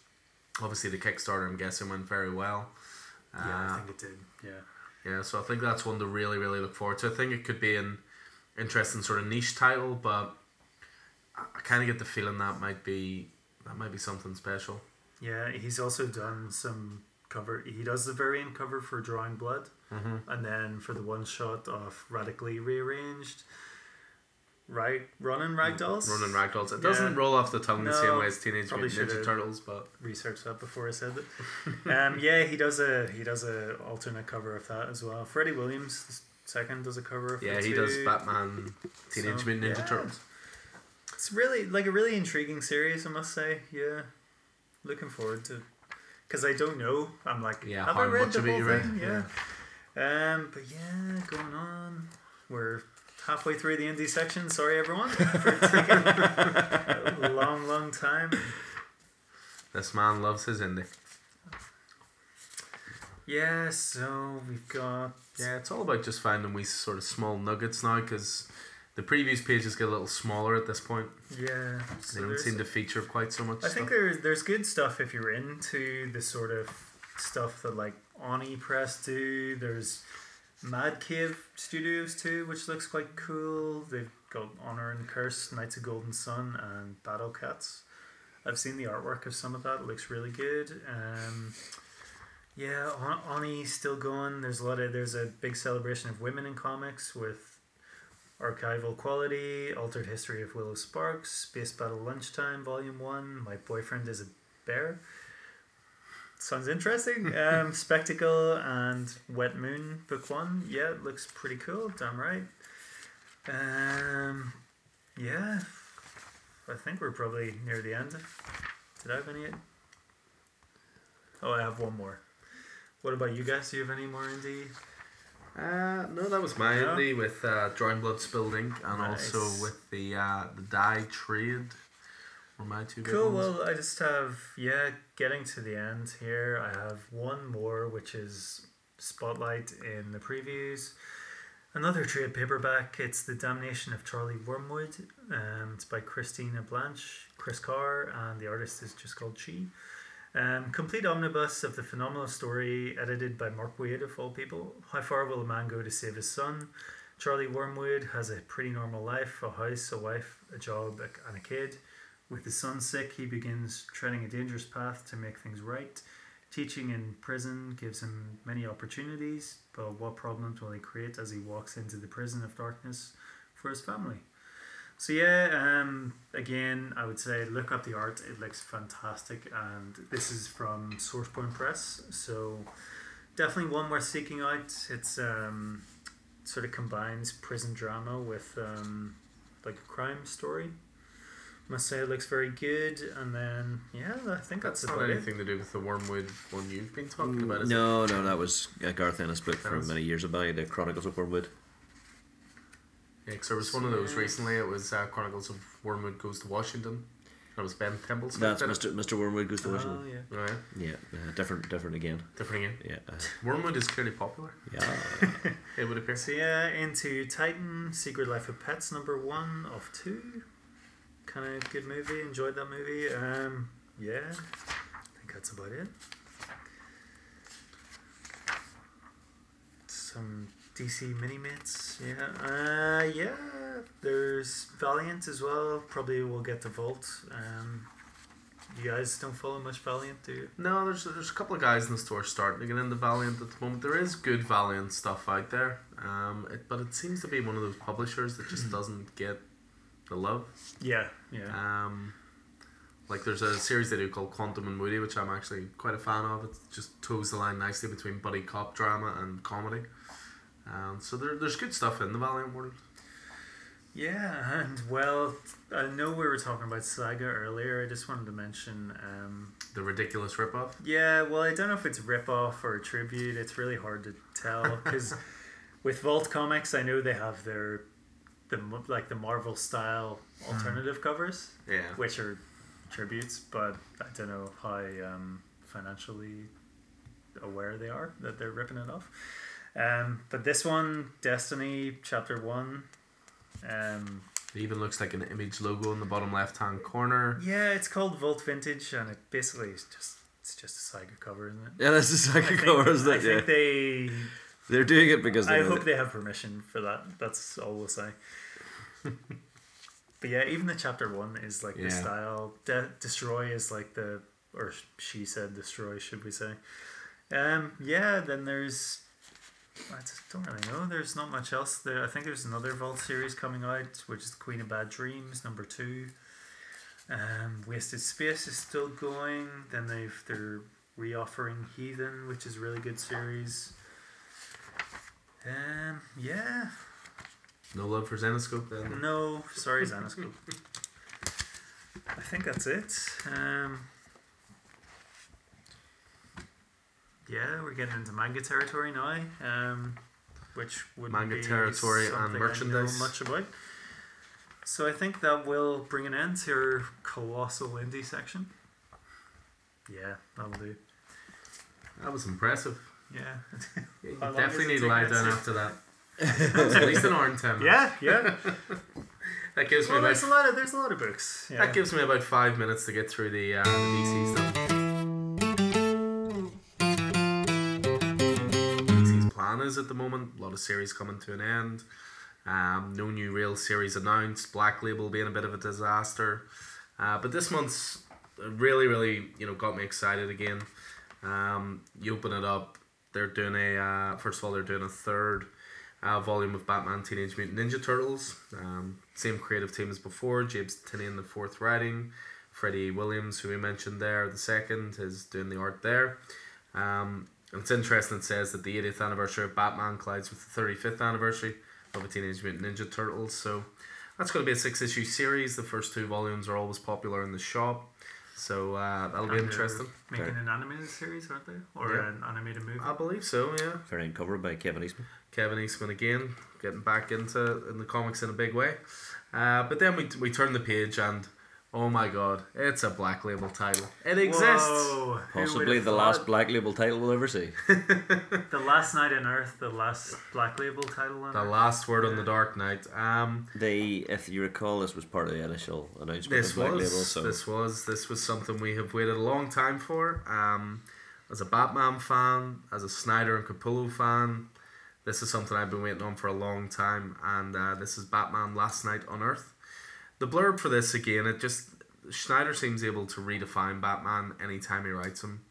Obviously, the Kickstarter, I'm guessing, went very well. Yeah, Uh, I think it did. Yeah. Yeah, so I think that's one to really, really look forward to. I think it could be an interesting sort of niche title, but I, I kind of get the feeling that might be that might be something special. Yeah, he's also done some cover. He does the variant cover for Drawing Blood, Mm-hmm. and then for the one shot of Radically Rearranged, right? Running Ragdolls. Running Ragdolls. It doesn't roll off the tongue the same way as Teenage Mutant Ninja. Turtles, but Research that before I said it. [laughs] um, yeah, he does a he does a alternate cover of that as well. Freddie Williams the second does a cover of yeah, he does Batman, Teenage So, Mutant Ninja yeah. Turtles. It's really like a really intriguing series, I must say. Yeah, looking forward to. Because I don't know, I'm like, Yeah, have I read much the whole you read? thing? Yeah. Um, but yeah, going on. We're halfway through the indie section. Sorry, everyone, for taking a [laughs] long, long time. This man loves his indie. Yeah, so we've got. Yeah, it's all about just finding wee sort of small nuggets now because the previews pages get a little smaller at this point. Yeah, They don't seem to feature quite so much I stuff. think there's there's good stuff if you're into the sort of stuff that like Oni Press do. There's Mad Cave Studios too, which looks quite cool. They've got Honor and Curse, Knights of Golden Sun, and Battle Cats. I've seen the artwork of some of that. It looks really good. Um, yeah, On- Oni's still going. There's a lot of there's a big celebration of women in comics with archival quality, altered history of Willow Sparks, Space Battle Lunchtime Volume One. My boyfriend is a bear. Sounds interesting. [laughs] um, Spectacle and Wet Moon Book One. Yeah, it looks pretty cool. Damn right. Um, yeah, I think we're probably near the end. Did I have any? Oh, I have one more. What about you guys? Do you have any more indie? Uh, no, that was my No? indie with uh, Drawing Blood Spilled Ink and Nice. also with the uh, the Die Trade. Were my two Cool. Well, I just have yeah, getting to the end here. I have one more, which is Spotlight in the previews, Another trade paperback. It's The Damnation of Charlie Wormwood. Um, it's by Christina Blanch, Chris Carr, and the artist is just called She. Um, complete omnibus of the phenomenal story, edited by Mark Waid of all people. How far will a man go to save his son? Charlie Wormwood has a pretty normal life a house, a wife, a job, and a kid. With his son sick, he begins treading a dangerous path to make things right. Teaching in prison gives him many opportunities, but what problems will he create as he walks into the prison of darkness for his family? So yeah, um, again, I would say look up the art. It looks fantastic, and this is from SourcePoint Press. So definitely one worth seeking out. It's um, sort of combines prison drama with um, like a crime story. Must say it looks very good, and then yeah, I think that's, That's not about it. to do with the Wormwood one you've been talking about, is it? No, no, that was a Garth Ennis book from many years ago, the Chronicles of Wormwood. Yeah, because there was one of those Yeah. recently. It was uh, Chronicles of Wormwood Goes to Washington. That was Ben Temple. That's Mr. Mr. Wormwood goes to Oh Washington. yeah. Right, Yeah, uh, different, different again. different again. Yeah, uh, Wormwood is clearly popular. yeah. [laughs] It would appear. So yeah, into Titan, Secret Life of Pets, number one of two. Kind of good movie. Enjoyed that movie. Um, yeah, I think that's about it. Some DC mini mates. Yeah. Uh, yeah. There's Valiant as well. Probably we'll get the Vault. Um, you guys don't follow much Valiant, do you? No, there's there's a couple of guys in the store starting to get into Valiant at the moment. There is good Valiant stuff out there, um, it, but it seems to be one of those publishers that just [clears throat] doesn't get the love. Yeah. Yeah. Um, like there's a series they do called Quantum and Woody, which I'm actually quite a fan of. It just toes the line nicely between buddy cop drama and comedy. Um, so there, there's good stuff in the Valiant world. Yeah, and well, I know we were talking about Saga earlier. I just wanted to mention, um, The ridiculous ripoff. yeah, well, I don't know if it's rip-off or a tribute. It's really hard to tell because [laughs] with Vault Comics, I know they have their the like the Marvel style alternative covers, Yeah. which are tributes, but I don't know how um, financially aware they are that they're ripping it off. Um, but this one, Destiny Chapter One. Um, It even looks like an image logo in the bottom left hand corner. Yeah, it's called Vault Vintage, and it basically is just it's just a Saga cover, isn't it? Yeah, that's I second think, cover, isn't I it? Yeah. think they. They're doing it because they I hope that- they have permission for that. That's all we'll say. [laughs] but yeah, even the chapter one is like Yeah. the style. De- destroy is like the, or she said destroy, should we say? Um. Yeah. Then there's. I just don't really know. There's not much else there. I think there's another Vault series coming out, which is the Queen of Bad Dreams, number two. Um, Wasted Space is still going. Then they've they're reoffering Heathen, which is a really good series. Um, yeah. No love for Zenoscope then. No, sorry, Xanoscope. I think that's it. Um, yeah, we're getting into manga territory now, um, which would Manga be territory and something I know merchandise. much about. So I think that will bring an end to our colossal indie section. Yeah, that'll do. That was impressive. Yeah, [laughs] you definitely need to lie down after that. [laughs] At least an hour and ten minutes. yeah, yeah. [laughs] That gives me well, about there's a lot of there's a lot of books. Yeah. that gives me about five minutes to get through the, uh, the DC stuff. DC's plan is at the moment a lot of series coming to an end. Um, no new real series announced. Black Label being a bit of a disaster, uh, but this month's really really you know got me excited again. Um, you open it up, they're doing a uh, first of all they're doing a third uh, volume of Batman Teenage Mutant Ninja Turtles. Um, same creative team as before. James Tynion the fourth writing, Freddie Williams who we mentioned there the second is doing the art there. Um, and it's interesting. It says that the 80th anniversary of Batman collides with the 35th anniversary of the Teenage Mutant Ninja Turtles. So that's going to be a six issue series. The first two volumes are always popular in the shop. So uh, that'll be And they're interesting. Making Okay. an animated series, aren't they? Or Yeah. an animated movie? I believe so, yeah. Very covered by Kevin Eastman. Kevin Eastman again, getting back into in the comics in a big way. Uh, but then we, we turn the page and Oh my god, it's a black label title. It exists. Whoa, Possibly would've the last black label title we'll ever see. [laughs] The last night on Earth, the last Black Label title on The Earth. last word on the Dark Knight. Um, They, if you recall, this was part of the initial announcement this of Black was Label. So this was this was something we have waited a long time for. Um, as a Batman fan, as a Snyder and Capullo fan, this is something I've been waiting on for a long time, and uh, this is Batman Last Night on Earth. The blurb for this again, it just Snyder seems able to redefine Batman anytime he writes him.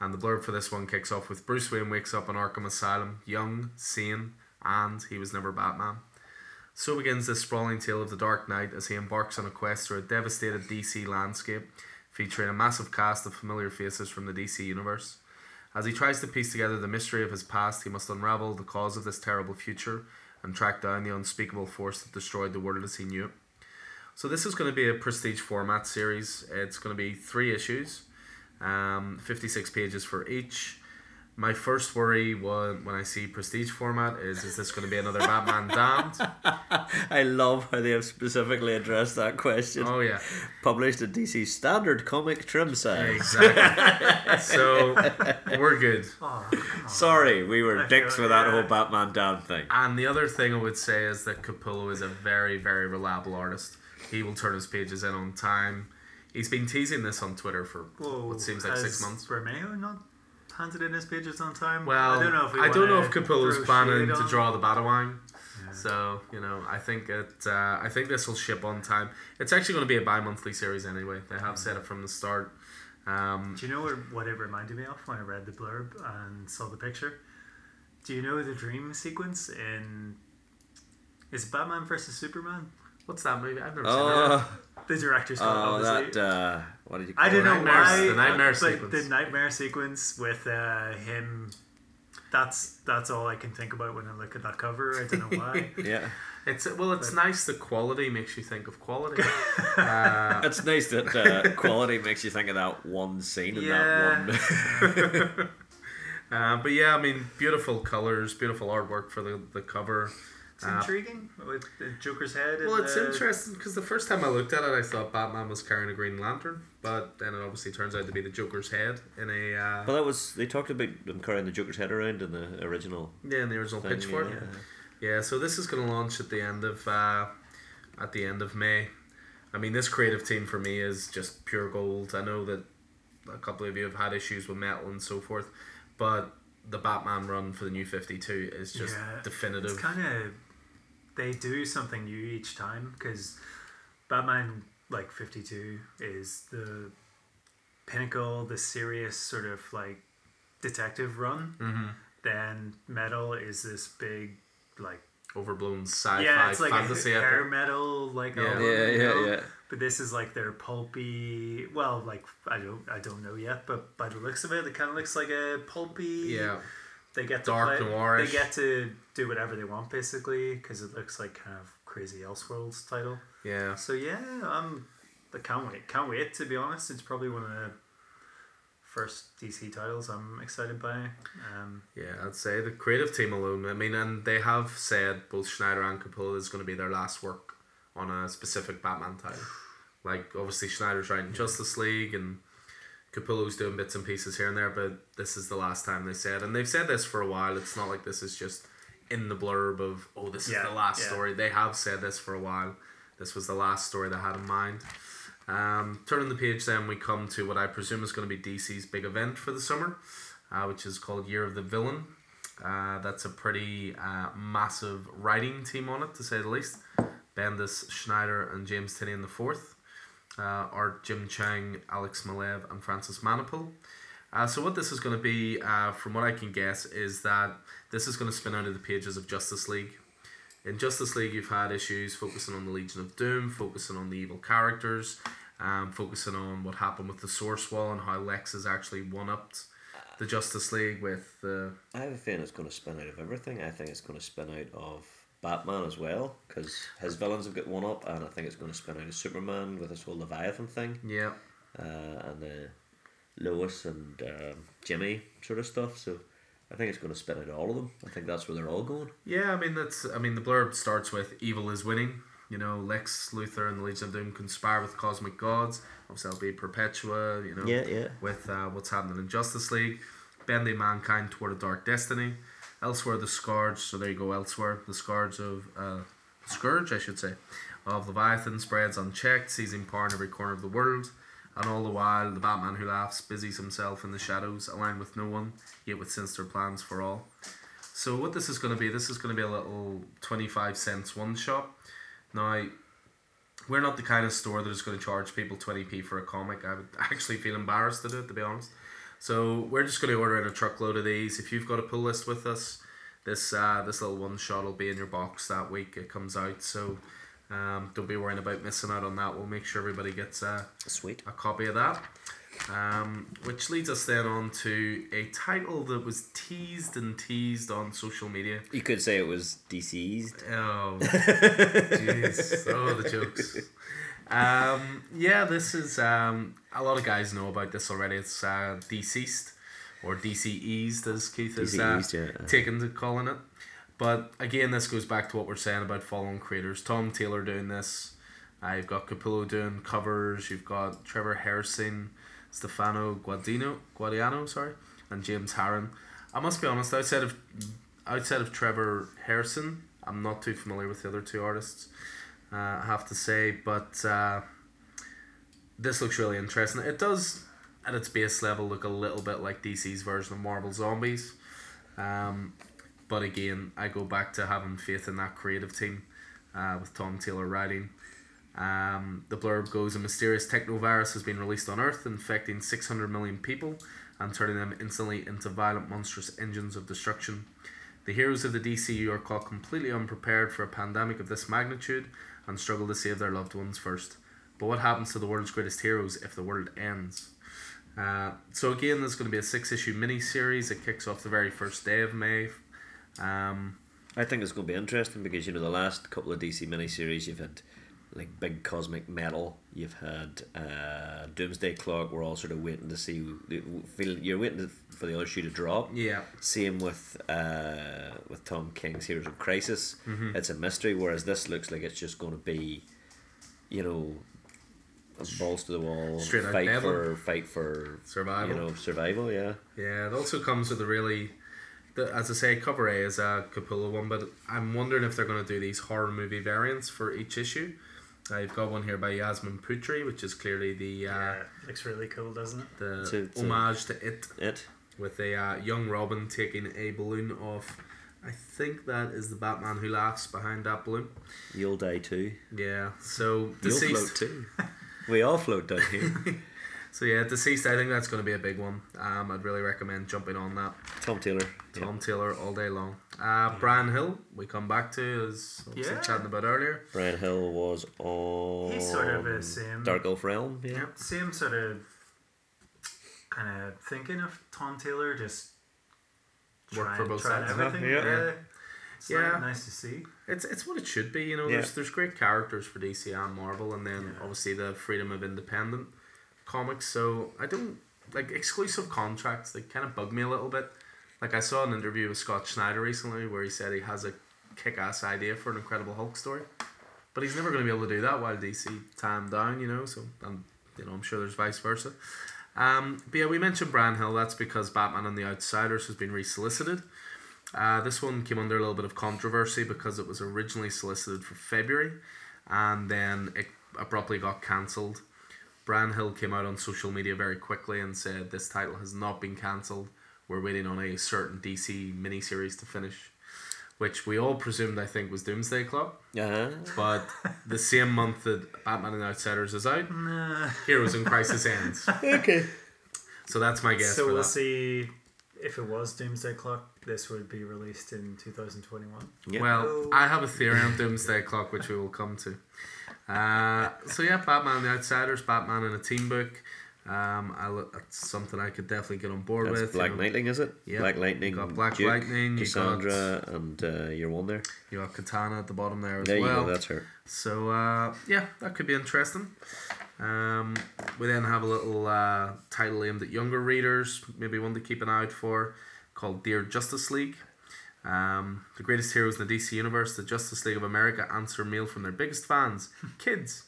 And the blurb for this one kicks off with Bruce Wayne wakes up in Arkham Asylum, young, sane, and he was never Batman. So begins this sprawling tale of the Dark Knight as he embarks on a quest through a devastated DC landscape, featuring a massive cast of familiar faces from the DC universe. As he tries to piece together the mystery of his past, he must unravel the cause of this terrible future and track down the unspeakable force that destroyed the world as he knew it. So this is going to be a prestige format series. It's going to be three issues, um, 56 pages for each. My first worry was when I see prestige format is is this going to be another Batman Damned? [laughs] I love how they have specifically addressed that question. Oh yeah, Published in DC Standard Comic Trim size. exactly. [laughs] so we're good. Oh. Sorry, we were I dicks feel- with that yeah. whole Batman damn thing. And the other thing I would say is that Capullo is a very, very reliable artist. He will turn his pages in on time. He's been teasing this on Twitter for Whoa, what seems like six has months. Romeo not handed in his pages on time? Well, I don't know if we I don't know if Capullo's planning to draw the Batawang. Yeah. So you know, I think it. Uh, I think this will ship on time. It's actually going to be a bi-monthly series anyway. They have said it from the start. Um, Do you know what, what it reminded me of when I read the blurb and saw the picture? Do you know the dream sequence in is it Batman versus Superman? What's that movie? I've never seen that. Oh, The director's cut, oh obviously. that, uh, what did you call I don't it? know Nightmares- why. the nightmare but sequence. The nightmare sequence with uh, him. That's that's all I can think about when I look at that cover. I don't know why. [laughs] Yeah. It's well, it's nice. The quality makes you think of quality. [laughs] uh, It's nice that uh, quality makes you think of that one scene and Yeah. that one. [laughs] uh, but yeah, I mean, beautiful colors, beautiful artwork for the the cover. It's Uh, intriguing with the Joker's head. Well, and it's the- interesting because the first time I looked at it, I thought Batman was carrying a Green Lantern, but then it obviously turns out to be the Joker's head in a uh, Well, that was they talked about them carrying the Joker's head around in the original yeah in the original thing. pitch for yeah. Yeah, so this is going to launch at the end of uh, at the end of May. I mean, this creative team for me is just pure gold. I know that a couple of you have had issues with metal and so forth, but the Batman run for the new Fifty Two is just Yeah, definitive. It's kind of they do something new each time because Batman like fifty two is the pinnacle, the serious sort of like detective run. mm-hmm. Then metal is this big like Overblown sci-fi yeah, it's like fantasy a hair metal like Yeah. album, Yeah, yeah, yeah. But this is like their pulpy. Well, like I don't, I don't know yet, but by the looks of it, it kind of looks like a pulpy. Yeah, they get Dark to play, noirish. They get to do whatever they want basically because it looks like kind of crazy Elseworlds title. yeah. So yeah, I'm. I can't wait. Can't wait to be honest. It's probably one of the first DC titles I'm excited by. Um, Yeah, I'd say the creative team alone. I mean, and they have said both Snyder and Capullo is going to be their last work on a specific Batman title. Like obviously Snyder's writing Justice League and Capullo's doing bits and pieces here and there, but this is the last time they said, and they've said this for a while. It's not like this is just in the blurb of oh this is Yeah, the last yeah. story. They have said this for a while. This was the last story they had in mind. Um, turning the page, then we come to what I presume is going to be DC's big event for the summer, uh, which is called Year of the Villain. Uh, that's a pretty uh, massive writing team on it, to say the least. Bendis, Snyder, and James Tynion the fourth. Uh, art Jim Cheung, Alex Maleev, and Francis Manapul. Uh, so what this is going to be, uh, from what I can guess, is that this is going to spin out of the pages of Justice League. In Justice League, you've had issues focusing on the Legion of Doom, focusing on the evil characters, um, focusing on what happened with the Source Wall and how Lex has actually one upped the Justice League with the. I have a feeling it's going to spin out of everything. I think it's going to spin out of Batman as well because his villains have got one up, and I think it's going to spin out of Superman with this whole Leviathan thing, Yeah. uh, and the Lois and um, Jimmy sort of stuff. So I think it's going to spin out all of them. I think that's where they're all going. Yeah, I mean that's I mean the blurb starts with evil is winning. You know, Lex Luthor and the Legion of Doom conspire with cosmic gods. Obviously, that'll be Perpetua. You know, Yeah, yeah. with uh, what's happening in Justice League, bending mankind toward a dark destiny. Elsewhere, the Scourge. So there you go. Elsewhere, the Scourge of uh, Scourge, I should say, of Leviathan spreads unchecked, seizing power in every corner of the world. And all the while, the Batman who laughs busies himself in the shadows, aligned with no one, yet with sinister plans for all. So what this is going to be, this is going to be a little twenty-five cents one shot. Now, we're not the kind of store that is going to charge people 20p for a comic. I would [laughs] actually feel embarrassed to do it, to be honest. So we're just going to order in a truckload of these. If you've got a pull list with us, this uh, this little one shot will be in your box that week it comes out. So um, don't be worrying about missing out on that. We'll make sure everybody gets a Sweet. a copy of that. Um, which leads us then on to a title that was teased and teased on social media. You could say it was deceased. Oh, [laughs] jeez. oh, the jokes. Um, yeah, this is um, a lot of guys know about this already. It's uh, deceased or DCEased, as Keith is uh, yeah. taken to calling it. But again, this goes back to what we're saying about following creators. Tom Taylor doing this. Uh, you've got Capullo doing covers. You've got Trevor Harrison, Stefano Guadino, Gaudiano, sorry, and James Harren. I must be honest. Outside of outside of Trevor Harrison, I'm not too familiar with the other two artists. Uh, I have to say, but uh, this looks really interesting. It does, at its base level, look a little bit like DC's version of Marvel Zombies. Um, but again, I go back to having faith in that creative team uh, with Tom Taylor writing. Um, the blurb goes A mysterious technovirus has been released on Earth, infecting 600 million people and turning them instantly into violent, monstrous engines of destruction. The heroes of the DCU are caught completely unprepared for a pandemic of this magnitude and struggle to save their loved ones first. But what happens to the world's greatest heroes if the world ends? Uh, so again, there's going to be a six-issue mini-series. It kicks off the very first day of May. Um, I think it's going to be interesting because you know the last couple of DC miniseries you've had like big cosmic metal. You've had uh, Doomsday Clock. We're all sort of waiting to see. Feel you're waiting for the other shoe to drop. yeah, Same with uh, with Tom King's Heroes of Crisis. It's a mystery, whereas this looks like it's just going to be, you know, balls to the wall, Straight out fight Devlin. for fight for survival. you know survival. Yeah, Yeah, it also comes with a really, the, as I say, cover A is a Capullo one, but I'm wondering if they're going to do these horror movie variants for each issue. I've got one here by Yasmine Putri, which is clearly the uh, Yeah, looks really cool, doesn't it? the It's a- it's a- homage to it, it. with a uh, young Robin taking a balloon off. I think that is the Batman who laughs behind that balloon. You'll die too. Yeah, so You'll float too. [laughs] we all float down here. [laughs] So yeah, deceased. I think that's going to be a big one. Um, I'd really recommend jumping on that. Tom Taylor. yeah. Tom Taylor all day long. Uh, Bryan Hill, we come back to as obviously Yeah. chatting about earlier. Bryan Hill was on. He's sort of the same. Dark Elf Realm. Yeah. Yeah. Same sort of kind of thinking of Tom Taylor, just Work for both sides. everything. Yeah. yeah. It's Yeah. ni- nice to see. It's it's what it should be. You know, Yeah. there's there's great characters for DC and Marvel, and then Yeah. obviously the freedom of independent comics. So I don't like exclusive contracts. They kind of bug me a little bit. Like I saw an interview with Scott Snyder recently where he said he has a kick-ass idea for an Incredible Hulk story, but he's never going to be able to do that while DC him down. You know, so and you know I'm sure there's vice versa. Um, but yeah, we mentioned Bryan Hill. That's because Batman and the Outsiders has been resolicited. Uh, this one came under a little bit of controversy because it was originally solicited for February, and then it abruptly got cancelled. Bryan Hill came out on social media very quickly and said this title has not been cancelled. We're waiting on a certain DC miniseries to finish, which we all presumed I think was Doomsday Clock. Uh-huh. But the same month that Batman and Outsiders is out, Nah. Heroes in Crisis ends. Okay. So that's my guess so for we'll that. see if it was Doomsday Clock. This would be released in 2021. Yeah. Well, I have a theory on Doomsday Clock, which we will come to. Uh, so yeah, Batman the Outsiders, Batman in a team book. Um, I look, that's something I could definitely get on board That's with. Black you know. Lightning, is it? Yeah. Black Lightning. You got Black Duke, Lightning, Cassandra, and uh, your one there. You got Katana at the bottom there as There you go. That's her. So uh, yeah, that could be interesting. Um, we then have a little uh, title aimed at younger readers, maybe one to keep an eye out for, called Dear Justice League. Um, the greatest heroes in the DC universe, the Justice League of America, answer mail from their biggest fans, [laughs] kids.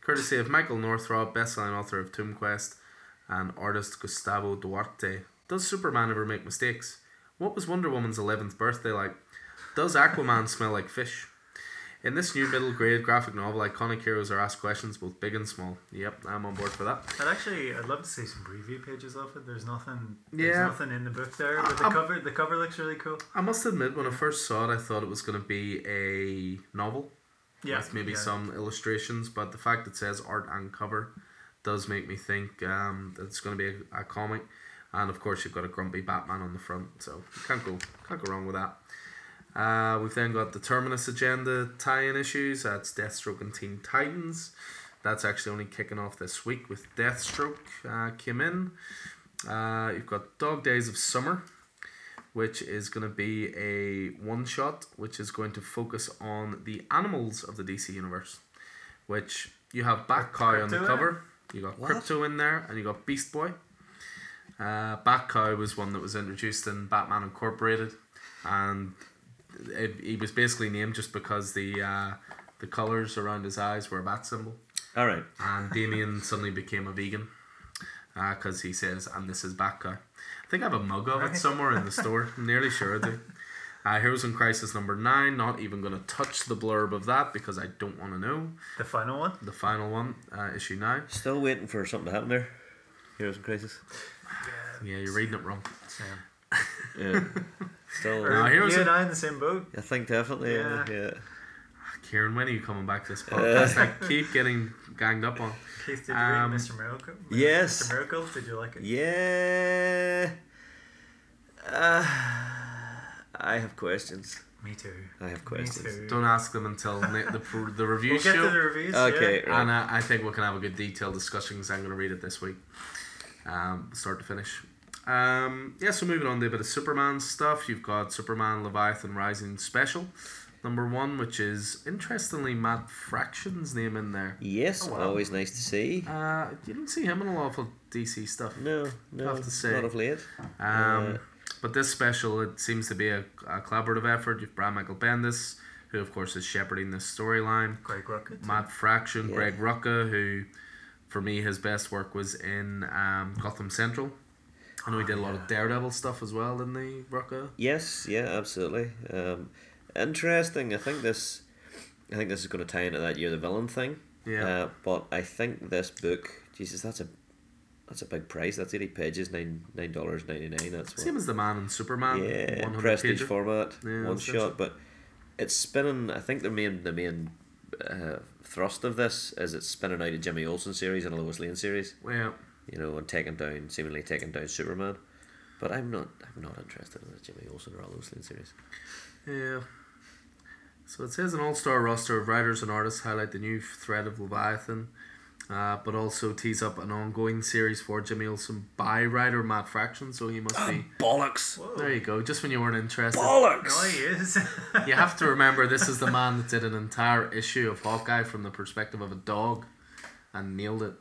Courtesy of Michael Northrop, bestselling author of Tomb Quest, and artist Gustavo Duarte. Does Superman ever make mistakes? What was Wonder Woman's 11th birthday like? Does Aquaman smell like fish? In this new middle grade graphic novel, iconic heroes are asked questions both big and small. Yep, I'm on board for that. I'd actually, I'd love to see some preview pages of it. There's nothing, there's Yeah. nothing in the book there, but the Um, cover, the cover looks really cool. I must admit, when I first saw it, I thought it was going to be a novel Yeah, with maybe yeah. some illustrations, but the fact it says art and cover does make me think um, that it's going to be a, a comic. And of course, you've got a grumpy Batman on the front, so you can't go can't go wrong with that. Uh, we've then got the Terminus Agenda tie-in issues. That's Deathstroke and Teen Titans. That's actually only kicking off this week with Deathstroke uh, came in. Uh, you've got Dog Days of Summer, which is going to be a one shot, which is going to focus on the animals of the DC universe. Which you have Bat Cow on the cover, you got What? Krypto in there, and you got Beast Boy. Uh, Bat Cow was one that was introduced in Batman Incorporated, and it, he was basically named just because the uh, the colors around his eyes were a bat symbol. All right. And Damian suddenly became a vegan because he says, "And this is Bat Cow." I think I have a mug of it somewhere in the [laughs] store. I'm nearly sure I do. Uh, Heroes in Crisis number nine. Not even going to touch the blurb of that because I don't want to know. The final one. The final one, uh, issue nine. Still waiting for something to happen there. Heroes in Crisis. Yeah, you're reading it wrong. Same. Yeah. Still. No, Or Heroes you in- and I in the same boat. I think definitely. Yeah. Yeah. yeah. Kieran, when are you coming back to this podcast? I [laughs] keep getting ganged up on. Keith, did you Um, read Mr. Miracle? yes. Mr. Miracle, did you like it? Yeah. Uh, I have questions. Me too. I have Me questions. too. Don't ask them until ne- the pr- the review We'll get show. to the reviews. Okay. Yeah. Right. And uh, I think we can have a good detailed discussion because I'm going to read it this week, um, start to finish. Um, yeah, so moving on to a bit of Superman stuff. You've got Superman Leviathan Rising Special, number one, which is interestingly Matt Fraction's name in there. Yes. Oh, wow. Always nice to see. Uh, you don't see him in a lot of DC stuff. No. No. have to say. Not of late. Um, Uh, but this special, it seems to be a, a collaborative effort. You've Brian Michael Bendis, who of course is shepherding this storyline. Greg Rucka. Matt Fraction, Yeah. Greg Rucka, who for me his best work was in um, Gotham Central. I know he did a lot of Daredevil stuff as well, didn't he, Rucka? Yes. Yeah. Absolutely. Um, interesting. I think this. I think this is going to tie into that year the villain thing. Yeah. Uh, but I think this book, Jesus, that's a that's a big price. That's eighty pages, nine nine dollars ninety nine. That's what, Same as the Man and Superman. yeah, 100 prestige pager. format, Yeah, one shot. But it's spinning. I think the main the main uh, thrust of this is it's spinning out a Jimmy Olsen series and a Lois Lane series. Yeah. You know, and taking down seemingly taking down Superman. But I'm not. I'm not interested in the Jimmy Olsen or a Lois Lane series. Yeah. So it says an all-star roster of writers and artists highlight the new thread of Leviathan, uh, but also tease up an ongoing series for Jimmy Olsen by writer Matt Fraction. So he must be. Bollocks! Whoa. There you go. Just when you weren't interested. Bollocks! No, he is. [laughs] You have to remember this is the man that did an entire issue of Hawkeye from the perspective of a dog and nailed it.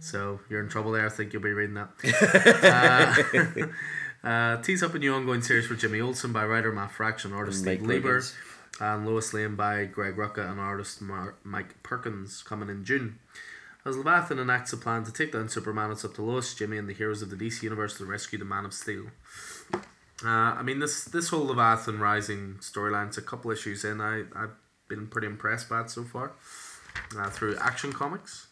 So you're in trouble there. I think you'll be reading that. [laughs] uh, [laughs] uh, tease up a new ongoing series for Jimmy Olsen by writer Matt Fraction, artist Steve Lieber, and Lois Lane by Greg Rucka and artist Mar- Mike Perkins coming in June. As Leviathan enacts a plan to take down Superman, it's up to Lois, Jimmy, and the heroes of the DC universe to rescue the Man of Steel. Uh, I mean, this this whole Leviathan Rising storyline. storyline's a couple issues in. I I've been pretty impressed by it so far uh, through Action Comics.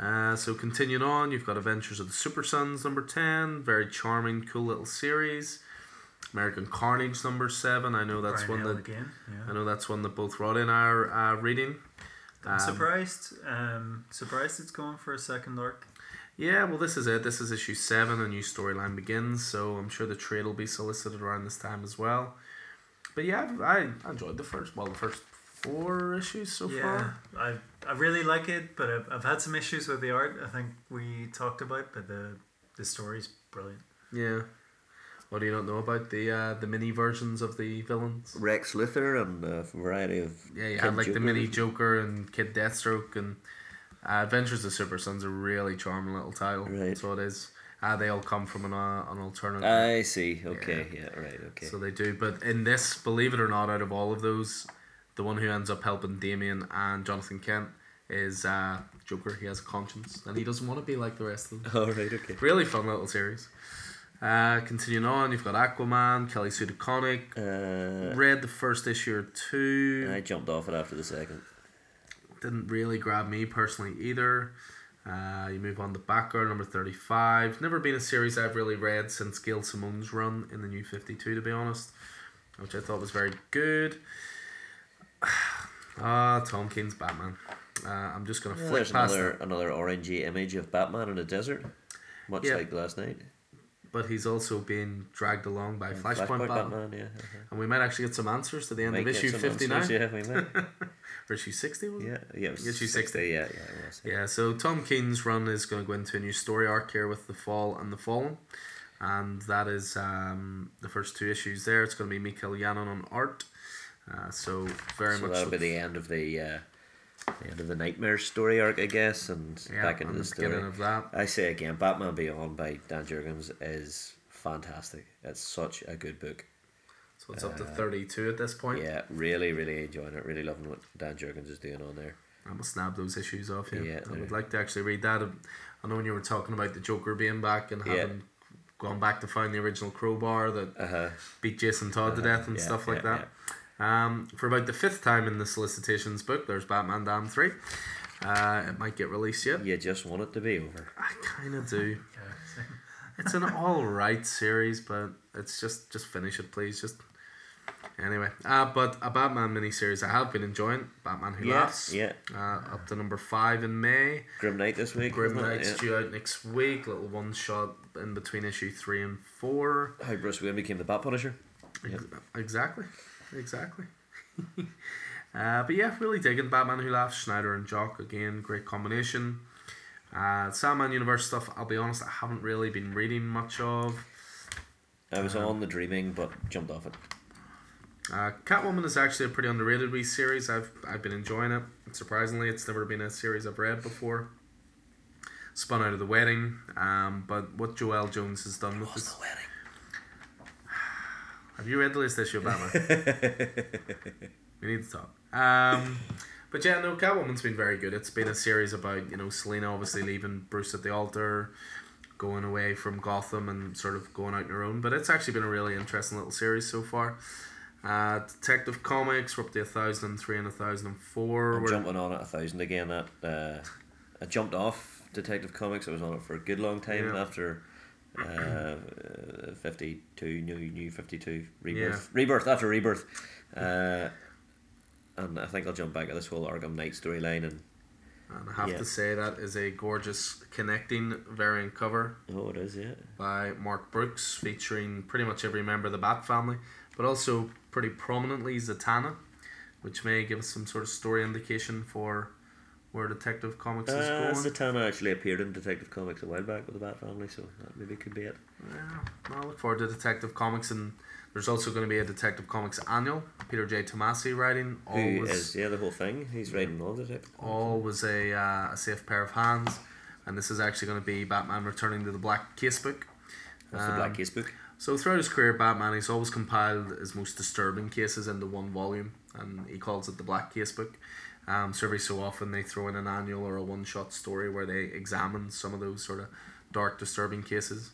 Uh, so continuing on, you've got Adventures of the Super Sons number ten, very charming, cool little series. American Carnage number seven. I know that's Bryan one Hill that again. I know that's one that both Rod and I are uh, reading. I'm Um, surprised. Um, surprised it's going for a second arc. Yeah, well, this is it. This is issue seven. A new storyline begins, so I'm sure the trade will be solicited around this time as well. But yeah, I I enjoyed the first. Well, the first four issues so yeah, far. I I really like it, but I've, I've had some issues with the art. I think we talked about, but the the story's brilliant. Yeah. What do you not know about the uh, the mini versions of the villains? Rex Luthor and a variety of Yeah, you Kid had like the mini Joker and Kid Deathstroke and uh, Adventures of Super Sons a really charming little title. Right. That's what it is. Uh, they all come from an, uh, an alternative. I see. Okay. Yeah. right. Okay. So they do. But in this, believe it or not, out of all of those, the one who ends up helping Damian and Jonathan Kent is uh, Joker. He has a conscience and he doesn't want to be like the rest of them. All right. Okay. Really fun little series. Uh, continuing on, you've got Aquaman, Kelly Sue DeConnick. Uh, Read the first issue or two. I jumped off it after the second. Didn't really grab me personally either. Uh, you move on to Batgirl number 35. Never been a series I've really read since Gail Simone's run in the New 52, to be honest, which I thought was very good. [sighs] Ah, Tom King's Batman. Uh, I'm just going to Yeah, flick there's past another that. another orangey image of Batman in a desert, much Yeah. like last night. But he's also being dragged along by Flashpoint, Flashpoint Batman. Batman. Yeah. uh-huh. And we might actually get some answers to the end Might of issue some 59. answers, Yeah, we might. [laughs] Or issue 60. Yeah, yeah, Issue 60. Yeah, yeah, it was. Yeah, so Tom King's run is going to go into a new story arc here with The Fall and The Fallen. And that is um, the first two issues there. It's going to be Mikel Janín on art. Uh, so very So much. that'll be the end of the uh, the end of the nightmare story arc, I guess, and yeah, back into the story. of that. I say again, Batman Beyond by Dan Jurgens is fantastic. It's such a good book. So it's up to 32 at this point. Uh, Yeah, really, really enjoying it. Really loving what Dan Jurgens is doing on there. I must snap those issues off you. Yeah, I would like to actually read that. I know when you were talking about the Joker being back and Yeah. having gone back to find the original crowbar that Uh huh. beat Jason Todd to death and yeah, stuff like yeah, that. Um, for about the fifth time in the solicitations book, there's Batman Damn 3. Uh, it might get released yet. You just want it to be over. I kind of do. [laughs] Yeah. It's an [laughs] all right series, but it's just just finish it, please. Just anyway. Uh, but a Batman miniseries I have been enjoying. Batman Who Laughs. yeah. Uh, up to number five in May. Grim Knight this week. Grim wasn't Yeah. due out next week. Little one shot in between issue three and four. How Bruce Wayne became the Bat Punisher. Ex- Exactly, exactly. [laughs] uh, but yeah, really digging Batman Who Laughs, Snyder and Jock again, great combination. Uh, Sandman Universe stuff. I'll be honest, I haven't really been reading much of. I was on the Dreaming, but jumped off it. Uh, Catwoman is actually a pretty underrated wee series. I've I've been enjoying it. Surprisingly, it's never been a series I've read before. Spun out of the wedding, um, but what Joëlle Jones has done with this. wedding. Have you read the latest issue of Batman? [laughs] we need to talk. Um, but yeah, no, Catwoman's been very good. It's been a series about you know Selina obviously leaving Bruce at the altar, going away from Gotham and sort of going out on her own. But it's actually been a really interesting little series so far. Uh, Detective Comics, we're up to a thousand and three and a thousand and four. I'm We're- jumping on at a thousand again. That uh, I jumped off Detective Comics. I was on it for a good long time Yeah. after uh, fifty two new new fifty two rebirth Yeah. rebirth after rebirth, uh, and I think I'll jump back at this whole Arkham Knight storyline and And I have Yeah. to say that is a gorgeous connecting variant cover oh it is yeah by Mark Brooks, featuring pretty much every member of the Bat family, but also pretty prominently Zatanna, which may give us some sort of story indication for where Detective Comics is going. That's the time I actually appeared in Detective Comics a while back with the Bat Family, so that maybe could be it. Yeah, I look forward to Detective Comics, and there's also going to be a Detective Comics annual. Peter J. Tomasi writing. Who Always, is yeah the whole thing? He's writing all the Detective. Comics. always a, uh, a safe pair of hands, and this is actually going to be Batman returning to the Black Casebook. What's the um, Black Case book? So throughout his career, Batman he's always compiled his most disturbing cases into one volume, and he calls it the Black Case Book. Um, so every so often they throw in an annual or a one-shot story where they examine some of those sort of dark, disturbing cases.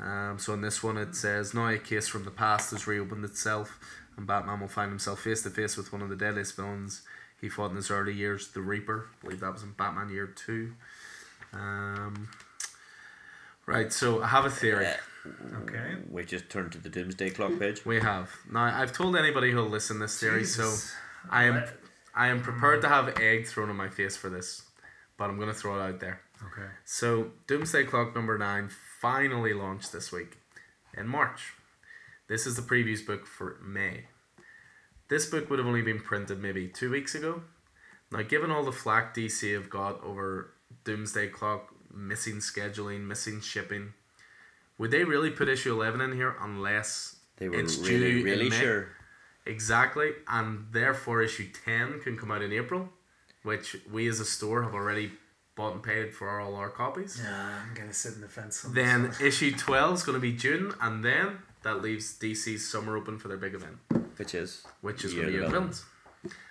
Um, so in this one, it says now a case from the past has reopened itself, and Batman will find himself face to face with one of the deadliest villains he fought in his early years, the Reaper. I believe that was in Batman Year Two. Um, right. So I have a theory. Okay. We just turned to the Doomsday Clock page. We have. Now I've told anybody who'll listen this theory, so I am What? I am prepared to mm. have egg thrown in my face for this. But I'm gonna throw it out there. Okay. So Doomsday Clock number nine finally launched this week in March. This is the previews book for May. This book would have only been printed maybe two weeks ago. Now given all the flack DC have got over Doomsday Clock, missing scheduling, missing shipping, would they really put issue eleven in here unless They were it's really, due in really May? sure. Exactly, and therefore issue ten can come out in April, which we as a store have already bought and paid for all our copies. Yeah, I'm gonna sit in the fence. On Then this [laughs] issue twelve is going to be June, and then that leaves DC's summer open for their big event, Which is which is Year going to be of the villains.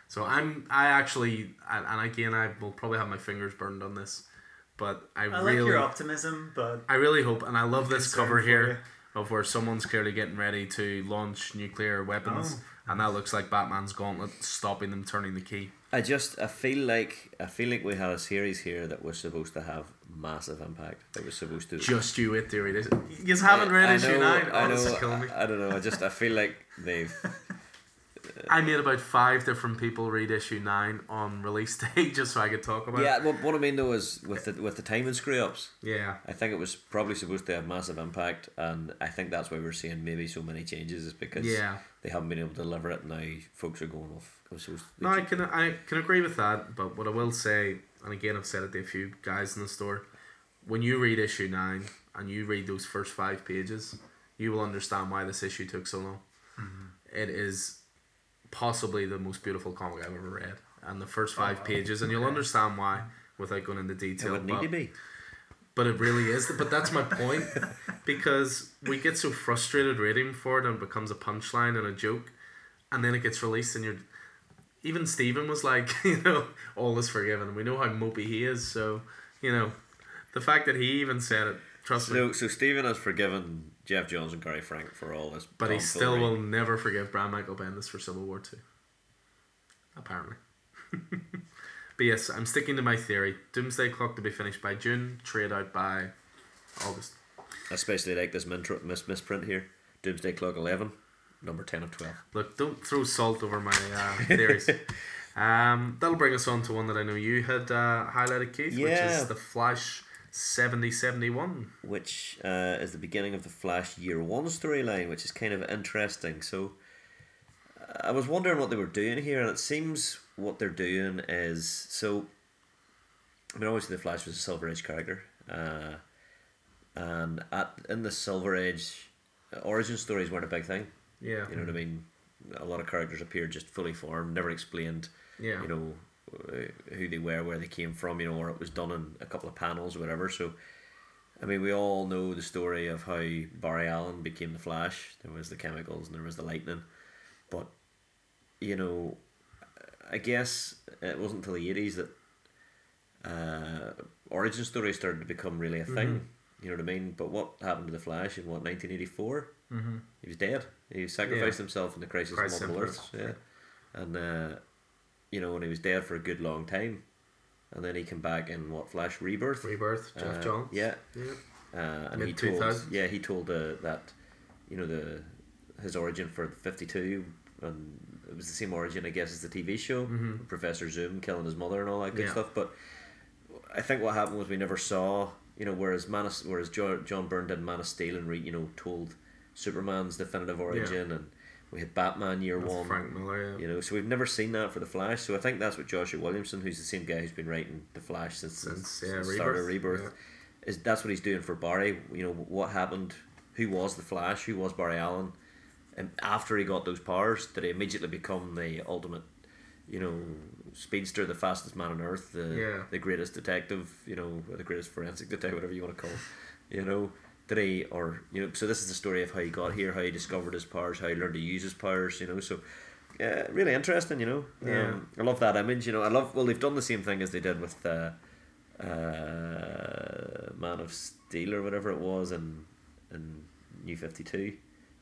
So I'm I actually and, and again I will probably have my fingers burned on this, but I, I like really your optimism, but I really hope and I love this cover for here of where someone's clearly getting ready to launch nuclear weapons, Oh. And that looks like Batman's gauntlet stopping them turning the key. I just I feel like I feel like we had a series here that was supposed to have massive impact. That was supposed to Just you wait, theory. This- You haven't read I issue know, nine. Oh, I Oh, this know. I, I don't know. I just I feel like they've [laughs] I made about five different people read issue nine on release [laughs] day just so I could talk about yeah. it. Well, what I mean though is with the with the timing screw ups. Yeah. I think it was probably supposed to have massive impact, and I think that's why we're seeing maybe so many changes is because Yeah. they haven't been able to deliver it. Now folks are going off. it was supposed- they No, I can I can agree with that, but what I will say, and again I've said it to a few guys in the store, when you read issue nine and you read those first five pages, you will understand why this issue took so long. Mm-hmm. It is possibly the most beautiful comic I've ever read, and the first five oh, pages, and you'll understand why without going into it detail. would need but- to be. but it really is. But that's my point, [laughs] because we get so frustrated reading for it, and it becomes a punchline and a joke, and then it gets released, and you're. Even Stephen was like, [laughs] you know, all is forgiven. We know how mopey he is, so you know, the fact that he even said it, trust me. So so Stephen has forgiven Geoff Johns and Gary Frank for all this, But he still will never forgive Brian Michael Bendis for Civil War Two. Apparently. [laughs] but yes, I'm sticking to my theory. Doomsday Clock to be finished by June, trade out by August. Especially like this mis- misprint here, Doomsday Clock eleven, number ten of twelve. Look, don't throw salt over my uh, theories. [laughs] um, that'll bring us on to one that I know you had uh, highlighted, Keith, which Yeah. is the Flash 7071. which uh, is the beginning of the Flash Year One storyline, which is kind of interesting. So, I was wondering what they were doing here, and it seems what they're doing is so. I mean, obviously, the Flash was a Silver Age character, uh, and at in the Silver Age, origin stories weren't a big thing. Yeah. You know what I mean? A lot of characters appeared just fully formed, never explained Yeah. you know who they were, where they came from, you know, or it was done in a couple of panels or whatever. So, I mean, we all know the story of how Barry Allen became the Flash. There was the chemicals and there was the lightning, but you know, I guess it wasn't until the eighties that uh, origin stories started to become really a thing. You know what I mean? But what happened to the Flash in what nineteen eighty four? Mm-hmm. He was dead. He sacrificed himself in the Crisis Crisis on Multiple Earths. Yeah, and uh, you know, and he was dead for a good long time, and then he came back in what Flash Rebirth. Rebirth, Geoff Uh, Johns. Yeah, Yeah. uh, and he told 2000s. yeah he told uh, that you know the his origin for fifty two and it was the same origin I guess as the TV show Mhm. Professor Zoom killing his mother and all that good Yeah. stuff. But I think what happened was we never saw you know whereas Man of, whereas jo- John Byrne did Man of Steel and re, you know told Superman's definitive origin and we had Batman Year That's One. Frank Miller, yeah. You know, so we've never seen that for the Flash. So I think that's what Joshua Williamson, who's the same guy who's been writing the Flash since, Since, since yeah, the start of Rebirth, Rebirth, is that's what he's doing for Barry. You know, what happened? Who was the Flash? Who was Barry Allen? And after he got those powers, did he immediately become the ultimate, you know, speedster, the fastest man on earth, the Yeah. the greatest detective, you know, or the greatest forensic detective, whatever you want to call, you know? He or you know? So this is the story of how he got here, how he discovered his powers, how he learned to use his powers, you know. So yeah, really interesting, you know. Yeah. Um, I love that image, you know. I love well, they've done the same thing as they did with uh, uh, Man of Steel or whatever it was, and in New Fifty Two.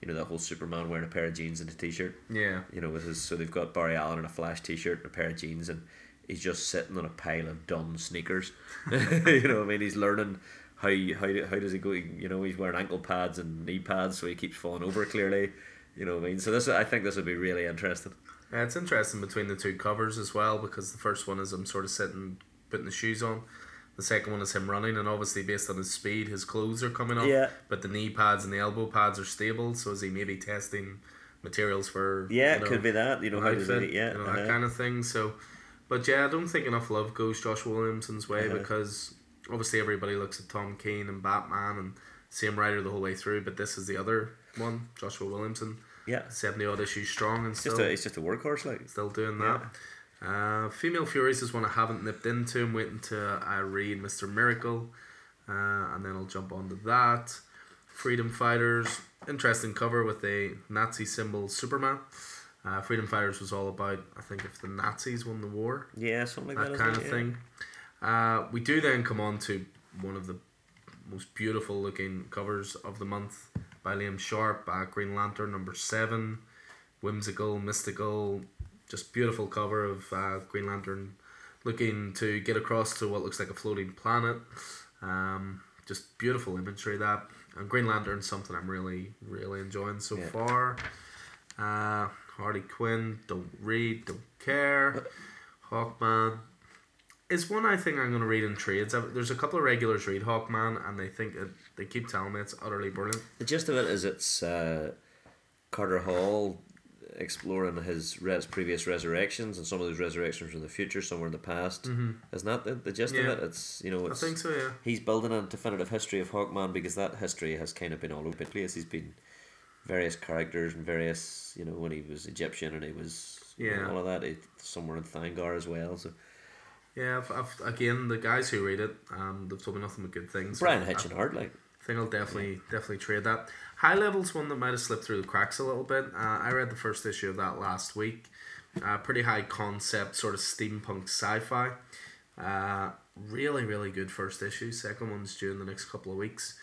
You know that whole Superman wearing a pair of jeans and a t-shirt. Yeah. You know, with his so they've got Barry Allen in a Flash t-shirt and a pair of jeans, and he's just sitting on a pile of done sneakers. [laughs] you know, what I mean, he's learning how how how does he go? You know, he's wearing ankle pads and knee pads, so he keeps falling over. Clearly, you know, what I mean, so this I think this would be really interesting. Yeah, it's interesting between the two covers as well because the first one is him sort of sitting, putting the shoes on. The second one is him running, and obviously based on his speed, his clothes are coming off. Yeah. But the knee pads and the elbow pads are stable, so is he maybe testing materials for? Yeah, you it could be that. You know, how does outfit, he? Yeah, you know, uh-huh. that kind of thing. So, but yeah, I don't think enough love goes Josh Williamson's way Uh-huh. because obviously everybody looks at Tom King and Batman and same writer the whole way through, but this is the other one, Joshua Williamson, yeah. seventy odd issues strong and It's still just a it's just a workhorse, like. still doing Yeah. that. Uh, Female Furies is one I haven't nipped into. I'm waiting to I read Mr. Miracle, uh, and then I'll jump onto that. Freedom Fighters, interesting cover with a Nazi symbol Superman. Uh, Freedom Fighters was all about, I think, if the Nazis won the war, Yeah, something like that that. kind of it? Yeah. thing. Uh, we do then come on to one of the most beautiful looking covers of the month by Liam Sharp, uh, Green Lantern number seven, whimsical, mystical, just beautiful cover of uh, Green Lantern looking to get across to what looks like a floating planet. Um, just beautiful imagery that. And Green Lantern, something I'm really, really enjoying so Yeah. far. Uh, Harley Quinn, don't read, don't care. Hawkman is one I think I'm going to read in trades. There's a couple of regulars read Hawkman, and they think it, they keep telling me it's utterly brilliant. The gist of it is it's uh, Carter Hall exploring his res- previous resurrections and some of those resurrections from the future, somewhere in the past. Mm-hmm. Isn't that the, the gist Yeah. of it? It's you know I think so, yeah. he's building a definitive history of Hawkman because that history has kind of been all over the place. He's been various characters and various you know when he was Egyptian and he was you know, Yeah. all of that. He, somewhere in Thanagar as well. So Yeah, I've, I've, again, the guys who read it, um, they've told me nothing but good things. Brian I- Hitchin Hart like I think I'll definitely definitely trade that. High level's one that might have slipped through the cracks a little bit. Uh, I read the first issue of that last week. Uh, pretty high concept, sort of steampunk sci-fi. Uh, really, really good first issue. Second one's due in the next couple of weeks.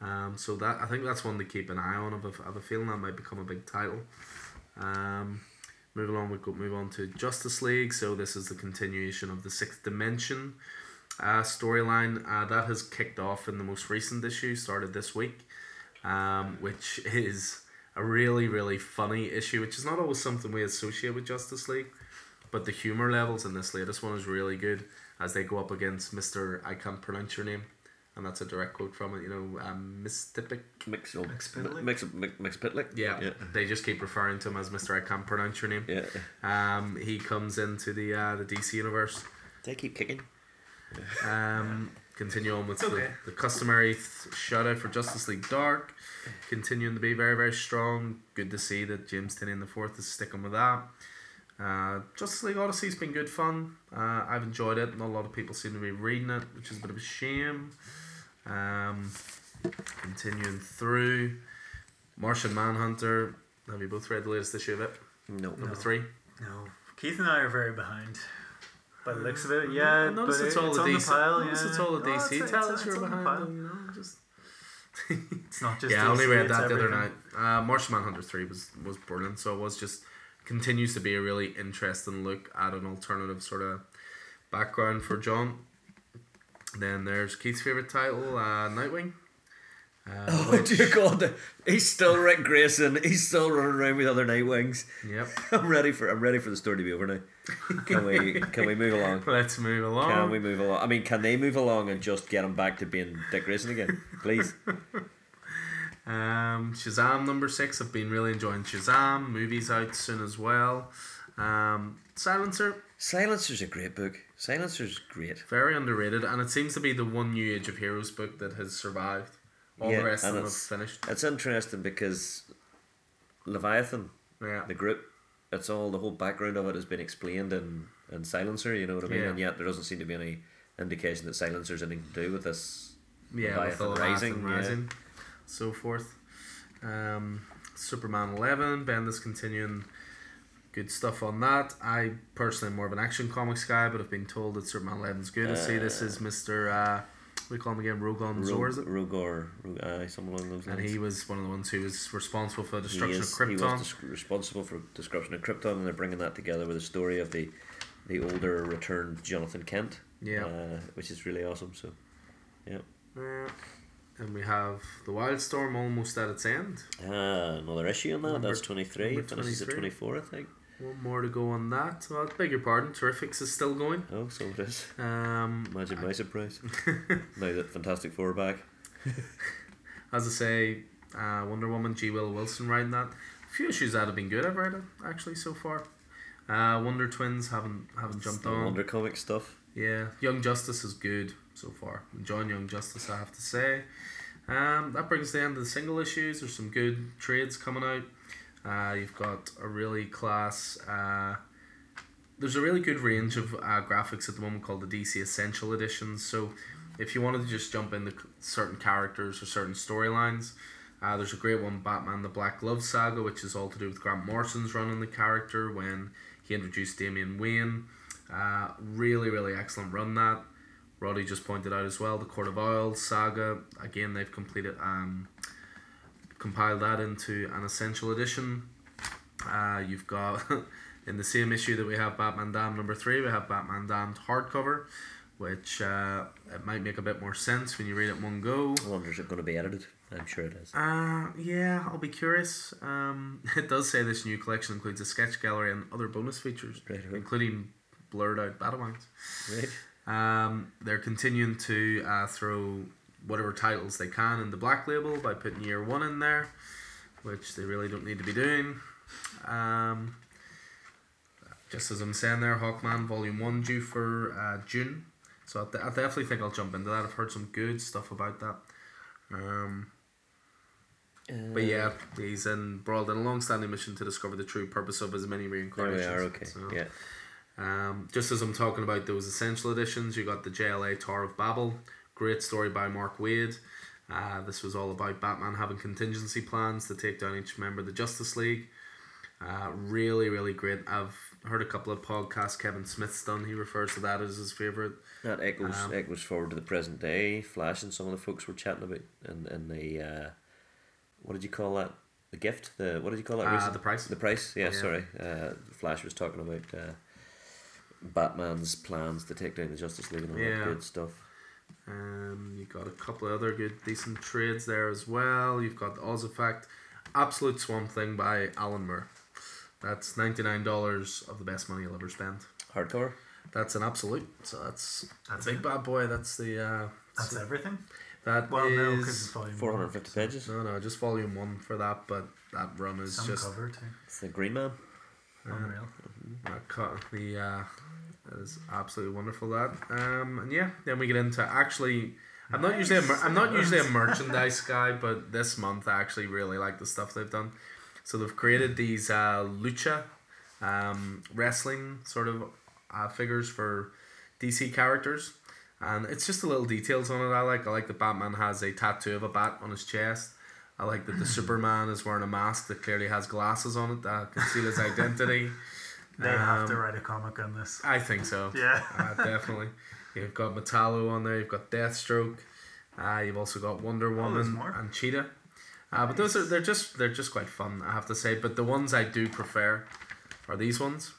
Um, so that I think that's one to keep an eye on. A, I have a feeling that might become a big title. Um, moving on, we go move on to Justice League. So this is the continuation of the Sixth Dimension uh, storyline uh, that has kicked off in the most recent issue, started this week, um, which [laughs] is a really really funny issue, which is not always something we associate with Justice League, but the humor levels in this latest one is really good as they go up against Mister I can't pronounce your name, and that's a direct quote from it. You know, um, Mystipic. Mix Mxyzptlk? Mix Mix Mxyzptlk. Yeah, yeah, they just keep referring to him as Mister I can't pronounce your name. yeah. Um, he comes into the uh, the DC universe. They keep kicking. Um, continue on with okay. the, the customary th- shout out for Justice League Dark, continuing to be very very strong. Good to see that James Tynion the fourth is sticking with that. Uh, Justice League Odyssey's been good fun. Uh, I've enjoyed it. Not a lot of people seem to be reading it, which is a bit of a shame. Um, continuing through, Martian Manhunter. Have you both read the latest issue of it? No. Number No. three. No, Keith and I are very behind. By the looks of it, yeah. Notice but it's it- all it's the on DC. the pile. notice yeah. it's all the DC. it's- Tell it's- us you're it's on the behind. pile. them, you know, just. It's not just. [laughs] yeah, I only read that the other night. Uh, Martian Manhunter three was was brilliant. So it was just continues to be a really interesting look at an alternative sort of background for John. Then there's Keith's favorite title, uh, Nightwing. Uh, [laughs] Oh which- dear God! He's still Ric Grayson. He's still running around with other Nightwings. Yep. [laughs] I'm ready for. I'm ready for the story to be over now. Can we? Can we move along? [laughs] Let's move along. Can we move along? I mean, can they move along and just get him back to being Dick Grayson again, please? Um, Shazam number six. I've been really enjoying Shazam. Movies out soon as well. Um, Silencer. Silencer's a great book. Silencer's great. Very underrated, and it seems to be the one New Age of Heroes book that has survived. All Yeah, the rest of them have finished. It's interesting because Leviathan, Yeah. the group, it's all the whole background of it has been explained in, in Silencer. You know what I mean? Yeah. And yet there doesn't seem to be any indication that Silencer's anything to do with this. Yeah, with Leviathan Leviathan Rising, yeah. Rising, so forth. Um, Superman 11, Bendis continuing good stuff on that. I personally am more of an action comics guy, but I've been told that Superman 11 is good. I see this is Mr. Uh, we call him again Rogol Zaar, is it? Rugor, Rug- aye, something along those lines. And he was one of the ones who was responsible for the He destruction is- of He was dis- responsible for destruction of Krypton, and they're bringing that together with a story of the the older returned Jonathan Kent. Yeah. uh, which is really awesome. So, yeah, Uh, and we have the Wildstorm almost at its end. ah, another issue on that. Number- That's twenty three. number Finishes at 23. twenty four, I think. One more to go on that. Well, I beg your pardon. Terrifics is still going. Oh, so it is. Um, Imagine my surprise. [laughs] now that Fantastic Four back. [laughs] as I say, uh, Wonder Woman, G. Willow Wilson writing that. A few issues that have been good. I've read it actually so far. Uh, Wonder Twins haven't haven't jumped The on. Wonder Comic stuff. Yeah, Young Justice is good so far. Enjoying Young Justice, I have to say. Um, that brings the end of the single issues. There's some good trades coming out. Uh, you've got a really class uh, there's a really good range of uh, graphics at the moment called the DC Essential Editions. So if you wanted to just jump into certain characters or certain storylines, uh, there's a great one, Batman: The Black Glove Saga, which is all to do with Grant Morrison's run on the character when he introduced Damian Wayne. Uh, really, really excellent run that. Roddy just pointed out as well the Court of Owls saga. Again, they've completed um, compiled that into an essential edition. Uh, you've got [laughs] in the same issue that we have Batman Dam number three, we have Batman Damned hardcover, which uh, it might make a bit more sense when you read it in one go. I wonder is it going to be edited? I'm sure it is. Uh, yeah, I'll be curious. Um, [laughs] it does say this new collection includes a sketch gallery and other bonus features, Right, including blurred out Batawangs. Right. Um, they're continuing to uh, throw whatever titles they can in the black label by putting year one in there, which they really don't need to be doing. Um, just as I'm saying there, Hawkman Volume 1 due for uh, June. So I, de- I definitely think I'll jump into that. I've heard some good stuff about that. Um, but yeah, he's embroiled in a long-standing mission to discover the true purpose of his many There we reincarnations. are. Okay. So- Yeah. um, just as I'm talking about those essential editions, you got the JLA Tower of Babel, great story by Mark Waid. Uh, this was all about Batman having contingency plans to take down each member of the Justice League. Uh, really, really great. I've heard a couple of podcasts Kevin Smith's done. He refers to that as his favorite. That echoes Um, echoes forward to the present day. Flash and some of the folks were chatting about and and the uh, what did you call that? The gift. The what did you call that? Uh, the price. The price. Yeah. Yeah. Sorry. Uh, Flash was talking about uh, Batman's plans to take down the Justice League and all Yeah. that good stuff. Um, you got a couple of other good, decent trades there as well. You've got the Oz Effect, Absolute Swamp Thing by Alan Moore. That's ninety nine dollars of the best money you'll ever spend. Hardcover. That's an absolute. So that's That's big it? bad boy. That's the uh, That's everything. that Well, no, is- because it's volume Four hundred one, fifty so pages. no no just volume one for that, but that run is Some just cover too. It's the Green Man. Unreal. that cut the uh, that is absolutely wonderful. That um and yeah, then we get into actually. I'm not usually a I'm not usually a merchandise guy, but this month I actually really like the stuff they've done. So they've created these uh, lucha um, wrestling sort of uh, figures for DC characters, and it's just the little details on it I like. I like that Batman has a tattoo of a bat on his chest. I like that the [laughs] Superman is wearing a mask that clearly has glasses on it that conceal his identity. They have to Um, write a comic on this. I think so. Yeah. Uh, definitely. You've got Metallo on there. You've got Deathstroke. Uh, you've also got Wonder Woman more. and Cheetah. Uh, but those are they're just they're just quite fun. I have to say. But the ones I do prefer are these ones.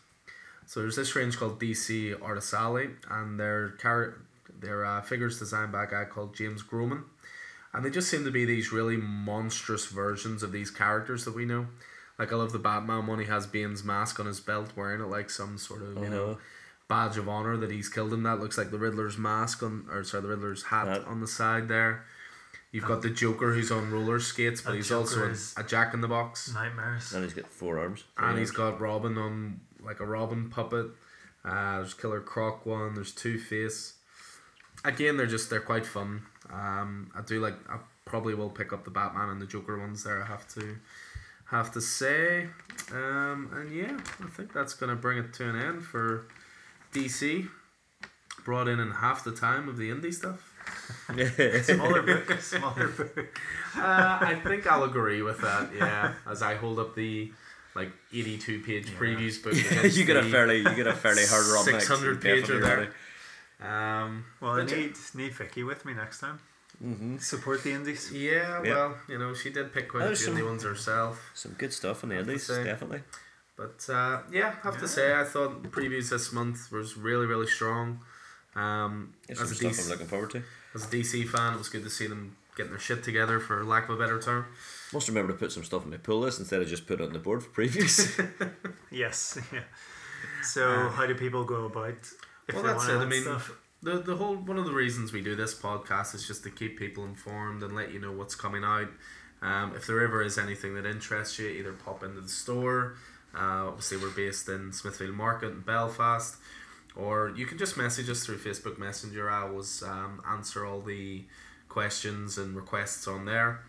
So there's this range called DC Artists Alley, and they're car- they're uh, figures designed by a guy called James Groman, and they just seem to be these really monstrous versions of these characters that we know. Like I love the Batman one. He has Bane's mask on his belt, wearing it like some sort of you know Uh-huh. badge of honor that he's killed him. That looks like the Riddler's mask on, or sorry, the Riddler's hat Hat. on the side there. You've got the Joker who's on roller skates, but That he's Joker also a, a Jack in the Box, Nightmares. And he's got four arms. and Three he's arms. got Robin on like a Robin puppet. Uh, there's Killer Croc one. There's Two Face. Again, they're just they're quite fun. Um, I do like. I probably will pick up the Batman and the Joker ones there. I have to have to say. Um, and yeah, I think that's gonna bring it to an end for DC. Brought in in half the time of the indie stuff. [laughs] Smaller book. Smaller book. Uh, I think I'll agree with that. Yeah, as I hold up the like eighty-two page Yeah. previews book. [laughs] you get a fairly you get a fairly hard run. 600 pager there. there. Um, Well, I but yeah- need need Vicky with me next time. Mm-hmm. Support the indies. Yeah, Yeah. well, you know, she did pick quite a few indie some- ones herself. Some good stuff in the indies, definitely. But uh, yeah, have Yeah. to say, I thought the previews this month was really, really strong. Um, There's as, some a stuff I'm DC, looking forward to. as a DC fan, it was good to see them getting their shit together, for lack of a better term. Must remember to put some stuff in my pull list instead of just put it on the board for previews. [laughs] Yes. [laughs] Yeah. So, Uh, how do people go about if well, they that's want it. to I mean, stuff? The the whole one of the reasons we do this podcast is just to keep people informed and let you know what's coming out. Um, if there ever is anything that interests you, either pop into the store. Uh, obviously, we're based in Smithfield Market in Belfast, or you can just message us through Facebook Messenger. I always um, answer all the questions and requests on there.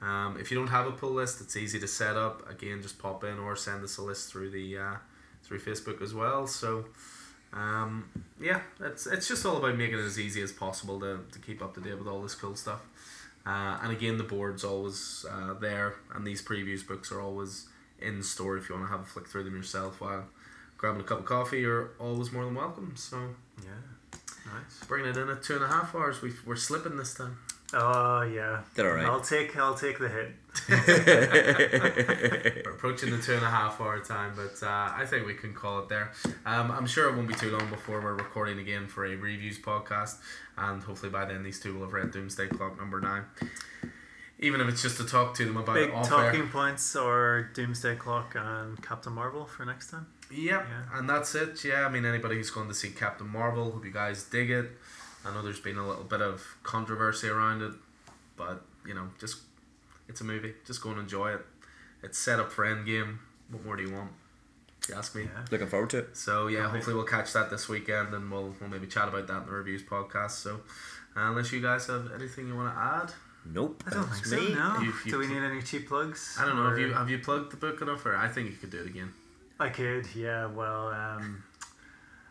Um, if you don't have a pull list, it's easy to set up. Again, just pop in or send us a list through the uh, through Facebook as well. So, um, yeah, it's it's just all about making it as easy as possible to, to keep up to date with all this cool stuff. Uh, and again, the board's always uh, there, and these previews books are always in store if you want to have a flick through them yourself while grabbing a cup of coffee. You're always more than welcome. So, Yeah. Nice. bringing it in at two and a half hours, we we're slipping this time. Oh yeah. They're alright. I'll take I'll take the hit. [laughs] We're approaching the two and a half hour time, but uh, I think we can call it there. Um, I'm sure it won't be too long before we're recording again for a reviews podcast, and hopefully by then these two will have read Doomsday Clock number nine. Even if it's just to talk to them about Big it talking air. points or Doomsday Clock and Captain Marvel for next time. Yep, Yeah. and that's it. Yeah, I mean anybody who's going to see Captain Marvel, hope you guys dig it. I know there's been a little bit of controversy around it, but you know, just it's a movie. Just go and enjoy it. It's set up for Endgame. What more do you want? If you ask me. Yeah. Looking forward to it. So yeah, Right. hopefully we'll catch that this weekend, and we'll we'll maybe chat about that in the reviews podcast. So, uh, unless you guys have anything you want to add, Nope. I don't that's think so. No. You- you Do we pl- need any cheap plugs? I don't know. Have you have you plugged the book enough, or I think you could do it again. I could, yeah. Well, um,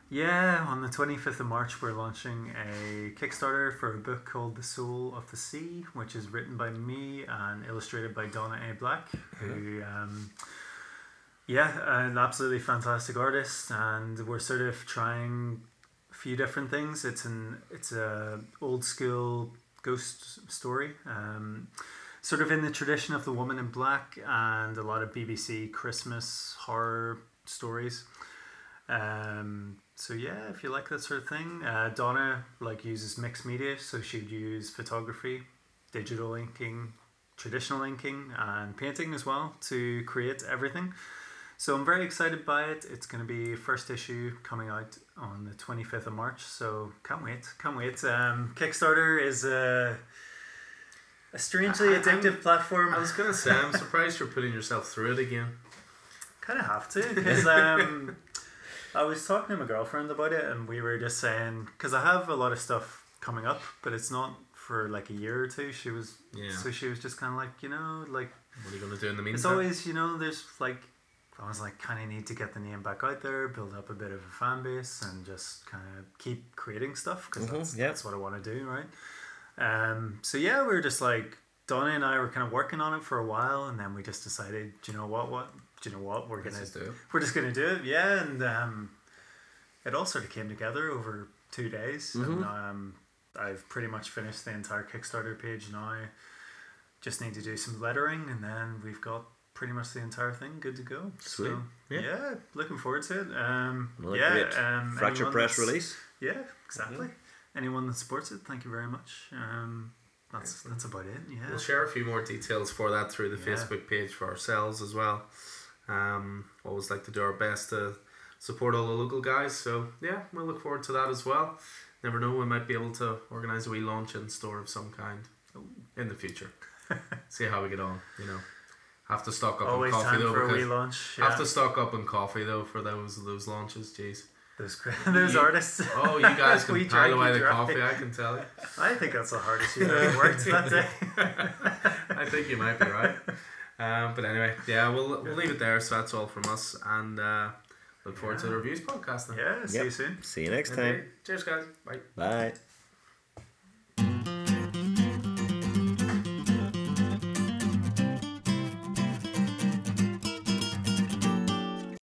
yeah, on the 25th of March, we're launching a Kickstarter for a book called The Soul of the Sea, which is written by me and illustrated by Donna A. Black, who, um, yeah, an absolutely fantastic artist. And we're sort of trying a few different things. It's an it's a old school ghost story. Um, sort of in the tradition of the woman in black and a lot of BBC Christmas horror stories. Um, so yeah, if you like that sort of thing, uh, Donna like uses mixed media, so she'd use photography, digital inking, traditional inking, and painting as well to create everything. So I'm very excited by it. It's going to be first issue coming out on the 25th of March. So can't wait, can't wait. Um, Kickstarter is a, a strangely I- I'm- addictive platform. I was gonna say I'm surprised you're putting yourself through it again. kind of have to because um, [laughs] I was talking to my girlfriend about it and we were just saying because I have a lot of stuff coming up, but it's not for like a year or two. She was Yeah. so she was just kind of like you know like What are you gonna do in the meantime? it's always you know there's like I was like kind of need to get the name back out there, build up a bit of a fan base, and just kind of keep creating stuff because Mhm, that's, yeah. that's what I want to do, right? Um, so yeah, we were just like Donna and I were kind of working on it for a while, and then we just decided, you know what? What do you know what we're Let's gonna just do we're just gonna do it, yeah. And um, it all sort of came together over two days, and Mhm. um, I've pretty much finished the entire Kickstarter page now. Just need to do some lettering, and then we've got pretty much the entire thing good to go. Sweet. So, Yeah. yeah. looking forward to it. Um, Another yeah, um, Fracture press release. Yeah, exactly. Anyone that supports it, thank you very much. Um, that's that's about it. Yeah. We'll share a few more details for that through the Yeah. Facebook page for ourselves as well. Um, always like to do our best to support all the local guys. So yeah, we'll look forward to that as well. Never know, we might be able to organise a wee launch in store of some kind in the future. [laughs] See how we get on. You know, have to stock up Always on coffee time though for a wee launch. have to stock up on coffee though for those those launches. Jeez. Those [laughs] those You- artists. Oh, you guys [laughs] can pile away the dry. coffee. I can tell you. I think that's the hardest you've ever worked that day. I think you might be right. Um, but anyway, yeah, we'll we'll leave it there. So that's all from us, and uh, look forward to the reviews podcast. Then. Yeah. See Yep. you soon. See you next Okay. time. Cheers, guys. Bye. Bye.